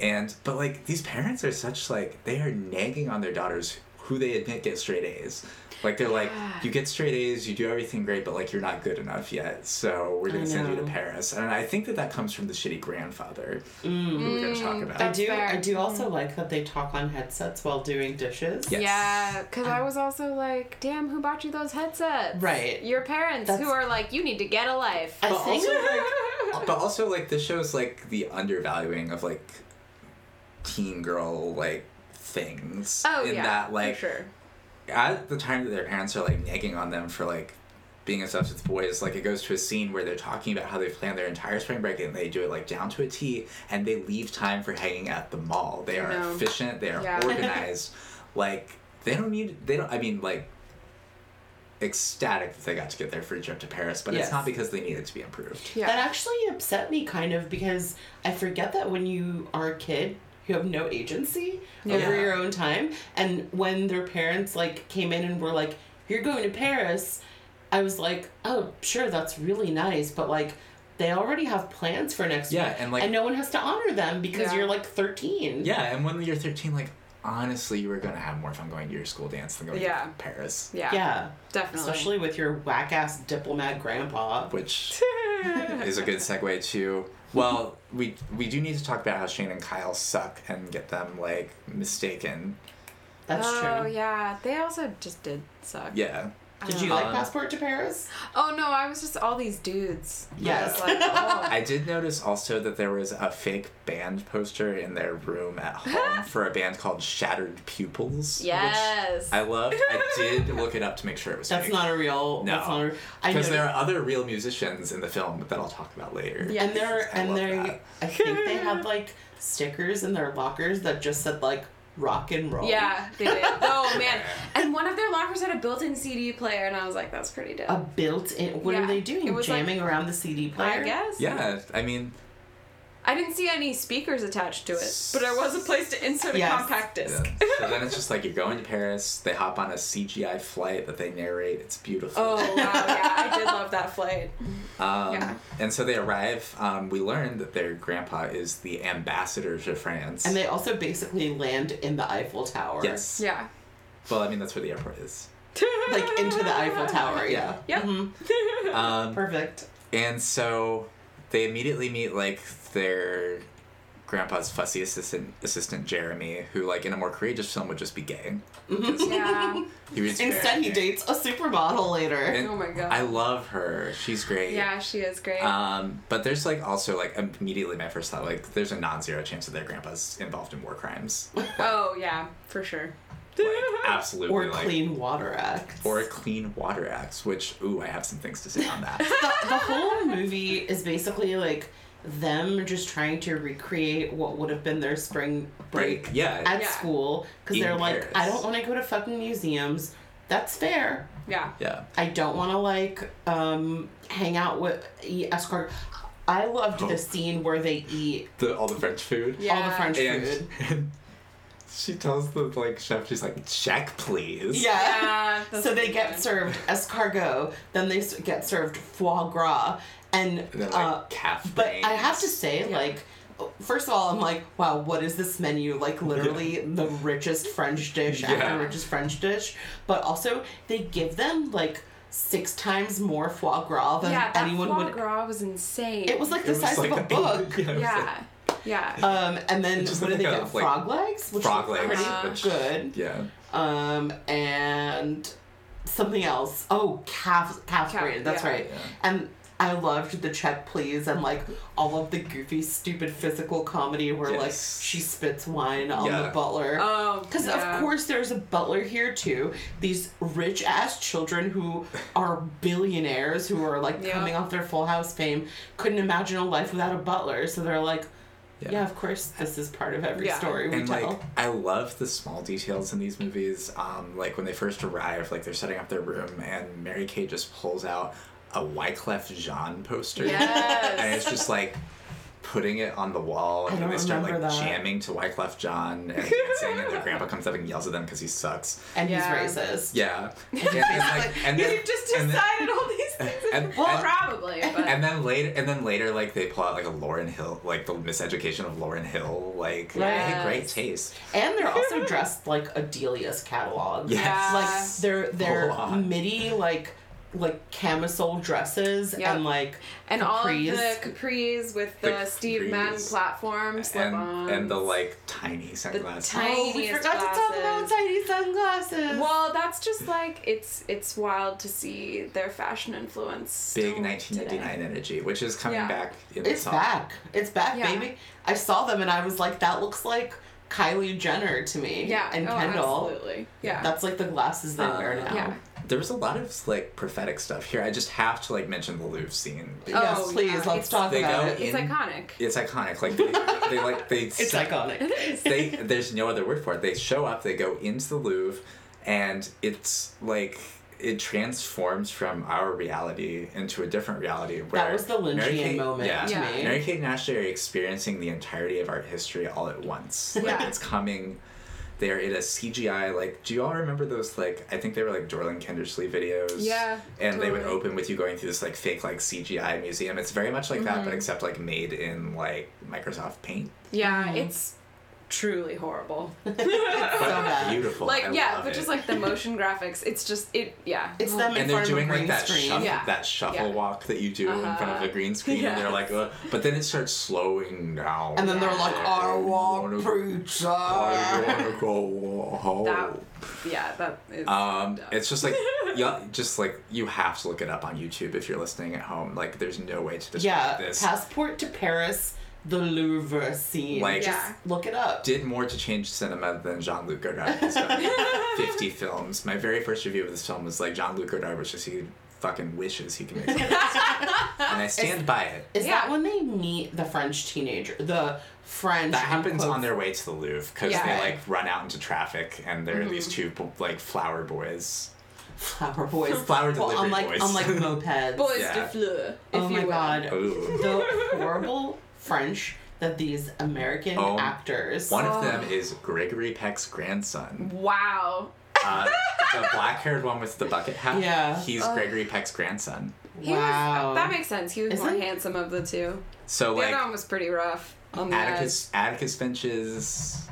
And but like these parents are such like they are nagging on their daughters who they admit get straight A's. Like they're like, you get straight A's, you do everything great, but like you're not good enough yet. So we're gonna send you to. Paris. And I think that that comes from the shitty grandfather Mm. who we're gonna talk Mm, about. I do. fair. I do also like that they talk on headsets while doing dishes. Yes. Yeah, because I was also like, damn, who bought you those headsets? Right. Your parents That's- who are like, you need to get a life. I But think also, like, [laughs] but also like this shows like the undervaluing of like teen girl like things. oh, in yeah. that like for sure. at the time that their parents are like nagging on them for like being obsessed with boys, like it goes to a scene where they're talking about how they plan their entire spring break and they do it like down to a T and they leave time for hanging at the mall. They are No. efficient, they are Yeah. organized. [laughs] like they don't need they don't I mean like ecstatic that they got to get their free trip to Paris, but Yes. it's not because they needed to be improved. Yeah. That actually upset me kind of because I forget that when you are a kid, you have no agency over your own time. And when their parents like came in and were like, "You're going to Paris," I was like, "Oh, sure, that's really nice," but like. They already have plans for next Yeah, week, and, like- and no one has to honor them because Yeah. you're like 13. Yeah, and when you're 13, like honestly, you were gonna have more fun going to your school dance than going Yeah. to Paris. yeah. yeah, Definitely. especially with your whack ass diplomat grandpa. Which [laughs] is a good segue to well we we do need to talk about how shane and kyle suck and get them like mistaken That's oh, true. Oh yeah. They also just did suck. yeah Did you Um, like Passport to Paris? Oh, no, I was just all these dudes. Yes. was like, oh. [laughs] i did notice also that there was a fake band poster in their room at [laughs] home for a band called shattered pupils which yes. i loved i [laughs] did look it up to make sure it was That's fake. not a real. No. That's not a, I because there are other real musicians in the film that i'll talk about later Yeah. and they're I and love they. I think they had like stickers in their lockers that just said like rock and roll. Yeah, they did. [laughs] Oh man! And one of their lockers had a built-in CD player, and I was like, "That's pretty dope." A built-in. What Yeah. are they doing? It was like- Jamming around the CD player. I guess. yeah i mean I didn't see any speakers attached to it, but there was a place to insert a Yes. compact disc. Yeah. so then it's just like you're going to Paris. They hop on a CGI flight that they narrate. It's beautiful. Oh wow! Yeah, I did love that flight. Um, yeah. And so they arrive. Um, we learn that their grandpa is the ambassador to France. And they also basically land in the Eiffel Tower. yes. Yeah. Well, I mean that's where the airport is. [laughs] Like into the Eiffel Tower. Yeah. Yep. Mhm. [laughs] Um, Perfect. and so they immediately meet like their grandpa's fussy assistant, assistant Jeremy, who like in a more courageous film would just be gay. Yeah. he reads Instead, he dates a supermodel later. And Oh my God. I love her. She's great. Yeah, she is great. Um, but there's like also like immediately my first thought like there's a non-zero chance that their grandpa's involved in war crimes. [laughs] oh yeah, for sure. absolutely. or like, Clean Water Act. Or a Clean Water Act, which ooh, I have some things to say on that. [laughs] the, the whole movie is basically like them just trying to recreate what would have been their spring break yeah. at Yeah. school because they're like, Paris. I don't want to go to fucking museums. That's fair. Yeah. yeah. I don't want to like um, hang out with eat escort. I loved Oh. the scene where they eat The all the French food. Yeah. all the French And, food. and [laughs] she tells the like chef, she's like, check please. Yeah. Yeah. [laughs] so they pretty get good. served escargot, then they get served foie gras, and And then like uh, calf But I have to say, Yeah. like, First of all, I'm like, wow, what is this menu? Like, literally the richest French dish Yeah. after richest French dish. But also, they give them like six times more foie gras than yeah, that anyone foie would. gras was insane. It was like the was size like of a a- book. [laughs] yeah, it was yeah, yeah. Um, and then just what did they like get? a, like, frog legs, which frog legs, pretty which- good. Yeah. Um, and something else. Oh, calf, calf, Calf, braid. That's yeah. right. Yeah. And I loved the check please and like all of the goofy, stupid physical comedy where like she spits wine on the butler. Oh, Because yeah. of course there's a butler here too. These rich ass children who are billionaires who are like Yeah. coming off their Full House fame couldn't imagine a life without a butler. So they're like, Yeah. yeah, of course this is part of every Yeah. story we and tell. like I love the small details in these movies. Um, like when they first arrive, like they're setting up their room, and Mary Kate just pulls out a Wyclef Jean poster, Yes. and it's just like putting it on the wall, and then they start like that. jamming to Wyclef Jean and dancing, and their [laughs] grandpa comes up and yells at them because he sucks. and Yeah. he's racist. Yeah, [laughs] and, and, like, and then You've just and then- decided all these things. and- well, and- probably, but and then later, and then later, like they pull out like a Lauryn Hill, like the miseducation of Lauryn Hill. Like they had great taste. And they're also [laughs] dressed like a Delia's catalog. Yes. Yeah. Like they're they're midi like like camisole dresses Yep. and like and all of capris. the capris with the, The Steve Madden capris. platform and slip-ons. and the like tiny sunglasses. tiny- Oh, we tiniest forgot to talk about tiny sunglasses. Well, that's just like it's it's wild to see their fashion influence. Big still 1989 today. energy, which is coming Yeah. back in it's the back. It's back, Yeah. baby. I saw them and I was like, that looks like Kylie Jenner to me. Yeah, And oh, Kendall. absolutely. Yeah, That's like the glasses they wear Uh, now. yeah. There was a lot of like prophetic stuff here. I just have to like mention the Louvre scene. because oh, Yes, Oh, please, yeah. let's It's- talk They about go it. it's in- iconic. It's iconic. Like they, they like they. It's step- iconic. It is. They there's no other word for it. They show up. They go into the Louvre, and it's like it transforms from our reality into a different reality. Where That was the Mary Lynchian Kate- moment yeah. Yeah. Mary Kate and Ashley are experiencing the entirety of art history all at once. Like Yeah. it's coming. They're in a CGI like. Do you all remember those like? I think they were like Dorling Kindersley videos. Yeah, And they would open with you going through this like fake like CGI museum. It's very much like that, Mm-hmm. but except like made in like Microsoft Paint. Yeah, Mhm. it's truly horrible. [laughs] But bad. beautiful. like I yeah, love but it. just like the motion graphics, it's just it. Yeah, It's them in and they're front of doing like that screen. shuffle, Yeah. that shuffle Yeah. walk that you do in front of Uh-huh. a green screen, and they're like, Yes. uh, but then it starts slowing down. And then they're like, I want wanna- pizza. I wanna go home. that. Yeah, that is. Um, dumb. it's just like, [laughs] yeah, just like you have to look it up on YouTube if you're listening at home. Like, there's no way to describe Yeah, this. Passport to Paris, the Louvre scene. Like- Just Yeah. look it up. did more to change cinema than Jean Luc Godard has done. [laughs] 50 films. My very first review of this film was like Jean Luc Godard was just he fucking wishes he could make something. [laughs] and I stand by it. Is Yeah. that when they meet the French teenager? The French. That happens quotes- on their way to the Louvre because Yeah. they like run out into traffic and there are these mm-hmm. two like flower boys. flower boys. Flower well, on delivery like boys. on like [laughs] mopeds. Boys Yeah. de fleur, if oh you my will. god, Ooh. the horrible French that these American Oh, actors. One of Oh. them is Gregory Peck's grandson. Wow. Uh, the black haired one with the bucket hat. Yeah. He's Oh. Gregory Peck's grandson. He Wow. was, that makes sense. He was Is more it? handsome of the two. So The like other one was pretty rough on the Atticus Atticus Finch's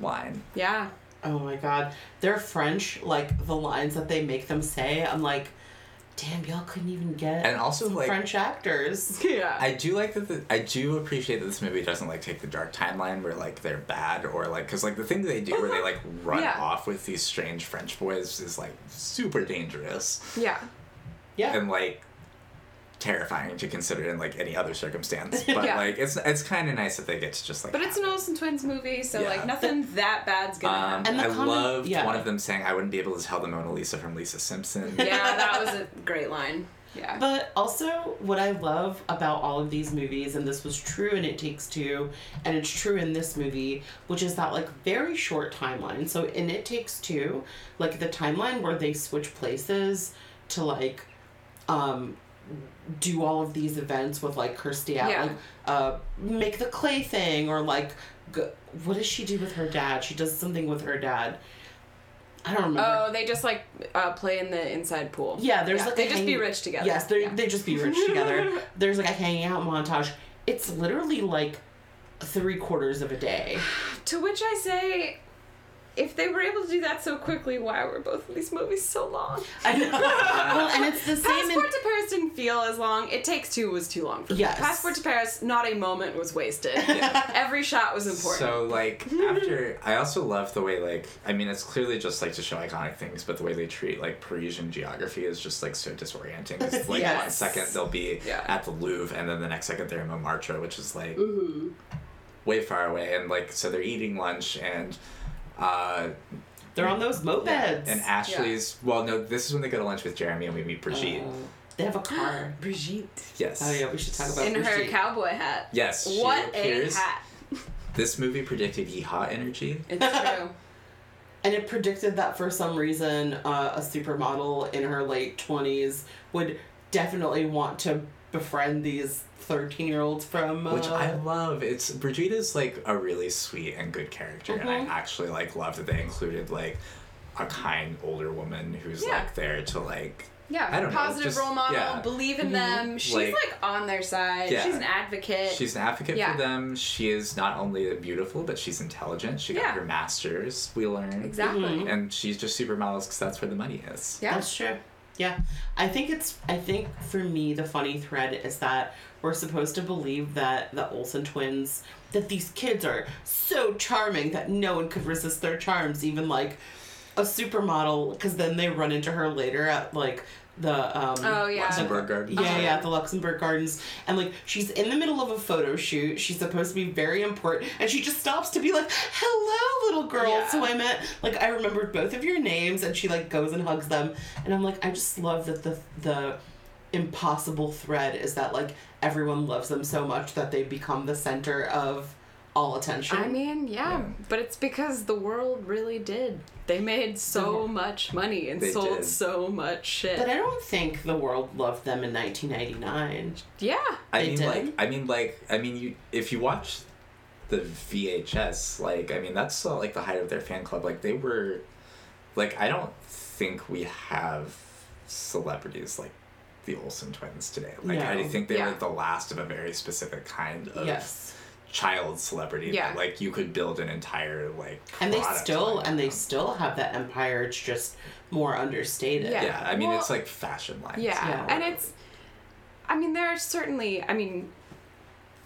line. Yeah. Oh my god, they're French. Like the lines that they make them say, I'm like, damn, y'all couldn't even get And also some like French actors. [laughs] Yeah. I do like that. The, I do appreciate that this movie doesn't like take the dark timeline where like they're bad or like because like the thing they do where they uh-huh. like run Yeah. off with these strange French boys is like super dangerous yeah. Yeah. and like terrifying to consider in like any other circumstance. [laughs] But Yeah. like it's it's kind of nice that they get to just like. But it's an have it. Olsen Twins movie, so Yeah. like nothing that bad's gonna Um, happen. And I common- loved yeah. one of them saying, "I wouldn't be able to tell the Mona Lisa from Lisa Simpson." yeah, that was a [laughs] great line. Yeah. But also, what I love about all of these movies, and this was true in It Takes Two, and it's true in this movie, which is that like very short timeline. So in It Takes Two, like the timeline where they switch places to like, um, do all of these events with like Kirstie out, Yeah. like uh, make the clay thing, or like, what does she do with her dad? She does something with her dad. I don't remember. Oh, they just like uh, play in the inside pool. Yeah, there's Yeah, like they a just be rich together. Yes, they Yeah. they just be rich together. [laughs] There's like a hanging out montage, it's literally like three quarters of a day. [sighs] To which I say, if they were able to do that so quickly, why were both of these movies so long? I know. [laughs] well, and it's the same. In, Passport to Paris didn't feel as long. It Takes Two was too long for me. Yes. Passport to Paris, not a moment was wasted. [laughs] Every shot was important. So like after, I also love the way like I mean it's clearly just like to show iconic things, but the way they treat like Parisian geography is just like so disorienting. 'Cause, [laughs] like Yes. one second they'll be Yeah. at the Louvre, and then the next second they're in Montmartre, which is like Mm-hmm. way far away, and like so they're eating lunch and. Uh, they're on those mopeds. and Ashley's well, no, this is when they go to lunch with Jeremy and we meet Brigitte. Oh, they have a car. [gasps] Brigitte. yes. Oh yeah, we should talk about In her Brigitte. cowboy hat. Yes. she What appears. a hat. [laughs] This movie predicted yeehaw energy. It's true. [laughs] And it predicted that for some reason, uh, a supermodel in her late 20s would definitely want to befriend these 13 year olds from. Uh, Which I love. It's Brigitte is like a really sweet and good character, and Mhm. I actually like love that they included like a kind older woman who's Yeah. like there to like Yeah, I don't know, positive just- role model. yeah. Believe in them. She's Like- like, on their side. Yeah. She's an advocate. she's an advocate Yeah. for them. She is not only beautiful, but she's intelligent. She got Yeah. her master's. We learned exactly. Mhm. and she's just supermodels because that's where the money is. Yeah. That's true. Yeah. I think it's I think for me the funny thread is that we're supposed to believe that the Olsen twins that these kids are so charming that no one could resist their charms, even like a supermodel because then they run into her later at like the um Oh, yeah. Luxembourg Gardens. yeah, Uh-huh. yeah, at the Luxembourg Gardens. And like she's in the middle of a photo shoot. She's supposed to be very important and she just stops to be like, Hello, little girls Yeah. who I met. Like I remembered both of your names and she like goes and hugs them. And I'm like, I just love that the the impossible thread is that like everyone loves them so much that they become the center of all attention. I mean, yeah, Yeah. but it's because the world really did. They made so much money and They sold did. so much shit. but I don't think the world loved them in 1999. yeah. I They mean, did? like, I mean, like, I mean, you if you watch the VHS, like, I mean, that's uh, like the height of their fan club. Like, they were, like, I don't think we have celebrities like the Olsen twins today. Like, I No. think they Yeah. were the last of a very specific kind of Yes. child celebrity. Yeah. That, like, you could build an entire like. And they still line and they still have that empire. It's just more understated. Yeah. Yeah, I mean, Well, it's like fashion lines. Yeah. Yeah. And it's I mean, there are certainly I mean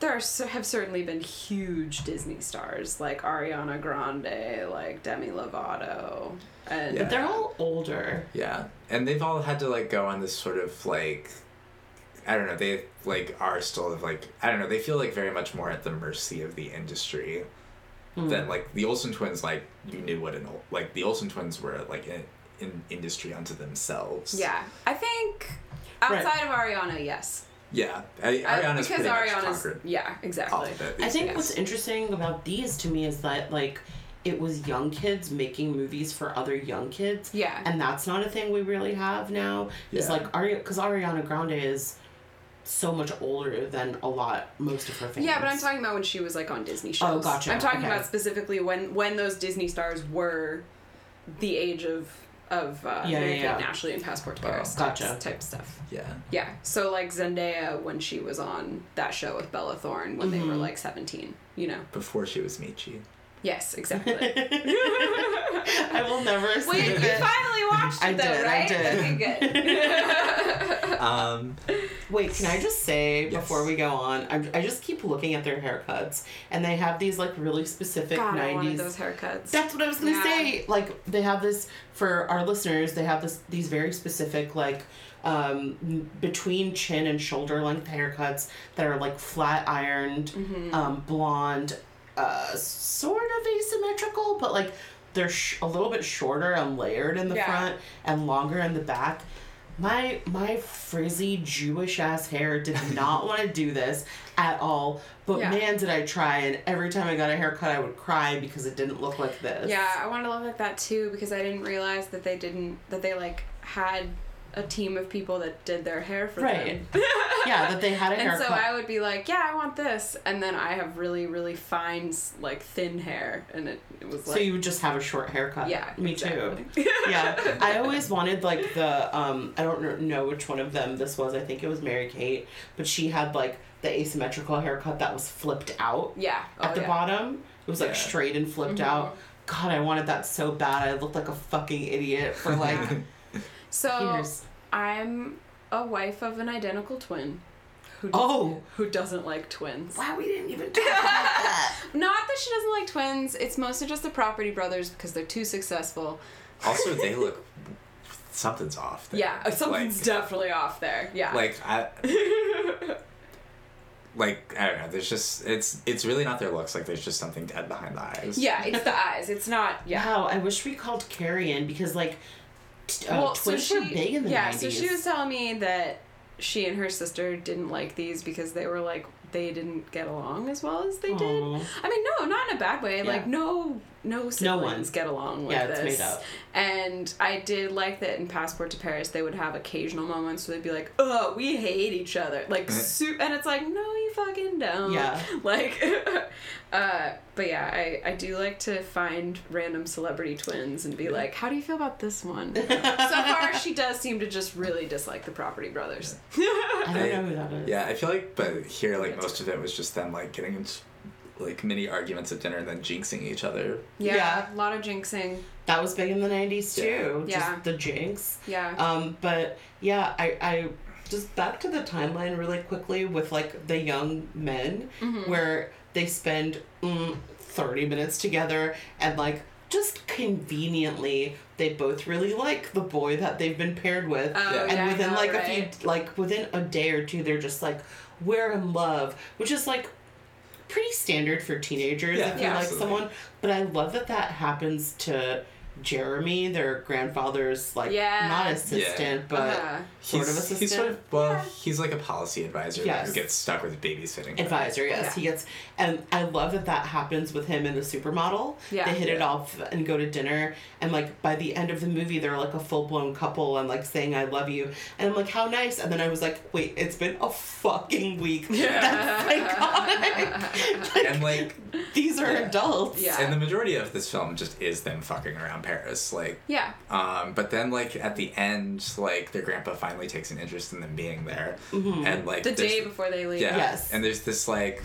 there are, cer- have certainly been huge Disney stars like Ariana Grande, like Demi Lovato, and Yeah. But they're all older. Yeah, and they've all had to like go on this sort of like, I don't know. They like are still like I don't know. They feel like very much more at the mercy of the industry Hmm. than like the Olsen twins. Like you knew what an Ol- like the Olsen twins were like an, an industry unto themselves. yeah. I think Right. outside of Ariana, yes. Yeah. I, I- Ariana's because pretty much Ariana's conquered yeah, exactly. I think days. what's interesting about these to me is that like it was young kids making movies for other young kids. Yeah. And that's not a thing we really have now. Is Yeah. like Ari because Ariana Grande is so much older than a lot most of her fans. Yeah, but I'm talking about when she was like on Disney shows. Oh, gotcha. I'm talking Okay. about specifically when when those Disney stars were the age of of uh, Yeah, Mary yeah, Kate yeah. and Ashley and Passport to Oh, Paris gotcha. type, stuff. yeah. Yeah, so like Zendaya when she was on that show with Bella Thorne when they were Mhm. like 17, you know. Before she was Michi. Yes, exactly. [laughs] I will never Wait, see you it. finally watched it I though, did, I did. Okay, good. [laughs] Um, Wait, can I just say Yes. before we go on? I, I just keep looking at their haircuts, and they have these like really specific God, I wanted '90s. those haircuts. That's what I was gonna Yeah. say. Like they have this for our listeners. They have this these very specific like um, between chin and shoulder length haircuts that are like flat ironed, Mm-hmm. um, blonde, uh, sort of asymmetrical, but like they're sh- a little bit shorter and layered in the Yeah. front and longer in the back. My my frizzy Jewish ass hair did [laughs] not want to do this at all. But Yeah. man, did I try! And every time I got a haircut, I would cry because it didn't look like this. Yeah, I wanted to look like that too because I didn't realize that they didn't that they like had a team of people that did their hair for Right. them. [laughs] yeah, that they had a [laughs] And haircut. so I would be like, yeah, I want this, and then I have really, really fine, like thin hair, and it, it was like. so you would just have a short haircut. yeah, me exactly. too. [laughs] yeah, I always wanted like the um I don't know which one of them this was. I think it was Mary Kate, but she had like the asymmetrical haircut that was flipped out yeah, at oh, the yeah. bottom. It was like Yeah. straight and flipped Mhm. out. God, I wanted that so bad. I looked like a fucking idiot for like So years. I'm a wife of an identical twin. Who Oh. who doesn't like twins? Wow, we didn't even talk about that. [laughs] Not that she doesn't like twins. It's mostly just the Property Brothers because they're too successful. Also, they look something's off. There. Yeah, something's like, definitely off there. Yeah. like I. [laughs] Like I don't know. There's just it's it's really not their looks. Like there's just something dead behind the eyes. yeah, it's the eyes. It's not. Yeah. Wow, I wish we called Carrie in because like t- uh, well, so she, were big in the yeah, 90s. so she was telling me that she and her sister didn't like these because they were like they didn't get along as well as they did. I mean, no, not in a bad way. Yeah. Like no, no siblings one. get along with Yeah, it's this. made up. And I did like that in Passport to Paris, they would have occasional moments where they'd be like, "Oh, we hate each other," like, su- and it's like, "No, you fucking don't." Yeah. [laughs] Like, [laughs] uh, but yeah, I I do like to find random celebrity twins and be like, "How do you feel about this one?" [laughs] so far, she does seem to just really dislike the Property Brothers. I don't know who that is. Yeah, I feel like, but here, like most of it was just them like getting into like mini arguments at dinner and then jinxing each other. Yeah, Yeah. a lot of jinxing. That was big in the 90s too. Yeah. Just the jinx. Yeah. Um, but yeah, I, I just back to the timeline really quickly with like the young men Mm-hmm. where they spend mm, 30 minutes together and like just conveniently they both really like the boy that they've been paired with Oh, Yeah. and yeah, within know, like a right? few like within a day or two they're just like we're in love which is like pretty standard for teenagers Yeah, if you like someone but i love that that happens to jeremy their grandfather's like Yeah. not assistant but Uh-huh. sort of He's- assistant He's sort of well, he's like a policy advisor Yes. who gets stuck with babysitting. advisor yes Yeah. he gets and i love that that happens with him and the supermodel Yeah. they hit it off and go to dinner and like by the end of the movie they're like a full-blown couple and like saying i love you and i'm like how nice and then i was like wait it's been a fucking week [laughs] [laughs] that's iconic [laughs] like, And like, these are Yeah. adults Yeah. and the majority of this film just is them fucking around Paris. Like, Yeah. um, but then like at the end, like their grandpa finally takes an interest in them being there, and like The day before they leave. Yeah. Yes. And there's this like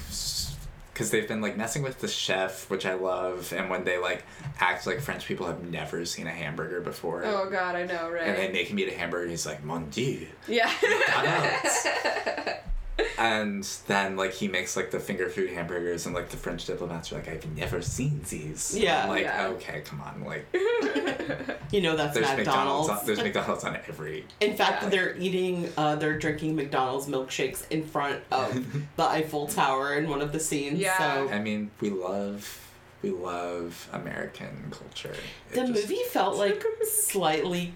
because they've been like messing with the chef, which I love, and when they like act like French people have never seen a hamburger before. Oh god, I know, right? And they make him eat a hamburger, and he's like, "Mon Dieu!" yeah. [laughs] [laughs] McDonald's. and then like he makes like the finger food hamburgers, and like the French diplomats are like, "I've never seen these." Yeah. I'm like Yeah. okay, come on, like [laughs] you know that's there's mcdonald's, McDonald's. on, there's McDonald's on every. in fact Yeah. they're eating uh, they're drinking mcdonald's milkshakes in front of [laughs] the eiffel tower in one of the scenes Yeah. so I mean, we love. We love American culture. It The just- movie felt like slightly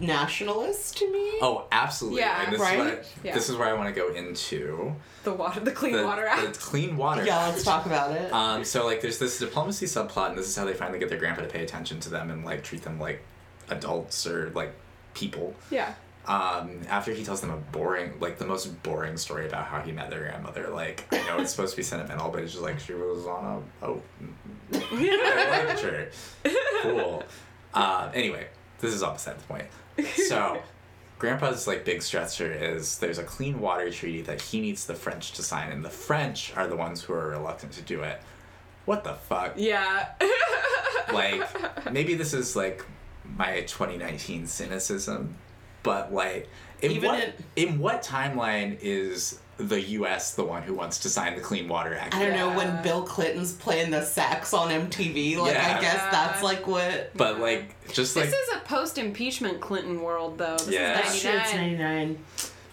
nationalist to me. Oh, absolutely. Yeah. and this Right? is what Yeah. this is where I want to go into the water, the Clean the, Water the clean water. yeah, let's talk about it. Um, so like, there's this diplomacy subplot, and this is how they finally get their grandpa to pay attention to them and like treat them like adults or like people. yeah. Um, after he tells them a boring, like the most boring story about how he met their grandmother. Like, I know it's supposed to be sentimental, but it's just like she was on a boat. [laughs] I liked [laughs] her. Cool. Um, anyway, this is the point. [laughs] So, Grandpa's like big stretcher is there's a clean water treaty that he needs the French to sign, and the French are the ones who are reluctant to do it. What the fuck? Yeah. [laughs] Like, maybe this is like my 2019 cynicism, but like, in Even what in what timeline is the U.S. the one who wants to sign the Clean Water Act? I don't know when Bill Clinton's playing the sax on MTV. Like Yeah. I guess Yeah. that's like what. But like, just like this is a post-impeachment Clinton world, though. This Yeah. is That's true. It's 99.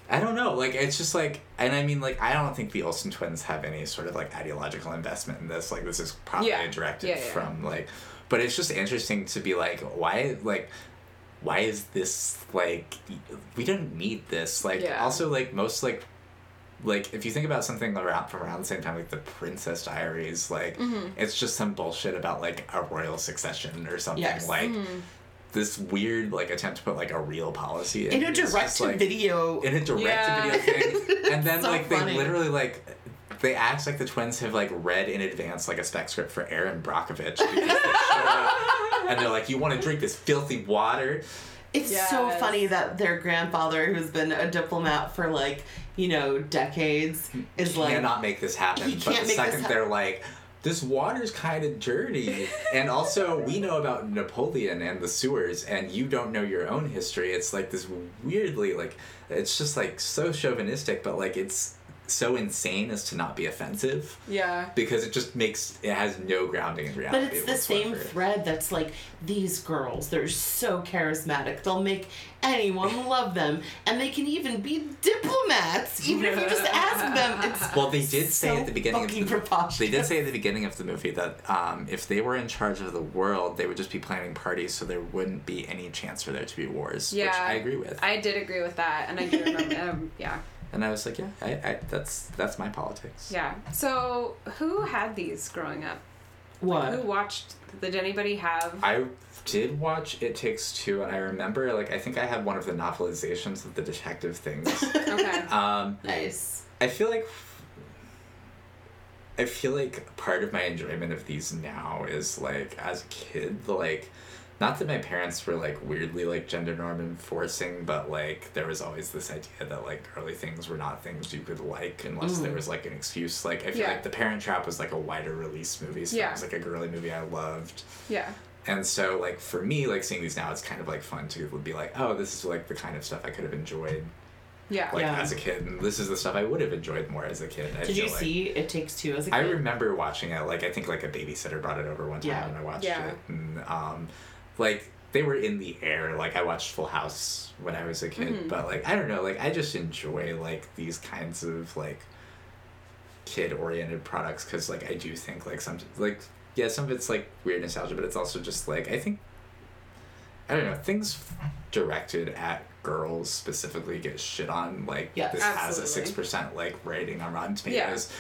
I don't know. Like it's just like, and I mean, like I don't think the Olsen twins have any sort of like ideological investment in this. Like this is probably Yeah. a directive Yeah, yeah. from like, but it's just interesting to be like, why, like, why is this like, we don't need this. Like Yeah. also like most like. Like if you think about something around from around the same time, like the Princess Diaries, like Mm-hmm. it's just some bullshit about like a royal succession or something. Yes. Like Mm-hmm. this weird like attempt to put like a real policy in, In a It's just, direct like- video. in a direct Yeah. video thing, [laughs] and then So like funny. they literally like they act like the twins have like read in advance like a spec script for Erin Brockovich they up and they're like, "You want to drink this filthy water?" It's so funny that their grandfather, who's been a diplomat for like, you know, decades, is like. cannot make this happen. He But can't the make this second hap- they're like, this water's kind of dirty, and also we know about Napoleon and the sewers, and you don't know your own history. It's like this weirdly like it's just like so chauvinistic, but like it's so insane as to not be offensive Yeah. because it just makes it has no grounding in reality. But it's the same whatsoever. thread that's like these girls, they're so charismatic. They'll make anyone [laughs] love them. And they can even be diplomats, even if you just ask them. It's [laughs] Well, they did say at the beginning of the they did say at the beginning of the movie that um, if they were in charge of the world, they would just be planning parties, so there wouldn't be any chance for there to be wars. Yeah. which I agree with. I did agree with that, and I do remember. [laughs] um, yeah. And I was like, yeah, I, I, that's that's my politics. Yeah. So, who had these growing up? What? Who watched? Did anybody have? I did watch It Takes Two, and I remember like I think I had one of the novelizations of the detective things. [laughs] Okay. um, Nice. I feel like I feel like part of my enjoyment of these now is like as a kid, like not that my parents were like weirdly like gender norm enforcing, but like there was always this idea that like girly things were not things you could like unless there was like an excuse. Like I feel Yeah. like The Parent Trap was like a wider release movie, so Yeah. it was like a girly movie I loved. yeah. And so like for me, like seeing these now, it's kind of like fun to would be like, oh, this is like the kind of stuff I could have enjoyed Yeah. like Yeah. as a kid, and this is the stuff I would have enjoyed more as a kid. I Did you like. see It Takes Two as a kid? I remember watching it. Like I think like a babysitter brought it over one time, Yeah. and I watched Yeah. it. And um, like they were in the air. Like I watched Full House when I was a kid, Mhm. but like I don't know. Like I just enjoy like these kinds of like kid oriented products because like I do think like some like yeah some of it's like weird nostalgia, but it's also just like I think I don't know things directed at girls specifically get shit on like Yes. this has a six percent like rating on Rotten Yeah. Tomatoes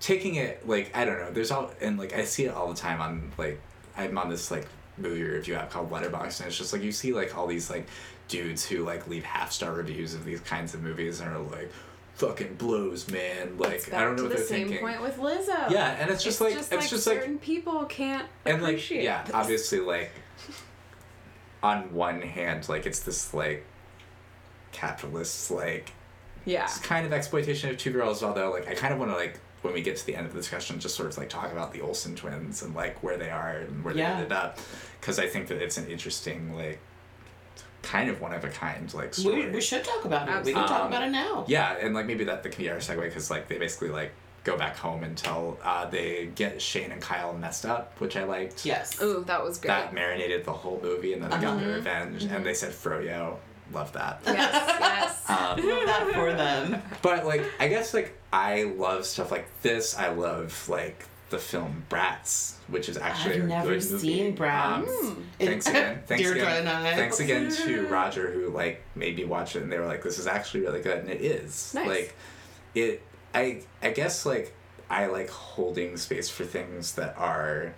taking it like I don't know. There's all and like I see it all the time on like I'm on this like movie review app called Letterboxd, and it's just like you see like all these like dudes who like leave half star reviews of these kinds of movies and are like fucking blows, man. Like It's I don't know what the they're same thinking. point with Lizzo. Yeah, and it's just like just it's like just like certain people can't and like appreciate. yeah, this. obviously like on one hand like it's this like capitalist like Yeah. it's kind of exploitation of two girls although like i kind of want to like when we get to the end of the discussion just sort of like talk about the olsen twins and like where they are and where Yeah. they ended up because i think that it's an interesting like kind of one of a kind like story We, we should talk about it. We can talk Um, about it now. yeah and like maybe that, that can be our segue because like they basically like go back home until uh, they get shane and kyle messed up which i liked Yes. Ooh, that was great. that marinated the whole movie and then they got Uh-huh. their revenge and they said froyo love that yes. Yes. [laughs] um, Love that for them. But like, I guess like I love stuff like this. I love like the film Bratz, which is actually I've a never good movie. seen Bratz. Um, thanks again. [laughs] Thanks Deirdre again. and I. Thanks again to [laughs] Roger who like made me watch it, and they were like, "This is actually really good," and it is. Nice. Like, it. I I guess like I like holding space for things that are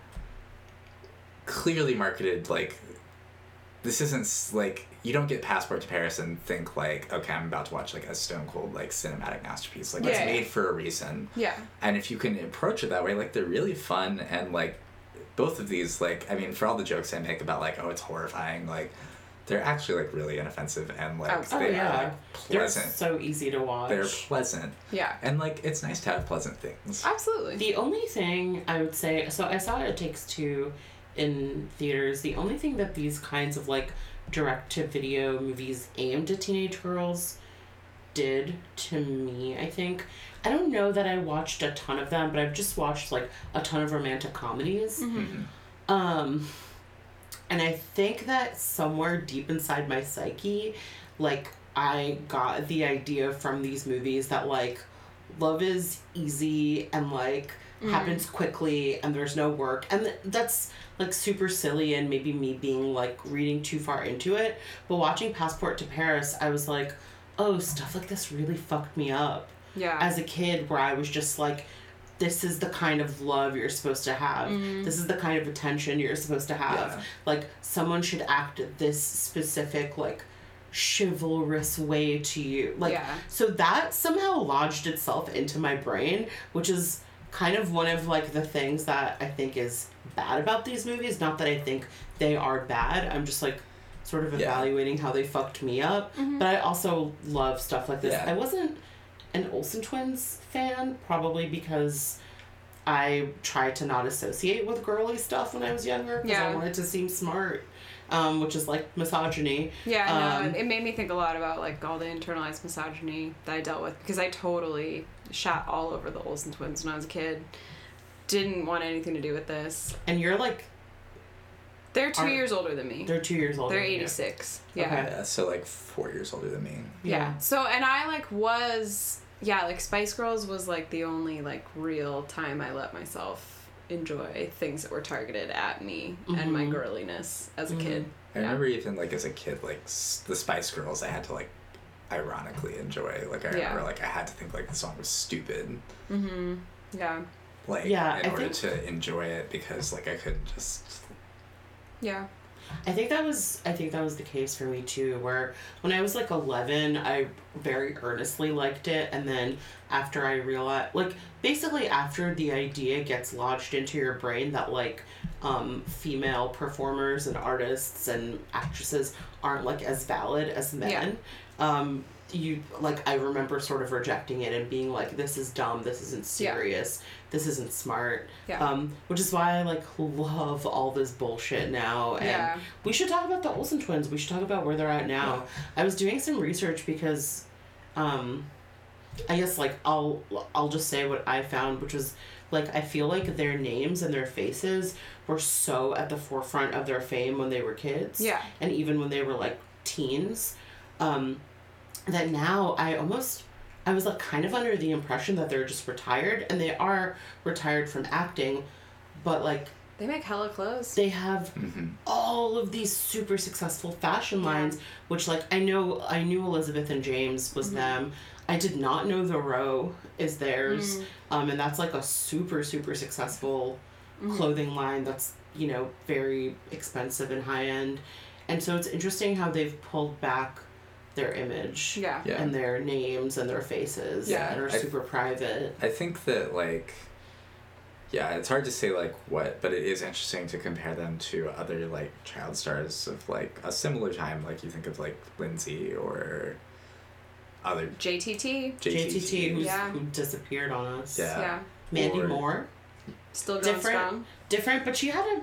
clearly marketed like this isn't like you don't get passport to paris and think like okay i'm about to watch like a stone cold like cinematic masterpiece like it's Yeah, yeah. made for a reason yeah. and if you can approach it that way like they're really fun and like both of these like i mean for all the jokes i make about like oh it's horrifying like they're actually like really inoffensive and like Oh, oh they yeah. are like They're so easy to watch. they're pleasant Yeah. and like it's nice to have pleasant things Absolutely. The only thing I would say, so I saw It Takes Two in theaters. The only thing that these kinds of like direct to video movies aimed at teenage girls did to me, I think. I don't know that I watched a ton of them, but I've just watched like a ton of romantic comedies. Mhm. Um, and I think that somewhere deep inside my psyche, like I got the idea from these movies that like love is easy and like happens quickly and there's no work and th- that's like super silly and maybe me being like reading too far into it but watching passport to paris i was like oh stuff like this really fucked me up yeah. as a kid where I was just like this is the kind of love you're supposed to have. Mm. This is the kind of attention you're supposed to have. Yeah. Like someone should act this specific like chivalrous way to you. Like Yeah. so that somehow lodged itself into my brain, which is kind of one of like the things that I think is bad about these movies. Not that I think they are bad. I'm just like sort of Yeah. evaluating how they fucked me up. But I also love stuff like this. Yeah. I wasn't an Olsen Twins fan, probably because I tried to not associate with girly stuff when I was younger because I wanted to seem smart, um, which is like misogyny. Yeah, Um, no, it made me think a lot about like all the internalized misogyny that I dealt with because I totally shot all over the Olsen twins when I was a kid. Didn't want anything to do with this. And you're like, They're 2 Are- years older than me. They're, they're two years older. than you. 86. Yeah. Okay. Yeah, so like four years older than me. yeah. So, and I like was, yeah, like Spice Girls was like the only like real time I let myself enjoy things that were targeted at me and my Mhm. girliness as a Mhm. kid. I Yeah. remember even like as a kid, like s- the Spice Girls, I had to like ironically enjoy. Like I Yeah. remember, like I had to think like the song was stupid, Mm-hmm. Yeah. Like Yeah, in I order think- to enjoy it because like I couldn't just. Yeah. I think that was I think that was the case for me too. Where when I was like eleven, I very earnestly liked it, and then after I realized, like basically after the idea gets lodged into your brain that like um, female performers and artists and actresses aren't like as valid as men. Um, you like I remember sort of rejecting it and being like, "This is dumb. This isn't Yeah. serious. This isn't smart." Yeah. Um, which is why I like love all this bullshit now. And Yeah. we should talk about the Olsen twins. We should talk about where they're at now. I was doing some research because, um, I guess like I'll I'll just say what I found, which was like I feel like their names and their faces were so at the forefront of their fame when they were kids. Yeah. And even when they were like teens, um, that now I almost I was like kind of under the impression that they're just retired, and they are retired from acting, but like They make hella clothes. they have Mhm. all of these super successful fashion lines which like i know i knew elizabeth and james was them. I did not know the row is theirs um, and that's like a super super successful clothing line that's you know very expensive and high end and so it's interesting how they've pulled back their image Yeah. Yeah. and their names and their faces Yeah, and are I- super private I think that like yeah, it's hard to say like what, but it is interesting to compare them to other like child stars of like a similar time. Like you think of like Lindsay or other JTT. JTT. jtt who's, Yeah. who disappeared on us Yeah. Yeah. mandy Or- moore Still going Different. strong. different, but she had a.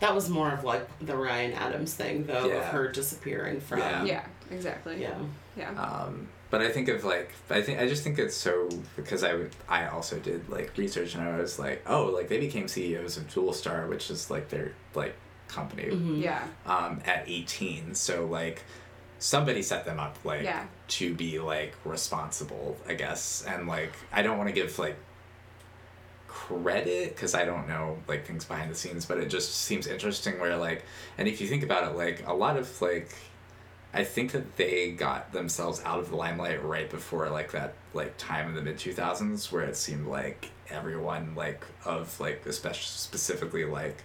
That was more of like the Ryan Adams thing, though, Yeah. of her disappearing from. Yeah. Yeah. Exactly. Yeah. Yeah. Um, but I think of like I think I just think it's so because I would I also did like research and I was like oh like they became CEOs of Dualstar which is like their like company Mhm. Yeah. um, at 18 so like somebody set them up like Yeah. to be like responsible i guess and like i don't want to give like credit because i don't know like things behind the scenes but it just seems interesting where like and if you think about it like a lot of like i think that they got themselves out of the limelight right before like that like time in the mid 2000s where it seemed like everyone like of like especially specifically like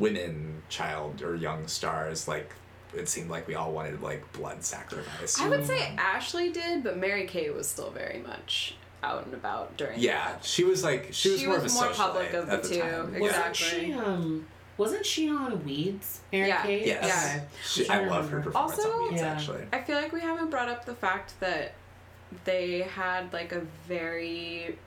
women child or young stars like it seemed like we all wanted like blood sacrifice. I would say mm. Ashley did, but Mary Kay was still very much out and about during. yeah she was like she was She more was of a more public of at the the two, time. Wasn't Exactly. she um? Wasn't she on Weeds? Mary Yeah. Kate? yes Yeah. she, I i love her performance Also- on Weeds, Yeah. actually I feel like we haven't brought up the fact that they had like a very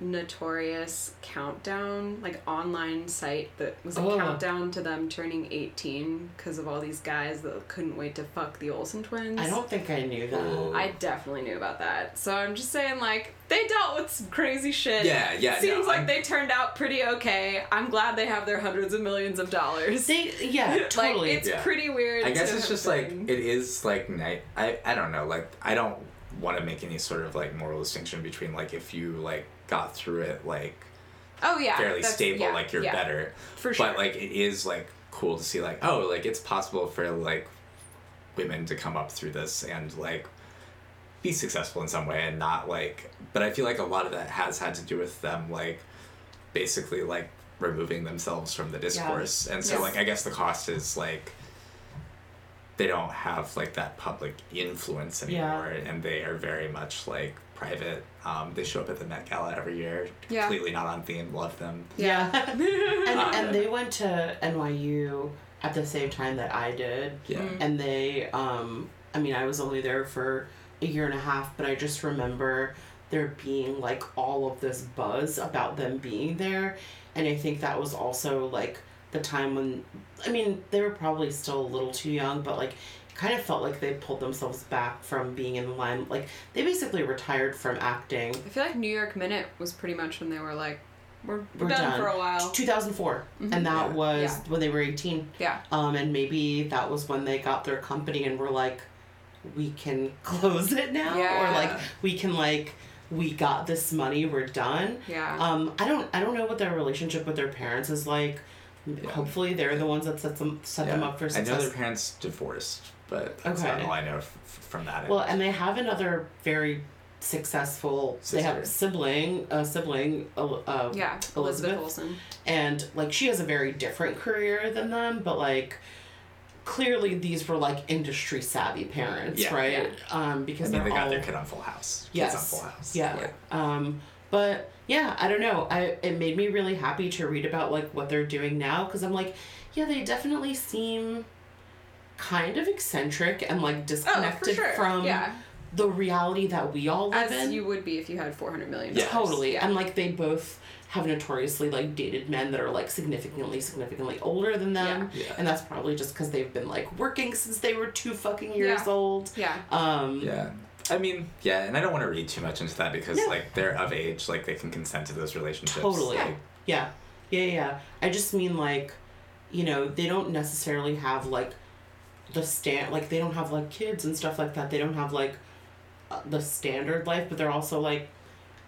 notorious countdown, like online site that was a Oh. countdown to them turning 18 because of all these guys that couldn't wait to fuck the Olsen twins. I don't think I knew that. Oh. I definitely knew about that. So I'm just saying, like, they dealt with some crazy shit. Yeah, yeah, Seems no, like I'm- they turned out pretty okay. I'm glad they have their hundreds of millions of dollars. They, yeah, [laughs] totally. Like, it's Yeah. pretty weird. I guess to it's have just like it is like night. I I don't know. Like I don't want to make any sort of like moral distinction between like if you like got through it like oh yeah, fairly stable, yeah, like you're yeah, better. for sure. But like it is like cool to see like oh like it's possible for like women to come up through this and like be successful in some way and not like but I feel like a lot of that has had to do with them like basically like removing themselves from the discourse. And so Yes. like I guess the cost is like they don't have like that public influence Yeah. anymore and they are very much like private. Um, they show up at the Met Gala every year, Yeah. completely not on theme, love them. Yeah. [laughs] and, [laughs] and they went to NYU at the same time that I did. Yeah. And they, um, I mean, I was only there for a year and a half, but I just remember there being like all of this buzz about them being there. And I think that was also like the time when, I mean, they were probably still a little too young, but like, it kind of felt like they pulled themselves back from being in the line. Like, they basically retired from acting. I feel like New York Minute was pretty much when they were like, we're, we're, We're done, done. for a while. 2004. And that Yeah. was Yeah. when they were 18. Yeah. Um, and maybe that was when they got their company and were like, we can [laughs] close it now, or like we can like we got this money, we're done. Yeah. Um, I don't I don't know what their relationship with their parents is like. Yeah. Hopefully, they're the ones that set them set them up for I success. know their parents divorced, but that's Okay. about all I know f- from that. Well, and they have another very successful. They have a sibling, a sibling, uh, uh, yeah. Elizabeth Olsen. and like she has a very different career than them but like clearly these were like industry savvy parents Yeah. right um I because mean, they're they got all their kid on Full House. Kids yes on Full House. yeah. um but yeah i don't know i it made me really happy to read about like what they're doing now because i'm like yeah they definitely seem kind of eccentric and like Oh, disconnected sure. from yeah. the reality that we all live As in you would be if you had 400 million. Yeah. Totally. And like they both have notoriously like dated men that are like significantly, significantly older than them. Yeah. Yeah. And that's probably just because they've been like working since they were two fucking years Yeah. old. Yeah. Um Yeah. I mean, yeah, and I don't want to read too much into that because No. like they're of age, like they can consent to those relationships. Totally. Like, yeah. Yeah, yeah, yeah. I just mean like, you know, they don't necessarily have like the stand like they don't have like kids and stuff like that. They don't have like uh, the standard life, but they're also like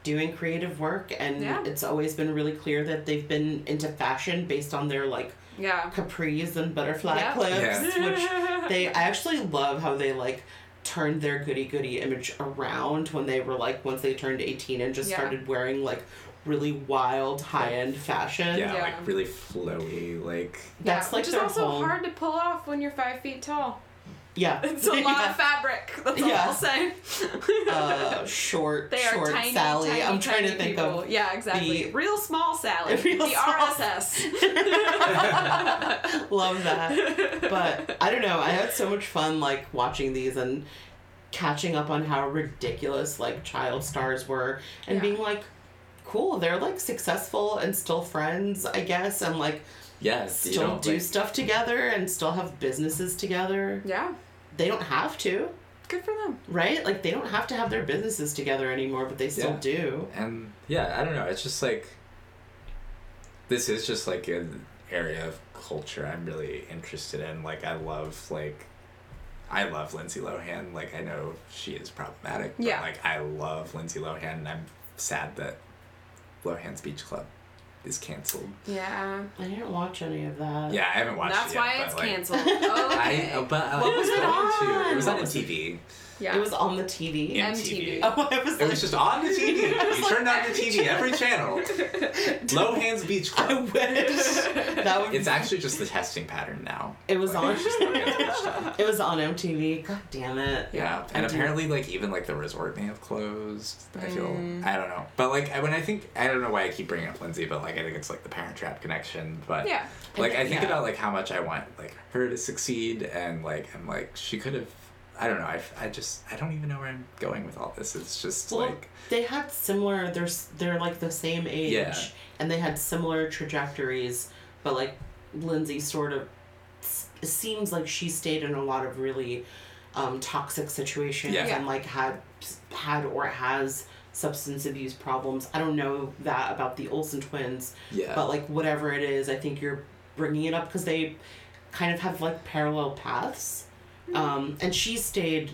doing creative work and Yeah. it's always been really clear that they've been into fashion based on their like Yeah. capris and butterfly Yeah. clips, Yeah. which they I actually love how they like turned their goody goody image around when they were like once they turned 18 and just Yeah. started wearing like really wild high end fashion. yeah, Yeah. like really flowy, like That's yeah, like which is also whole- hard to pull off when you're five feet tall. Yeah. It's a [laughs] lot Yeah. of fabric. That's all Yeah. I'll say. [laughs] uh, short, they are short tiny, Sally. tiny, I'm trying to think people. of Yeah, exactly. the- Real small Sally. [laughs] Real the small- RSS. love that. But I don't know. I had so much fun like watching these and catching up on how ridiculous like child stars were and Yeah. being like, cool, they're like successful and still friends, I guess, and like yeah, you still don't, do like, stuff together and still have businesses together. yeah. They don't have to, Good for them. right? Like they don't have to have their businesses together anymore, but they still Yeah. do. and yeah, I don't know. It's just like this is just like an area of culture I'm really interested in. Like I love like I love Lindsay Lohan. Like I know she is problematic, but Yeah. like I love Lindsay Lohan and I'm sad that Lohan's Beach Club is canceled. Yeah. I didn't watch any of that. Yeah, I haven't watched That's it yet. why but, it's like, canceled. [laughs] I Okay. uh, but uh, What it was it on? to it was on What was TV. Yeah. It was on the TV. Yeah. MTV. Oh, I was It like, was just on the TV. [laughs] You turned on your TV every channel. [laughs] Lohan's Beach I wish [laughs] that would. It's actually just the testing pattern now. It was Like, on. it's just Lohan's Beach Club. It was on MTV. God damn it. Yeah, and do- apparently, like even like the resort may have closed. I feel Mm. I don't know, but like when I think I don't know why I keep bringing up Lindsay, but like I think it's like the Parent Trap connection. But Yeah. like I think Yeah. about like how much I want like her to succeed, and like I'm like she could have. I don't know. I, I just I don't even know where I'm going with all this. It's just Well, like they had similar. They're they're like the same age, Yeah. and they had similar trajectories. But like Lindsay sort of seems like she stayed in a lot of really um, toxic situations. Yeah. and like had had or has substance abuse problems. I don't know that about the Olsen twins, yeah. but like whatever it is, I think you're bringing it up because they kind of have like parallel paths. Um, and she stayed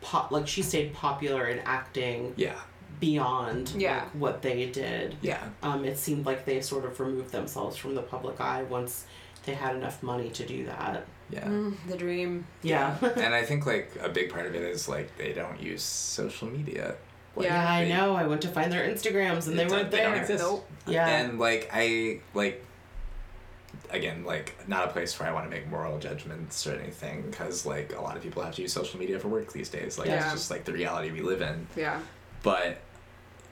pop like she stayed popular in acting yeah. beyond Yeah. like, what they did. Yeah. Um, it seemed like they sort of removed themselves from the public eye once they had enough money to do that. Yeah. Mm, the dream. Yeah. [laughs] and I think like a big part of it is like they don't use social media. Like, Yeah, Yeah, I they- know. I went to find their Instagrams and they weren't don't- they don't there. exist. Nope. Yeah. And like I like again like not a place where I want to make moral judgments or anything because like a lot of people have to use social media for work these days. Like Yeah. it's just like the reality we live in. Yeah. But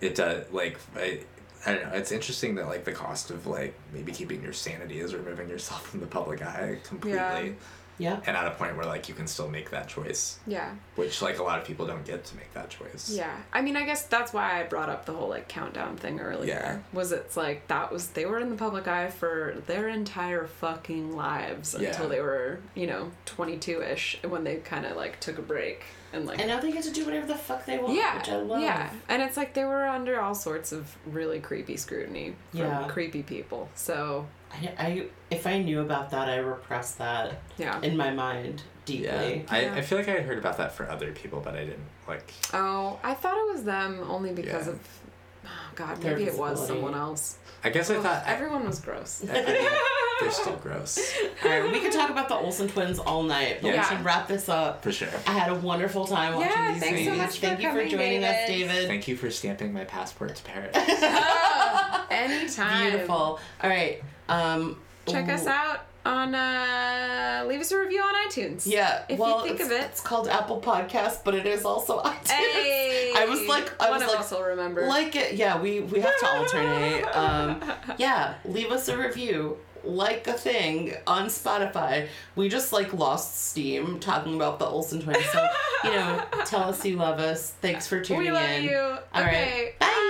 it does like I, I don't know. It's interesting that like the cost of like maybe keeping your sanity is removing yourself from the public eye completely, yeah. And at a point where like you can still make that choice, Yeah. which like a lot of people don't get to make that choice. Yeah. I mean, I guess that's why I brought up the whole like countdown thing earlier. Yeah. Was it's like that was they were in the public eye for their entire fucking lives Yeah. until they were, you know, 22ish when they kind of like took a break and like And now they get to do whatever the fuck they want, yeah, which I love. yeah, and it's like they were under all sorts of really creepy scrutiny from Yeah. creepy people. So I, I if I knew about that, I repressed that yeah. in my mind Yeah, deeply. I, Yeah. I feel like I had heard about that for other people, but I didn't like. Oh, I thought it was them only because Yeah. of. Oh God, Their maybe it was someone else. I guess I thought everyone was gross. I, I mean, they're still gross All right, we could talk about the Olsen twins all night, but Yeah. we should wrap this up. for sure. I had a wonderful time watching Yeah, these thanks so movies. much for Thank you for coming, joining us, David. David. Thank you for stamping my passport to Paris. [laughs] oh, anytime. Beautiful. All right. Um, Check us ooh, out on uh leave us a review on iTunes. Yeah. If well, you think of it. it's called Apple Podcast, but it is also [laughs] iTunes. Hey. I was like, I was like, will remember. like it. Yeah, we we have to alternate. [laughs] Um, yeah, leave us a review. Like a thing on Spotify. We just like lost steam talking about the Olsen twins. So you know, [laughs] tell us you love us. Thanks for tuning in. we love in. you. All right. okay.